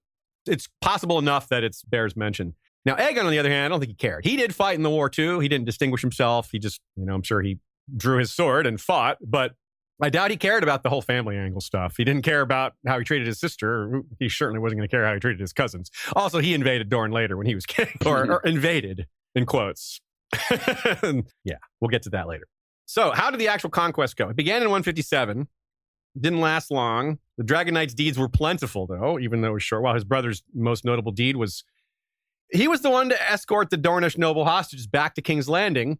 it's possible enough that it's bears mention. Now, Aegon, on the other hand, I don't think he cared. He did fight in the war too. He didn't distinguish himself. He just, you know, I'm sure he drew his sword and fought, but I doubt he cared about the whole family angle stuff. He didn't care about how he treated his sister. He certainly wasn't going to care how he treated his cousins. Also, he invaded Dorne later when he was [LAUGHS] king, or, or [LAUGHS] invaded in quotes. [LAUGHS] yeah, we'll get to that later. So, how did the actual conquest go? It began in 157. Didn't last long. The Dragon Knight's deeds were plentiful, though, even though it was short. While his brother's most notable deed was he was the one to escort the Dornish noble hostages back to King's Landing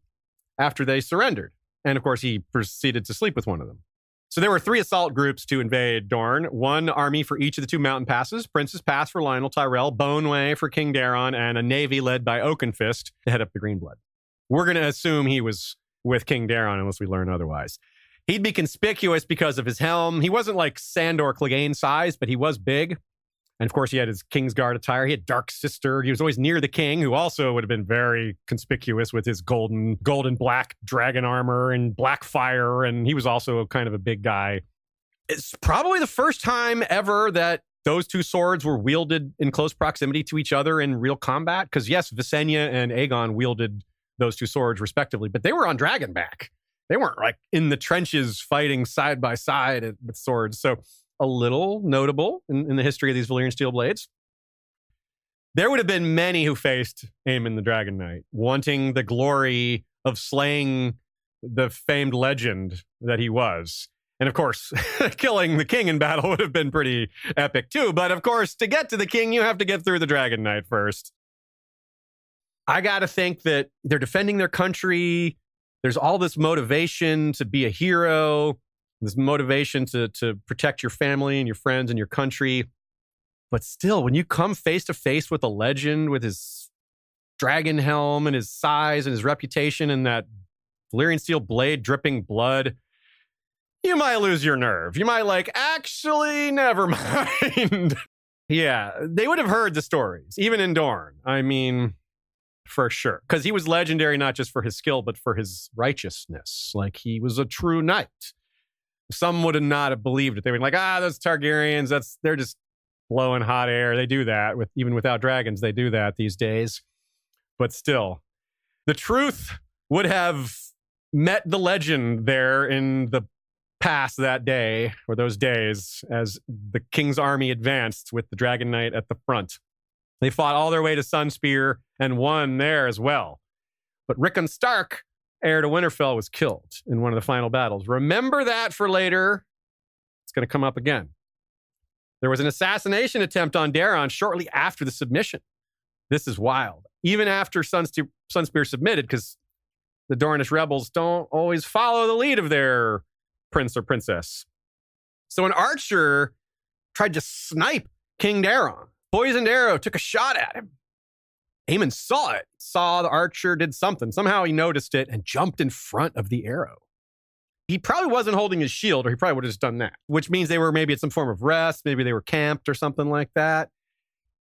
after they surrendered. And of course, he proceeded to sleep with one of them. So there were three assault groups to invade Dorne. One army for each of the two mountain passes: Prince's Pass for Lyonel Tyrell, Boneway for King Daeron, and a navy led by Oakenfist to head up the Greenblood. We're going to assume he was with King Daeron unless we learn otherwise. He'd be conspicuous because of his helm. He wasn't like Sandor Clegane size, but he was big. And of course, he had his Kingsguard attire. He had Dark Sister. He was always near the king, who also would have been very conspicuous with his golden, golden black dragon armor and Blackfyre. And he was also kind of a big guy. It's probably the first time ever that those two swords were wielded in close proximity to each other in real combat. Because yes, Visenya and Aegon wielded those two swords respectively, but they were on Dragonback. They weren't like in the trenches fighting side by side with swords. So a little notable in, in the history of these Valyrian steel blades. There would have been many who faced Aemon the Dragon Knight, wanting the glory of slaying the famed legend that he was. And of course, [LAUGHS] killing the king in battle [LAUGHS] would have been pretty epic too. But of course, to get to the king, you have to get through the Dragon Knight first. I got to think that they're defending their country. There's all this motivation to be a hero, this motivation to, to protect your family and your friends and your country. But still, when you come face to face with a legend with his dragon helm and his size and his reputation and that Valyrian steel blade dripping blood, you might lose your nerve. You might like, actually, never [LAUGHS] mind. yeah, they would have heard the stories, even in Dorne. I mean, for sure. Because he was legendary not just for his skill, but for his righteousness. Like he was a true knight. Some would have not have believed it. They were like, ah, those Targaryens, that's they're just blowing hot air. They do that with even without dragons, they do that these days. But still, the truth would have met the legend there in the past that day or those days as the king's army advanced with the dragon knight at the front. They fought all their way to Sunspear and won there as well. But Rickon Stark, heir to Winterfell, was killed in one of the final battles. Remember that for later. It's going to come up again. There was an assassination attempt on Daeron shortly after the submission. This is wild. Even after Sunspear, submitted, because the Dornish rebels don't always follow the lead of their prince or princess. So an archer tried to snipe King Daeron. Poisoned arrow took a shot at him. Aemon saw it, saw the archer did something. Somehow he noticed it and jumped in front of the arrow. He probably wasn't holding his shield, or he probably would have just done that, which means they were maybe at some form of rest. Maybe they were camped or something like that.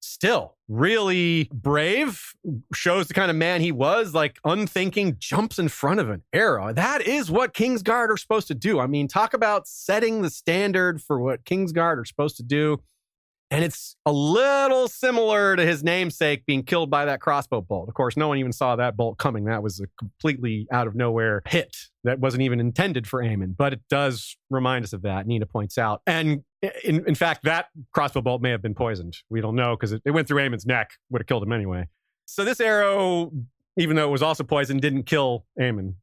Still, really brave, shows the kind of man he was, like unthinking, jumps in front of an arrow. That is what Kingsguard are supposed to do. I mean, talk about setting the standard for what Kingsguard are supposed to do. And it's a little similar to his namesake being killed by that crossbow bolt. Of course, no one even saw that bolt coming. That was a completely out of nowhere hit that wasn't even intended for Aemon, but it does remind us of that. Nina points out. And in, in fact, that crossbow bolt may have been poisoned. We don't know because it, it went through Aemon's neck, would have killed him anyway. So this arrow, even though it was also poisoned, didn't kill Aemon.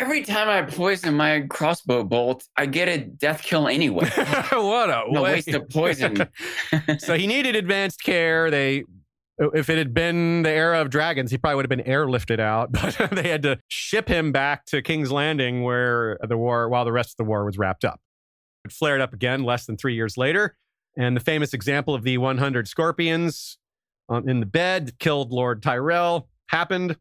Every time I poison my crossbow bolt, I get a death kill anyway. [LAUGHS] what a no waste of poison. [LAUGHS] so he needed advanced care. They, if it had been the era of dragons, he probably would have been airlifted out. [LAUGHS] But they had to ship him back to King's Landing, where the war, while the rest of the war was wrapped up. It flared up again less than three years later, and the famous example of the 100 scorpions um, in the bed killed Lord Tyrell happened.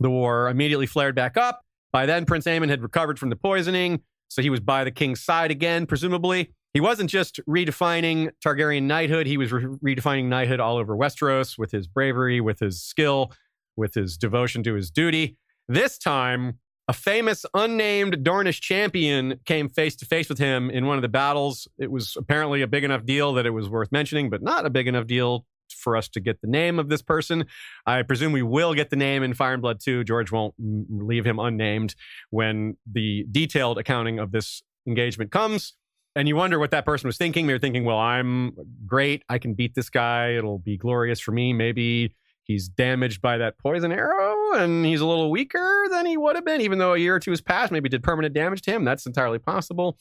The war immediately flared back up. By then, Prince Aemon had recovered from the poisoning, so he was by the king's side again, presumably. He wasn't just redefining Targaryen knighthood, he was re- redefining knighthood all over Westeros with his bravery, with his skill, with his devotion to his duty. This time, a famous unnamed Dornish champion came face to face with him in one of the battles. It was apparently a big enough deal that it was worth mentioning, but not a big enough deal for us to get the name of this person. I presume we will get the name in Fire and Blood 2. George won't leave him unnamed when the detailed accounting of this engagement comes. And you wonder what that person was thinking. They were thinking, well, I'm great. I can beat this guy. It'll be glorious for me. Maybe he's damaged by that poison arrow and he's a little weaker than he would have been, even though a year or two has passed. Maybe did permanent damage to him. That's entirely possible.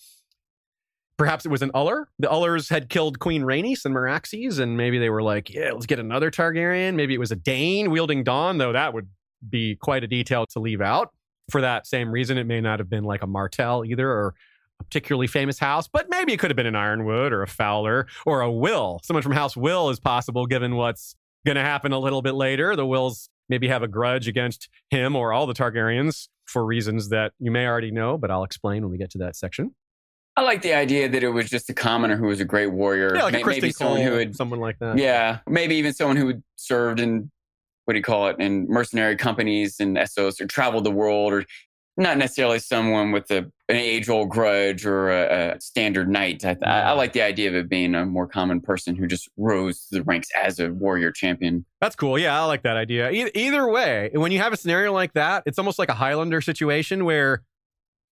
Perhaps it was an Uller. The Ullers had killed Queen Rhaenys and Meraxes, and maybe they were like, yeah, let's get another Targaryen. Maybe it was a Dayne wielding Dawn, though that would be quite a detail to leave out. For that same reason, it may not have been like a Martell either, or a particularly famous house, but maybe it could have been an Ironwood or a Fowler or a Wyl. Someone from House Wyl is possible, given what's going to happen a little bit later. The Wyls maybe have a grudge against him or all the Targaryens for reasons that you may already know, but I'll explain when we get to that section. I like the idea that it was just a commoner who was a great warrior. Yeah, like a May- Criston maybe someone who Cole, had, someone like that. yeah, maybe even someone who had served in what do you call it, in mercenary companies and SOS or traveled the world, or not necessarily someone with a, an age-old grudge or a, a standard knight. I, I, I like the idea of it being a more common person who just rose to the ranks as a warrior champion. That's cool. Yeah, I like that idea. E- either way, when you have a scenario like that, it's almost like a Highlander situation where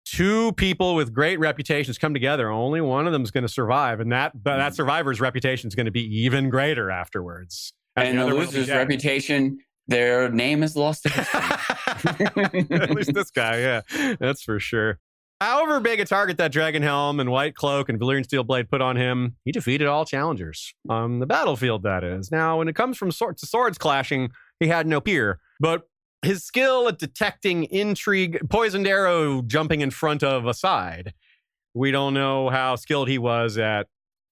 two people with great reputations come together. Only one of them is going to survive, and that that, that mm-hmm. survivor's reputation is going to be even greater afterwards. And the other one will be loser's reputation, their name is lost to history. [LAUGHS] At least this guy, yeah, that's for sure. However big a target that Dragon Helm and White Cloak and Valyrian Steel Blade put on him, he defeated all challengers on the battlefield. That is. Now, when it comes from sword to swords clashing, he had no peer. But his skill at detecting intrigue, poisoned arrow jumping in front of a side, we don't know how skilled he was at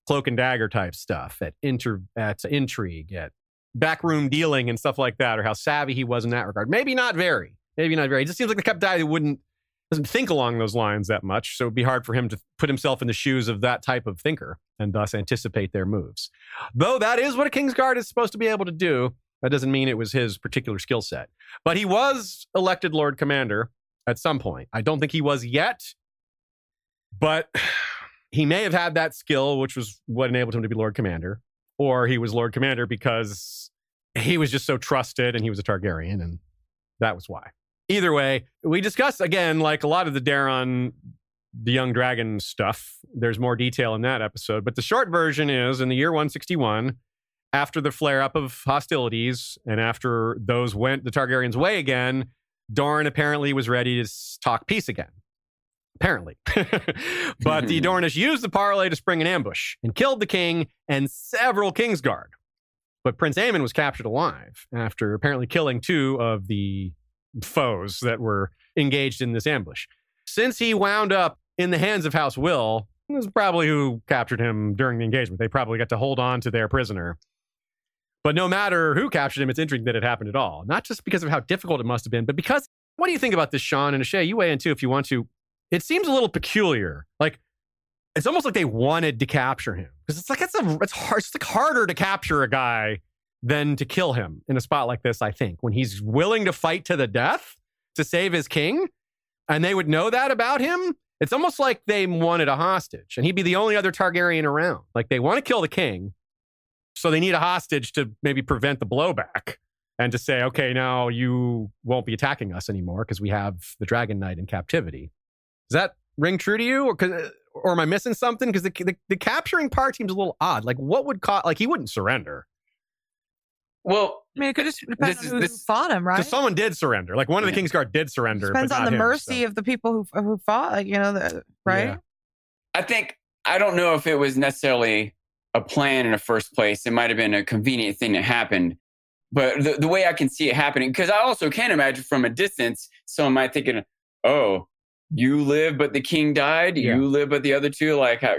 cloak and dagger type stuff, at inter at intrigue, at backroom dealing and stuff like that, or how savvy he was in that regard. Maybe not very. Maybe not very. It just seems like the of guy who wouldn't doesn't think along those lines that much. So it'd be hard for him to put himself in the shoes of that type of thinker and thus anticipate their moves. Though that is what a Kingsguard is supposed to be able to do. That doesn't mean it was his particular skill set. But he was elected Lord Commander at some point. I don't think he was yet, but [SIGHS] he may have had that skill, which was what enabled him to be Lord Commander, or he was Lord Commander because he was just so trusted and he was a Targaryen, and that was why. Either way, we discuss again, like a lot of the Daeron, the young dragon stuff. There's more detail in that episode, but the short version is in the year 161, after the flare up of hostilities and after those went the Targaryens' way again, Dorne apparently was ready to talk peace again. Apparently. [LAUGHS] but the [LAUGHS] Dornish used the parley to spring an ambush and killed the king and several Kingsguard. But Prince Aemon was captured alive after apparently killing two of the foes that were engaged in this ambush. Since he wound up in the hands of House Wyl, it was probably who captured him during the engagement. They probably got to hold on to their prisoner. But no matter who captured him, it's interesting that it happened at all. Not just because of how difficult it must have been, but because what do you think about this, Sean and Ashay? You weigh in too if you want to. It seems a little peculiar. Like it's almost like they wanted to capture him because it's like it's a it's hard it's like harder to capture a guy than to kill him in a spot like this. I think when he's willing to fight to the death to save his king, and they would know that about him. It's almost like they wanted a hostage, and he'd be the only other Targaryen around. Like they want to kill the king, so they need a hostage to maybe prevent the blowback and to say, okay, now you won't be attacking us anymore because we have the Dragon Knight in captivity. Does that ring true to you, or uh, or am I missing something? Because the, the, the capturing part seems a little odd. Like, what would cause? Like, he wouldn't surrender. Well, I mean, it could just depend This on is- who this- fought him, right? Because someone did surrender. Like one of the Yeah. Kingsguard did surrender. Depends but on the him, mercy so. of the people who who fought. Like you know, the, right? Yeah. I think I don't know if it was necessarily a plan in the first place. It might have been a convenient thing that happened. But the, the way I can see it happening, because I also can imagine from a distance, someone might thinking, "Oh, you live, but the king died. Yeah. You live, but the other two, like, how,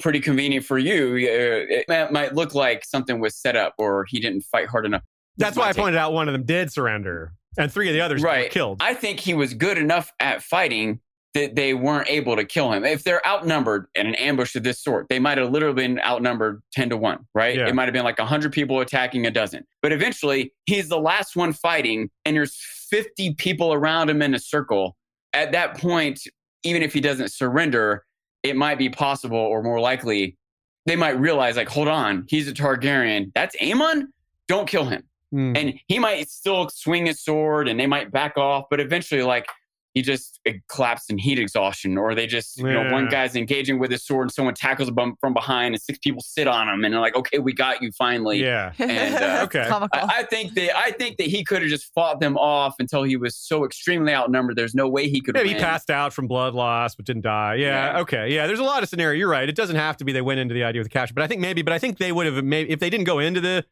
pretty convenient for you." Uh, It might, look like something was set up, or he didn't fight hard enough. That's why I pointed out one of them did surrender, and three of the others were Right. killed. I think he was good enough at fighting that they weren't able to kill him. If they're outnumbered in an ambush of this sort, they might have literally been outnumbered 10 to 1, right? Yeah. It might have been like 100 people attacking a dozen. But eventually, he's the last one fighting, and there's 50 people around him in a circle. At that point, even if he doesn't surrender, it might be possible or more likely they might realize, like, hold on, he's a Targaryen. That's Aemon? Don't kill him Hmm. and he might still swing his sword and they might back off but eventually like he just collapsed in heat exhaustion or they just you know one guy's engaging with his sword and someone tackles him from behind and six people sit on him and they're like okay we got you finally yeah. [LAUGHS] And, uh, Okay. I, I think that I think that he could have just fought them off until he was so extremely outnumbered. There's no way he could. Maybe he passed out from blood loss, but didn't die. Yeah, Yeah. Okay. Yeah. There's a lot of scenario. You're right. It doesn't have to be they went into the idea with the capture, but I think maybe. But I think they would have maybe if they didn't go into the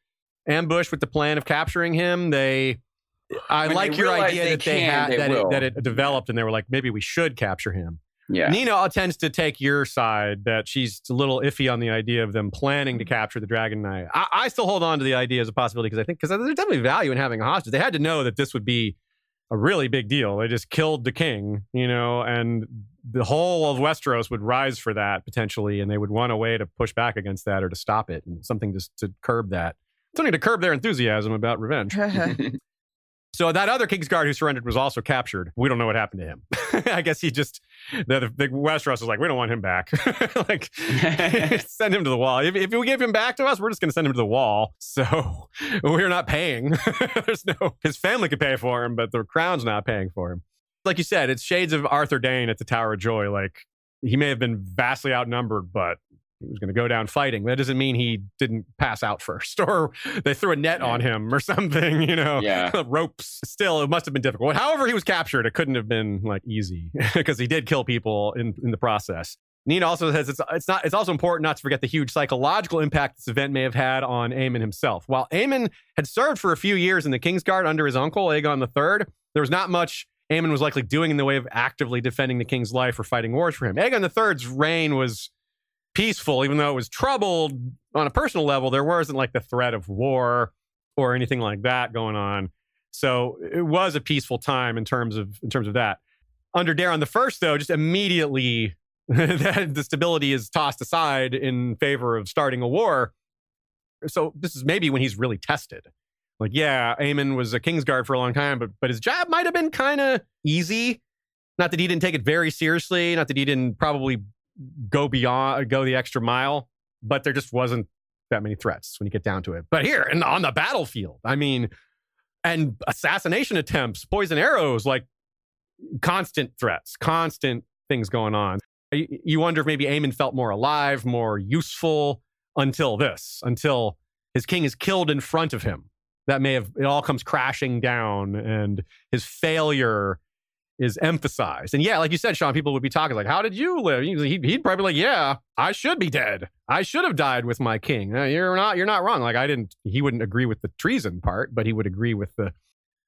ambush with the plan of capturing him. They. I When like your idea they that they can, had they that it, that it developed, and they were like, maybe we should capture him. Yeah, Nina tends to take your side that she's a little iffy on the idea of them planning to mm-hmm. capture the Dragon Knight. I, I still hold on to the idea as a possibility because I think because there's definitely value in having a hostage. They had to know that this would be a really big deal. They just killed the king, you know, and the whole of Westeros would rise for that potentially, and they would want a way to push back against that or to stop it and something just to curb that. Something to curb their enthusiasm about revenge. [LAUGHS] [LAUGHS] So that other Kingsguard who surrendered was also captured. We don't know what happened to him. [LAUGHS] I guess he just the, the Westeros was like, we don't want him back. [LAUGHS] like [LAUGHS] send him to the wall. If, if we give him back to us, we're just going to send him to the wall. So we're not paying. There's no his family could pay for him, but the crown's not paying for him. Like you said, it's shades of Arthur Dayne at the Tower of Joy. Like he may have been vastly outnumbered, but he was going to go down fighting. That doesn't mean he didn't pass out first, [LAUGHS] or they threw a net on him or something. You know, Yeah. [LAUGHS] ropes. Still, it must have been difficult. However, he was captured. It couldn't have been like easy [LAUGHS] because he did kill people in in the process. Nina also says it's it's not it's also important not to forget the huge psychological impact this event may have had on Aemon himself. While Aemon had served for a few years in the Kingsguard under his uncle Aegon III, there was not much Aemon was likely doing in the way of actively defending the king's life or fighting wars for him. Aegon III's reign was peaceful, even though it was troubled on a personal level. There wasn't like the threat of war or anything like that going on. So it was a peaceful time in terms of in terms of that. Under Daeron the First, though, just immediately [LAUGHS] that the stability is tossed aside in favor of starting a war. So this is maybe when he's really tested. Like, yeah, Aemon was a Kingsguard for a long time, but but his job might have been kind of easy. Not that he didn't take it very seriously, not that he didn't probably go beyond go the extra mile, but there just wasn't that many threats when you get down to it. But here and on the battlefield, I mean, and assassination attempts, poison arrows, like constant threats, constant things going on. You, wonder if maybe Aemon felt more alive, more useful until this, until his king is killed in front of him. That may have it all comes crashing down, and his failure is emphasized. And yeah, like you said, Sean, people would be talking like, "How did you live?" He'd, he'd probably be like, "Yeah, I should be dead. I should have died with my king." You're not. You're not wrong. Like I didn't. He wouldn't agree with the treason part, but he would agree with the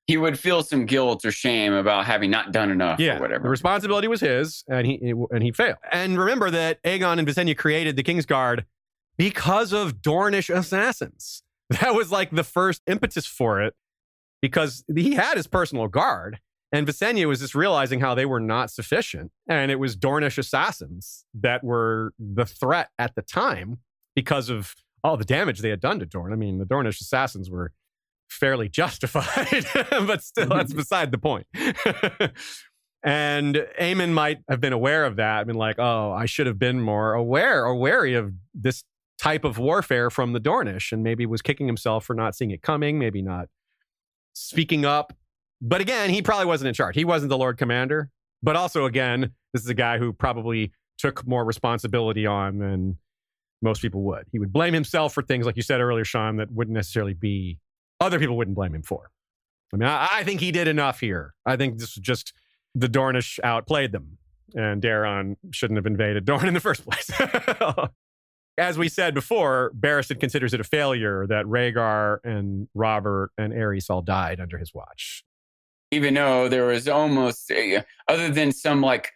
he would feel some guilt or shame about having not done enough yeah, or whatever. The responsibility was his, and he and he failed. And remember that Aegon and Visenya created the Kingsguard because of Dornish assassins. [LAUGHS] That was like the first impetus for it, because he had his personal guard, and Visenya was just realizing how they were not sufficient, and it was Dornish assassins that were the threat at the time because of all the damage they had done to Dorne. I mean, the Dornish assassins were fairly [LAUGHS] justified, but still, that's [LAUGHS] beside the point. [LAUGHS] and Aemon might have been aware of that, I mean, like, oh, I should have been more aware or wary of this type of warfare from the Dornish, and maybe was kicking himself for not seeing it coming, maybe not speaking up. But again, he probably wasn't in charge. He wasn't the Lord Commander. But also, again, this is a guy who probably took more responsibility on than most people would. He would blame himself for things, like you said earlier, Sean, that wouldn't necessarily be other people wouldn't blame him for. I mean, I, I think he did enough here. I think this was just the Dornish outplayed them, and Daeron shouldn't have invaded Dorne in the first place. [LAUGHS] As we said before, Barristan considers it a failure that Rhaegar and Robert and Aerys all died under his watch. Even though there was almost, a, other than some like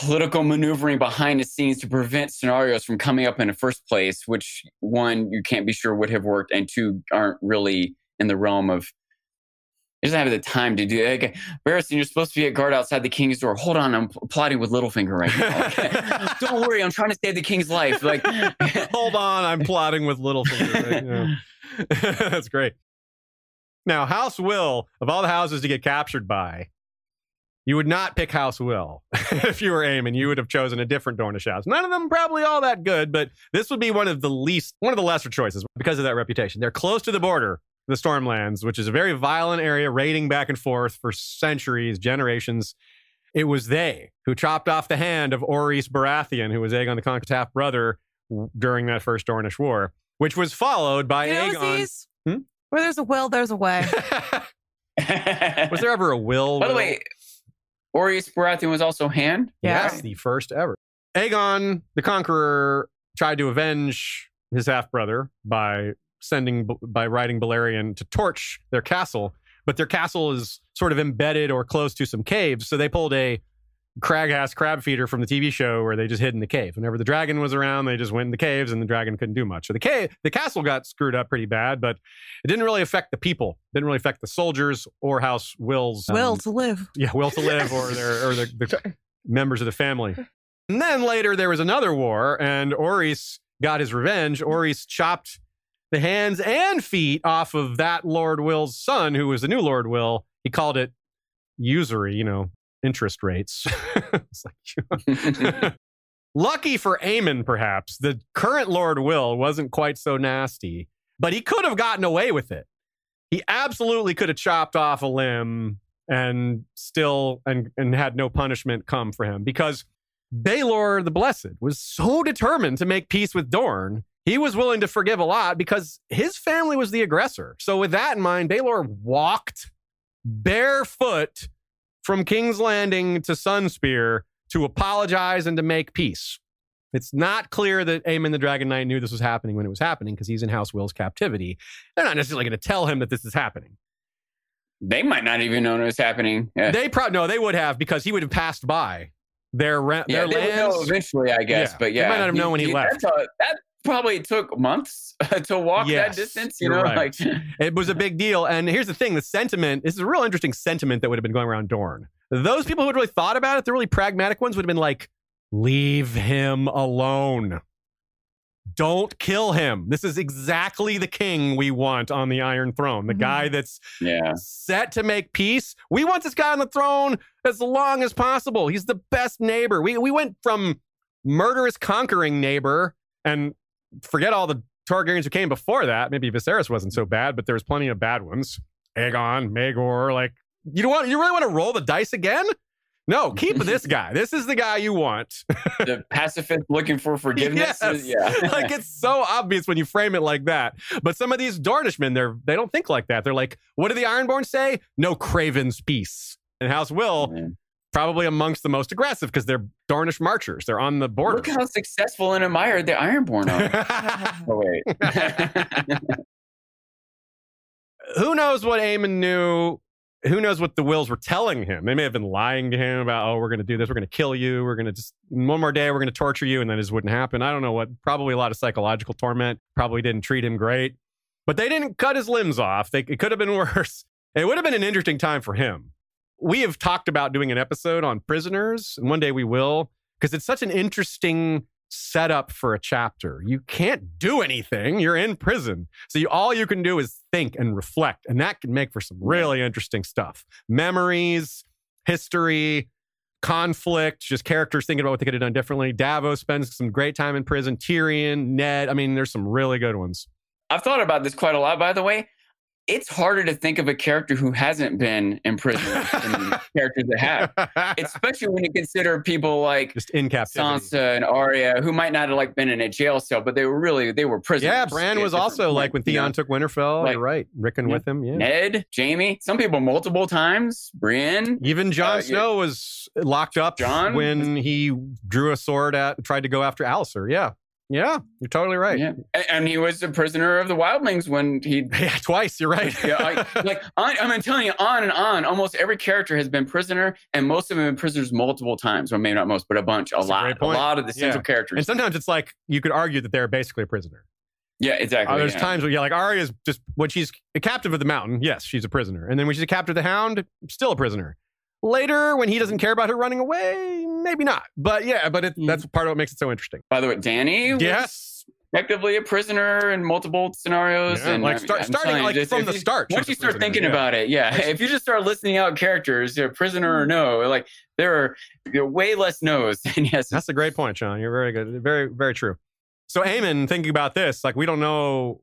political maneuvering behind the scenes to prevent scenarios from coming up in the first place, which one, you can't be sure would have worked, and two, aren't really in the realm of. He doesn't have the time to do it. Like, Barristan, you're supposed to be a guard outside the king's door. Hold on, I'm plotting with Littlefinger right now. [LAUGHS] Don't worry, I'm trying to save the king's life. Like, [LAUGHS] hold on, I'm plotting with Littlefinger. Right [LAUGHS] That's great. Now, House Wyl, of all the houses to get captured by, you would not pick House Wyl [LAUGHS] if you were Aemon. You would have chosen a different Dornish house. None of them probably all that good, but this would be one of the least, one of the lesser choices because of that reputation. They're close to the border, the Stormlands, which is a very violent area, raiding back and forth for centuries, generations. It was they who chopped off the hand of Orys Baratheon, who was Aegon the Conqueror's half brother during that first Dornish War, which was followed by You know, Aegon. Hmm? Where there's a will, there's a way. [LAUGHS] [LAUGHS] was there ever a will? By the will? way, Orys Baratheon was also hand. Yeah. Yes, the first ever. Aegon the Conqueror tried to avenge his half brother by sending by riding Balerion to torch their castle, but their castle is sort of embedded or close to some caves, so they pulled a Craghas crab feeder from the TV show where they just hid in the cave. Whenever the dragon was around, they just went in the caves and the dragon couldn't do much. So the cave, the castle got screwed up pretty bad, but it didn't really affect the people. Didn't really affect the soldiers or House Wyl's um, will to live. yeah, will to live or their or the, the [LAUGHS] members of the family. And then later there was another war, and Orys got his revenge. Orys chopped the hands and feet off of that Lord Wyl's son, who was the new Lord Wyl. He called it usury, you know, interest rates. [LAUGHS] lucky for Aemon, perhaps the current Lord Wyl wasn't quite so nasty, but he could have gotten away with it. He absolutely could have chopped off a limb and still and and had no punishment come for him because Baelor the Blessed was so determined to make peace with Dorne. He was willing to forgive a lot because his family was the aggressor. So with that in mind, Baelor walked barefoot from King's Landing to Sunspear to apologize and to make peace. It's not clear that Aemon the Dragon Knight knew this was happening when it was happening because he's in House Wyl's captivity. They're not necessarily going to tell him that this is happening. They might not even know it was happening. Yeah, They probably no, they would have because he would have passed by their ra- yeah their they would know lands. eventually, I guess. Yeah. But They yeah, might not have known when he left. that's a- that probably took months to walk Yes, that distance. You know, right. like [LAUGHS] It was a big deal. And here's the thing: the sentiment. This is a real interesting sentiment that would have been going around Dorne. Those people who had really thought about it, the really pragmatic ones, would have been like, "Leave him alone." Don't kill him. This is exactly the king we want on the Iron Throne. The Mhm. guy that's yeah. set to make peace. We want this guy on the throne as long as possible. He's the best neighbor. We we went from murderous conquering neighbor and forget all the Targaryens who came before that. Maybe Viserys wasn't so bad, but there was plenty of bad ones. Aegon, Maegor, like you what? You really want to roll the dice again? No, keep [LAUGHS] this guy. This is the guy you want. [LAUGHS] the pacifist looking for forgiveness. Yes. yeah. [LAUGHS] like it's so obvious when you frame it like that. But some of these Dornishmen, they're they don't think like that. They're like, what do the Ironborn say? No Craven's peace. And House Wyl Yeah. Probably amongst the most aggressive because they're Dornish marchers. They're on the border. Look how successful and admired the Ironborn are. [LAUGHS] oh wait. [LAUGHS] who knows what Aemon knew? Who knows what the Wyls were telling him? They may have been lying to him about, oh, we're going to do this. We're going to kill you. We're going to just, one more day, we're going to torture you. And then just wouldn't happen. I don't know what, probably a lot of psychological torment. Probably didn't treat him great. But they didn't cut his limbs off. They, it could have been [LAUGHS] worse. It would have been an interesting time for him. We have talked about doing an episode on prisoners, and one day we will, because it's such an interesting setup for a chapter. You can't do anything. You're in prison. So you, all you can do is think and reflect. And that can make for some really interesting stuff. Memories, history, conflict, just characters thinking about what they could have done differently. Davos spends some great time in prison. Tyrion, Ned. I mean, there's some really good ones. I've thought about this quite a lot, by the way it's harder to think of a character who hasn't been in prison than [LAUGHS] characters that have. Especially when you consider people like just in captivity. Sansa and Arya, who might not have like been in a jail cell, but they were really they were prisoners. Yeah, Bran was also like when Theon took Winterfell. Like, you're right, Rickon yeah. with him. Yeah, Ned, Jaime, some people multiple times. Brienne, even Jon uh, Snow yeah. was locked up Jon when he drew a sword at tried to go after Alliser. Yeah, yeah, you're totally right. Yeah, and he was a prisoner of the wildlings when he. [LAUGHS] Yeah, twice. You're right. yeah, I, [LAUGHS] like on, I'm telling you, on and on. Almost every character has been prisoner, and most of them have been prisoners multiple times. Well, maybe not most, but a bunch, a That's lot, a, a, lot of the central yeah. characters. And sometimes it's like you could argue that they're basically a prisoner. Yeah, exactly. Uh, there's yeah. times where yeah, like Arya is just when she's a captive of the mountain. Yes, she's a prisoner, and then when she's a captive of the Hound, still a prisoner. Later, when he doesn't care about her running away, maybe not. But yeah, but it, hmm. that's part of what makes it so interesting. By the way, Dany Yes effectively a prisoner in multiple scenarios. Yeah, and like uh, start, starting like just, from the start. Once you start thinking yeah. about it, yeah. If you just start listening out characters, you're a prisoner or hmm. no, like there are you know, way less no's [LAUGHS] than yes. That's a great point, Sean. You're very good. Very, very true. So Aemon, thinking about this, like we don't know.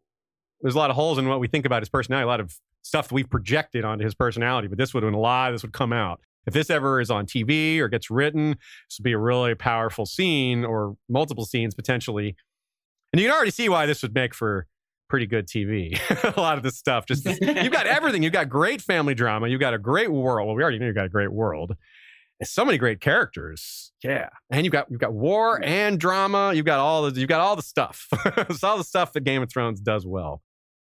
There's a lot of holes in what we think about his personality. A lot of stuff that we've projected onto his personality, but this would have been a lot. This would come out. If this ever is on TV or gets written, this would be a really powerful scene or multiple scenes potentially and you can already see why this would make for pretty good TV. [LAUGHS] a lot of this stuff, just you've got everything. You've got great family drama. You've got a great world. Well, we already know you've got a great world. It's so many great characters. Yeah, and you've got you've got war and drama. You've got all the you've got all the stuff. [LAUGHS] it's all the stuff that Game of Thrones does well.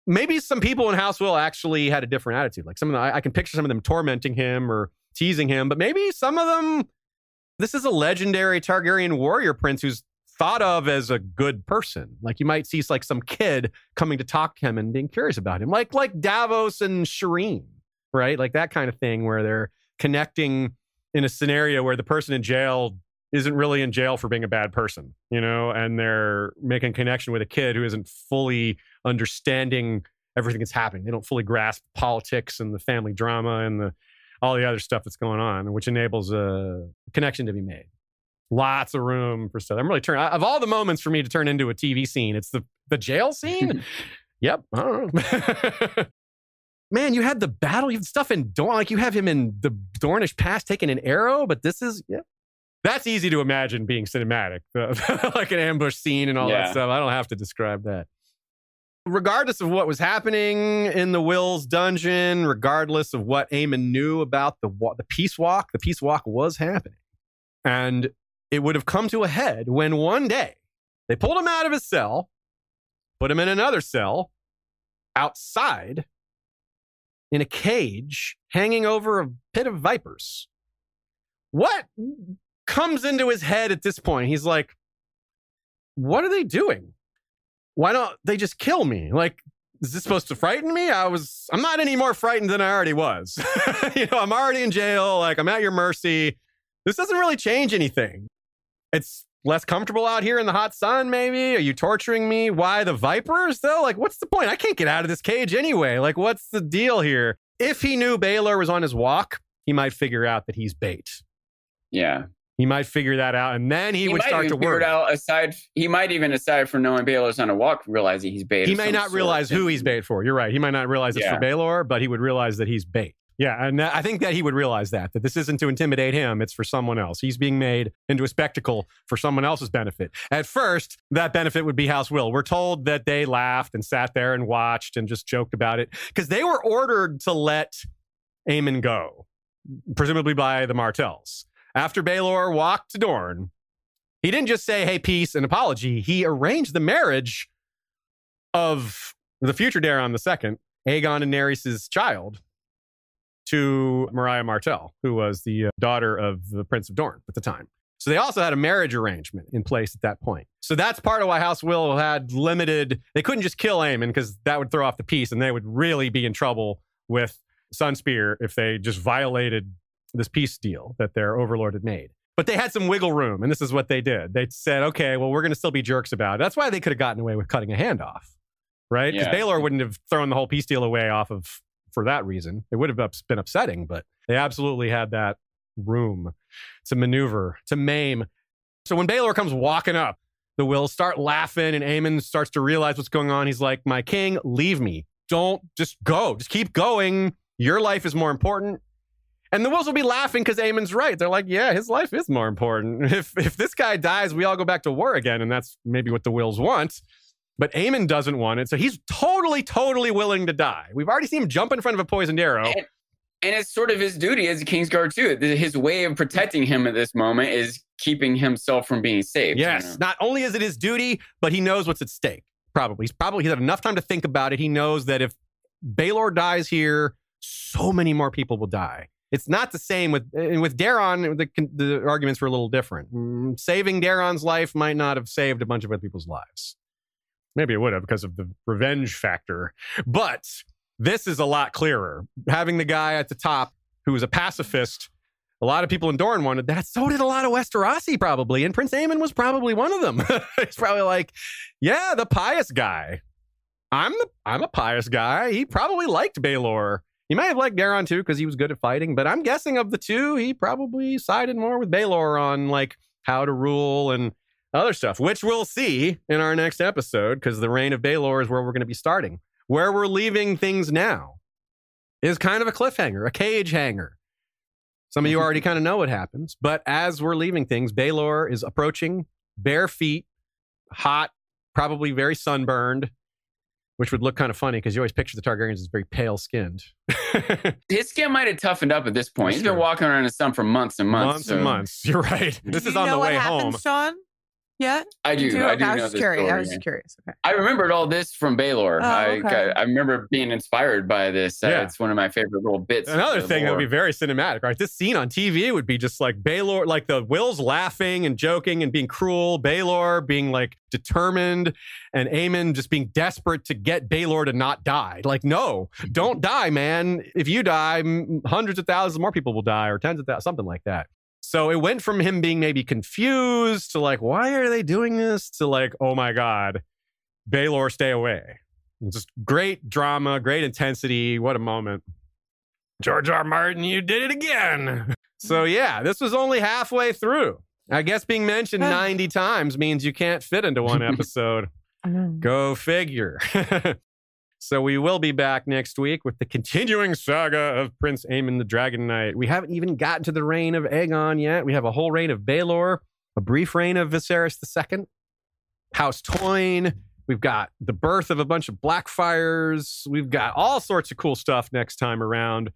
Maybe some people in House Wyl actually had a different attitude. Like some of them, I, I can picture some of them tormenting him or teasing him, but maybe some of them. This is a legendary Targaryen warrior prince who's thought of as a good person. Like you might see like some kid coming to talk to him and being curious about him, like like Davos and Shireen, right? Like that kind of thing where they're connecting in a scenario where the person in jail isn't really in jail for being a bad person, you know, and they're making connection with a kid who isn't fully understanding everything that's happening. They don't fully grasp politics and the family drama and the all the other stuff that's going on, which enables a connection to be made lots of room for stuff. I'm really turning of all the moments for me to turn into a TV scene. It's the the jail scene. [LAUGHS] yep. I don't know. [LAUGHS] Man, you had the battle. You had stuff in Dorne. Like you have him in the Dornish Pass taking an arrow, but this is yeah. That's easy to imagine being cinematic, [LAUGHS] like an ambush scene and all yeah. that stuff. I don't have to describe that. Regardless of what was happening in the Wyl's dungeon, regardless of what Aemon knew about the the peace walk, the peace walk was happening. And it would have come to a head when one day they pulled him out of his cell, put him in another cell outside in a cage hanging over a pit of vipers. What comes into his head at this point? He's like, what are they doing? Why don't they just kill me? Like, is this supposed to frighten me? I was, I'm not any more frightened than I already was. [LAUGHS] you know, I'm already in jail. Like, I'm at your mercy. This doesn't really change anything it's less comfortable out here in the hot sun, maybe? Are you torturing me? Why the Vipers, though? Like, what's the point? I can't get out of this cage anyway. Like, what's the deal here? If he knew Baelor was on his walk, he might figure out that he's bait. Yeah. He might figure that out, and then he, he would start to work. out aside. He might even aside from knowing Baelor's on a walk, realizing he's bait. He may not realize who he's bait for. You're right. He might not realize it's yeah. for Baelor, but he would realize that he's bait. Yeah, and I think that he would realize that that this isn't to intimidate him; it's for someone else. He's being made into a spectacle for someone else's benefit. At first, that benefit would be House Wyl. We're told that they laughed and sat there and watched and just joked about it because they were ordered to let Aemon go, presumably by the Martells. After Baelor walked to Dorne, he didn't just say, "Hey, peace," and apology. He arranged the marriage of the future Daeron II Aegon and Daenerys' child to Myriah Martell, who was the uh, daughter of the Prince of Dorne at the time. So they also had a marriage arrangement in place at that point. So that's part of why House Wyl had limited. They couldn't just kill Aemon because that would throw off the peace, and they would really be in trouble with Sunspear if they just violated this peace deal that their overlord had made. But they had some wiggle room, and this is what they did. They said, "Okay, well, we're going to still be jerks about it." That's why they could have gotten away with cutting a hand off, right? Because Yeah. Baelor wouldn't have thrown the whole peace deal away off of for that reason. It would have been upsetting, but they absolutely had that room to maneuver, to maim. So when Baelor comes walking up, the Wyls start laughing, and Aemon starts to realize what's going on. He's like, My king, leave me. Don't just go. Just keep going. Your life is more important. And the Wyls will be laughing because Aemon's right. They're like, Yeah, his life is more important. [LAUGHS] If if this guy dies, we all go back to war again. And that's maybe what the Wyls want. But Aemon doesn't want it. So he's totally, totally willing to die. We've already seen him jump in front of a poisoned arrow. And, and it's sort of his duty as a Kingsguard too. His way of protecting him at this moment is keeping himself from being saved. you Yes. know? Not only is it his duty, but he knows what's at stake. Probably. He's probably he's had enough time to think about it. He knows that if Baelor dies here, so many more people will die. It's not the same with with Daeron. The, the arguments were a little different. Mm, saving Daeron's life might not have saved a bunch of other people's lives. Maybe it would have because of the revenge factor. But this is a lot clearer. Having the guy at the top who was a pacifist a lot of people in Dorne wanted that. So did a lot of Westerosi, probably. And Prince Aemon was probably one of them. [LAUGHS] He's probably like, yeah, the pious guy. I'm the I'm a pious guy. He probably liked Baelor. He might have liked Daeron too because he was good at fighting. But I'm guessing of the two, he probably sided more with Baelor on like how to rule and other stuff, which we'll see in our next episode because the reign of Baelor is where we're going to be starting. Where we're leaving things now is kind of a cliffhanger, a cage hanger. Some of you mm-hmm. already kind of know what happens, but as we're leaving things, Baelor is approaching, bare feet, hot, probably very sunburned, which would look kind of funny because you always picture the Targaryens as very pale skinned. [LAUGHS] His skin might have toughened up at this point. That's He's been walking around in the sun for months and months. months and months. [LAUGHS] You're right. This Do is you on know the what way happened, home. Sean? Yeah. I do. You I do Okay, know was this just curious. I was just curious. Okay. I remembered all this from Baelor. Oh, I, okay. I remember being inspired by this. Uh, Yeah. It's one of my favorite little bits. Another thing that would be very cinematic, right? This scene on TV would be just like Baelor, like the Wyls laughing and joking and being cruel, Baelor being like determined, and Aemon just being desperate to get Baelor to not die. Like, no, don't die, man. If you die, hundreds of thousands more people will die, or tens of thousands, something like that. So it went from him being maybe confused to like, why are they doing this? To like, oh my God, Baelor, stay away. Just great drama, great intensity. What a moment. George R. Martin, you did it again. So mm. yeah, this was only halfway through. I guess being mentioned 90 times means you can't fit into one [LAUGHS] episode. Go figure. [LAUGHS] so we will be back next week with the continuing saga of Prince Aemon the Dragon Knight. We haven't even gotten to the reign of Aegon yet. We have a whole reign of Baelor, a brief reign of Viserys II, House Toyne. We've got the birth of a bunch of Blackfyres. We've got all sorts of cool stuff next time around.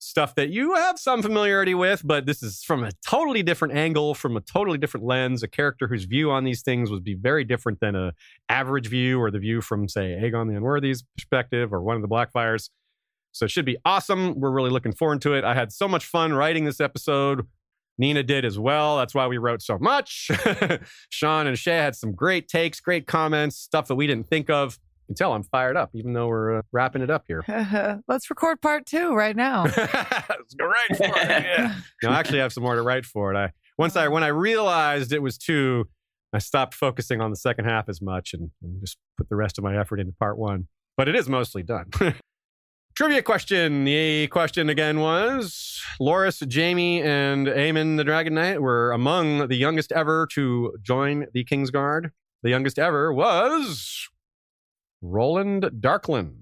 Stuff that you have some familiarity with, but this is from a totally different angle, from a totally different lens. A character whose view on these things would be very different than a average view or the view from, say, Aegon the Unworthy's perspective or one of the Blackfyres. So it should be awesome. We're really looking forward to it. I had so much fun writing this episode. Nina did as well. That's why we wrote so much. [LAUGHS] Sean and Shay had some great takes, great comments, stuff that we didn't think of. You can tell I'm fired up, even though we're uh, wrapping it up here. [LAUGHS] Let's record part two right now. [LAUGHS] Let's go right for it. Yeah. [LAUGHS] No, I actually have some more to write for it. I once I when I realized it was two, I stopped focusing on the second half as much and, and just put the rest of my effort into part one. But it is mostly done. Trivia question. The question again was Loras, Jaime, and Aemon the Dragon Knight were among the youngest ever to join the Kingsguard. The youngest ever was Roland Darklyn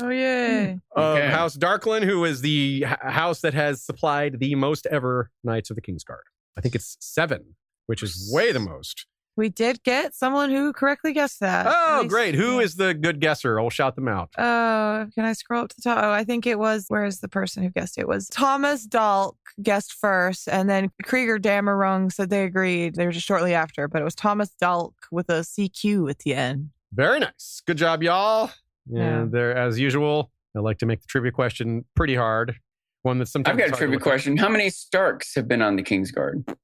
Oh yay! of Okay. House Darklyn, who is the h- house that has supplied the most ever Knights of the Kingsguard. I think it's seven, which is way the most. We did get someone who correctly guessed that. Oh, Nice. great. Who is the good guesser? I'll shout them out. Oh, can I scroll up to the top? Oh, I think it was. Where is the person who guessed it? It was Thomas Dalk guessed first, and then Krieger Damerung said they agreed. They were just shortly after, but it was Thomas Dalk with a CQ at the end. Very nice. Good job, y'all. Yeah. And there, as usual, I like to make the trivia question pretty hard. One that's sometimes I've got a trivia look up. question. How many Starks have been on the Kingsguard?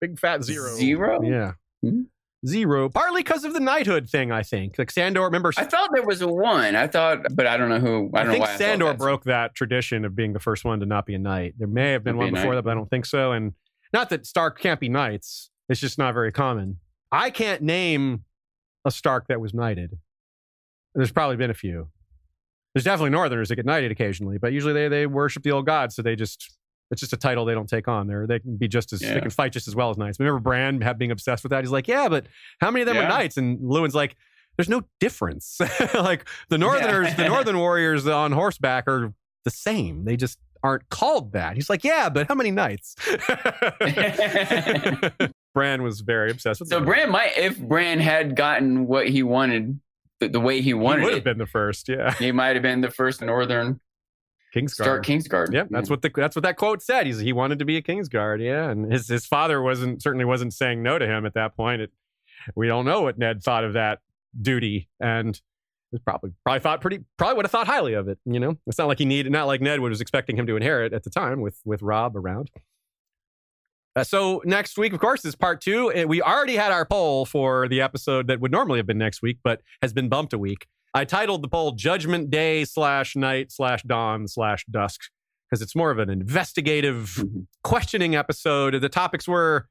Big fat zero. Zero? Yeah. Hmm. Zero. Partly because of the knighthood thing, I think. Like Sandor, remember? I thought there was a one. I thought, but I don't know who. I I, don't think know why. Sandor that. broke that tradition of being the first one to not be a knight. There may have been Not one a before knight. that, but I don't think so. And not that Stark can't be knights. It's just not very common. I can't name a Stark that was knighted. There's probably been a few. There's definitely Northerners that get knighted occasionally, but usually they they worship the old gods, so they just it's just a title they don't take on. They're they can be just as they can fight just as well as knights. Remember Bran have being obsessed with that? He's like, yeah, but how many of them are knights? And Luwin's like, there's no difference. [LAUGHS] like the Northerners, the [LAUGHS] Northern warriors on horseback are the same. They just aren't called that. He's like, yeah, but how many knights? [LAUGHS] Bran was very obsessed with So them. Bran might, if Bran had gotten what he wanted, the, the way he he wanted would have been the first, yeah. he might have been the first Northern Kingsguard. Stark Kingsguard. Yeah, that's what the that's what that quote said. He's he wanted to be a Kingsguard. Yeah, and his his father wasn't certainly wasn't saying no to him at that point. It, we don't know what Ned thought of that duty, and he probably probably thought pretty probably would have thought highly of it. You know, it's not like he needed not like Ned was expecting him to inherit at the time with with Robb around. Uh, so next week, of course, is part two. We already had our poll for the episode that would normally have been next week, but has been bumped a week. I titled the poll Judgment Day slash night slash dawn slash dusk because it's more of an investigative Mhm. questioning episode. The topics were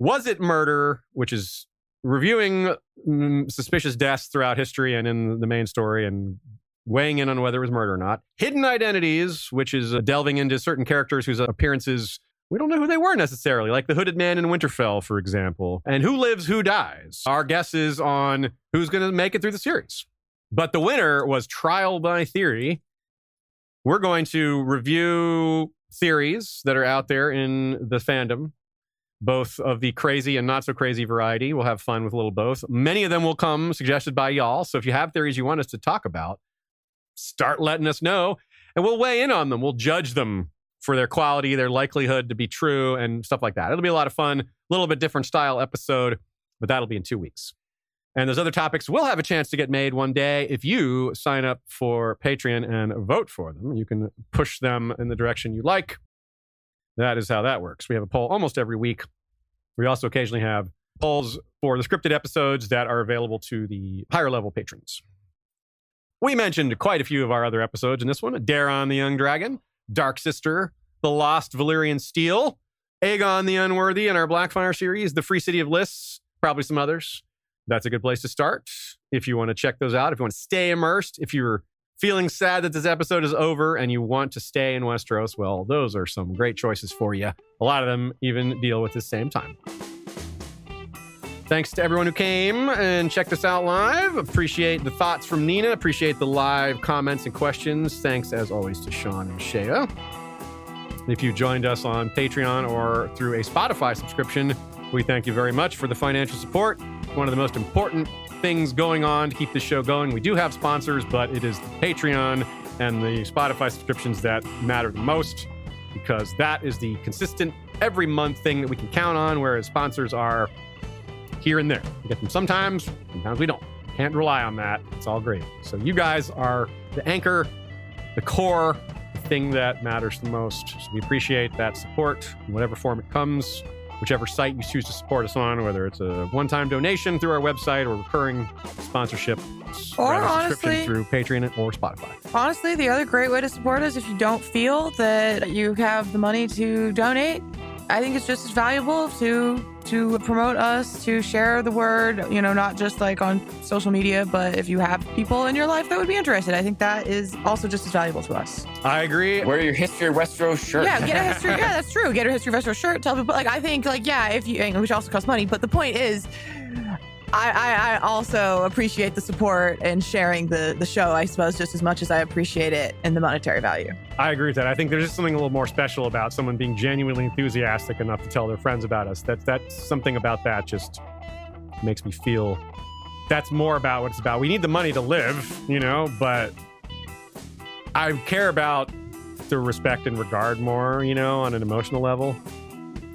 Was it murder, which is reviewing mm, suspicious deaths throughout history and in the main story and weighing in on whether it was murder or not. Hidden identities, which is uh, delving into certain characters whose appearances we don't know who they were necessarily, like the hooded man in Winterfell, for example. And who lives, who dies. Our guesses on who's going to make it through the series. But the winner was Trial by Theory. We're going to review theories that are out there in the fandom, both of the crazy and not so crazy variety. We'll have fun with a little both. Many of them will come suggested by y'all. So if you have theories you want us to talk about, start letting us know and we'll weigh in on them. We'll judge them for their quality, their likelihood to be true, and stuff like that. It'll be a lot of fun, a little bit different style episode, but that'll be in two weeks. And those other topics will have a chance to get made one day if you sign up for Patreon and vote for them. You can push them in the direction you like. That is how that works. We have a poll almost every week. We also occasionally have polls for the scripted episodes that are available to the higher level patrons. We mentioned quite a few of our other episodes in this one Daeron the Young Dragon, Dark Sister, The Lost Valyrian Steel, Aegon the Unworthy in our Blackfyre series, The Free City of Lys, probably some others. That's a good place to start if you want to check those out. If you want to stay immersed, if you're feeling sad that this episode is over and you want to stay in Westeros, well, those are some great choices for you. A lot of them even deal with the same time. Thanks to everyone who came and checked us out live. Appreciate the thoughts from Nina. Appreciate the live comments and questions. Thanks, as always, to Sean and Shea. If you joined us on Patreon or through a Spotify subscription, we thank you very much for the financial support. One of the most important things going on to keep this show going. We do have sponsors, but it is the Patreon and the Spotify subscriptions that matter the most because that is the consistent every month thing that we can count on, whereas sponsors are here and there. We get them sometimes, sometimes we don't. Can't rely on that. It's all great. So you guys are the anchor, the core, the thing that matters the most. So we appreciate that support in whatever form it comes, whichever site you choose to support us on, whether it's a one-time donation through our website or recurring sponsorship Or honestly- subscription through Patreon or Spotify. Honestly, the other great way to support us if you don't feel that you have the money to donate, I think it's just as valuable to to promote us, to share the word, you know, not just like on social media, but if you have people in your life that would be interested, I think that is also just as valuable to us. I agree. Wear your History of Westeros shirt. Yeah, get a history. Yeah, that's true. Get a history festival shirt. Tell people like I think like yeah, if you which also costs money, but the point is. I, I, I also appreciate the support and sharing the, the show, I suppose, just as much as I appreciate it and the monetary value. I agree with that. I think there's just something a little more special about someone being genuinely enthusiastic enough to tell their friends about us. That that's something about that just makes me feel that's more about what it's about. We need the money to live, you know, but I care about the respect and regard more, you know, on an emotional level.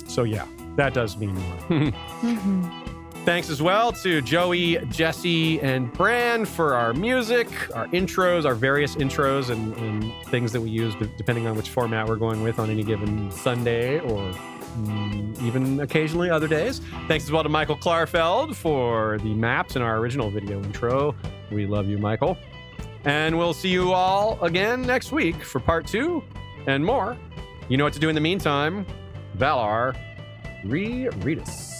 So yeah, that does mean more. [LAUGHS] Mm-hmm. Thanks as well to Joey, Jesse, and Bran for our music, our intros, our various intros, and, and things that we use depending on which format we're going with on any given Sunday or mm, even occasionally other days. Thanks as well to Michael Klarfeld for the maps and our original video intro. We love you, Michael. And we'll see you all again next week for part two and more. You know what to do in the meantime. Valar, re-read us.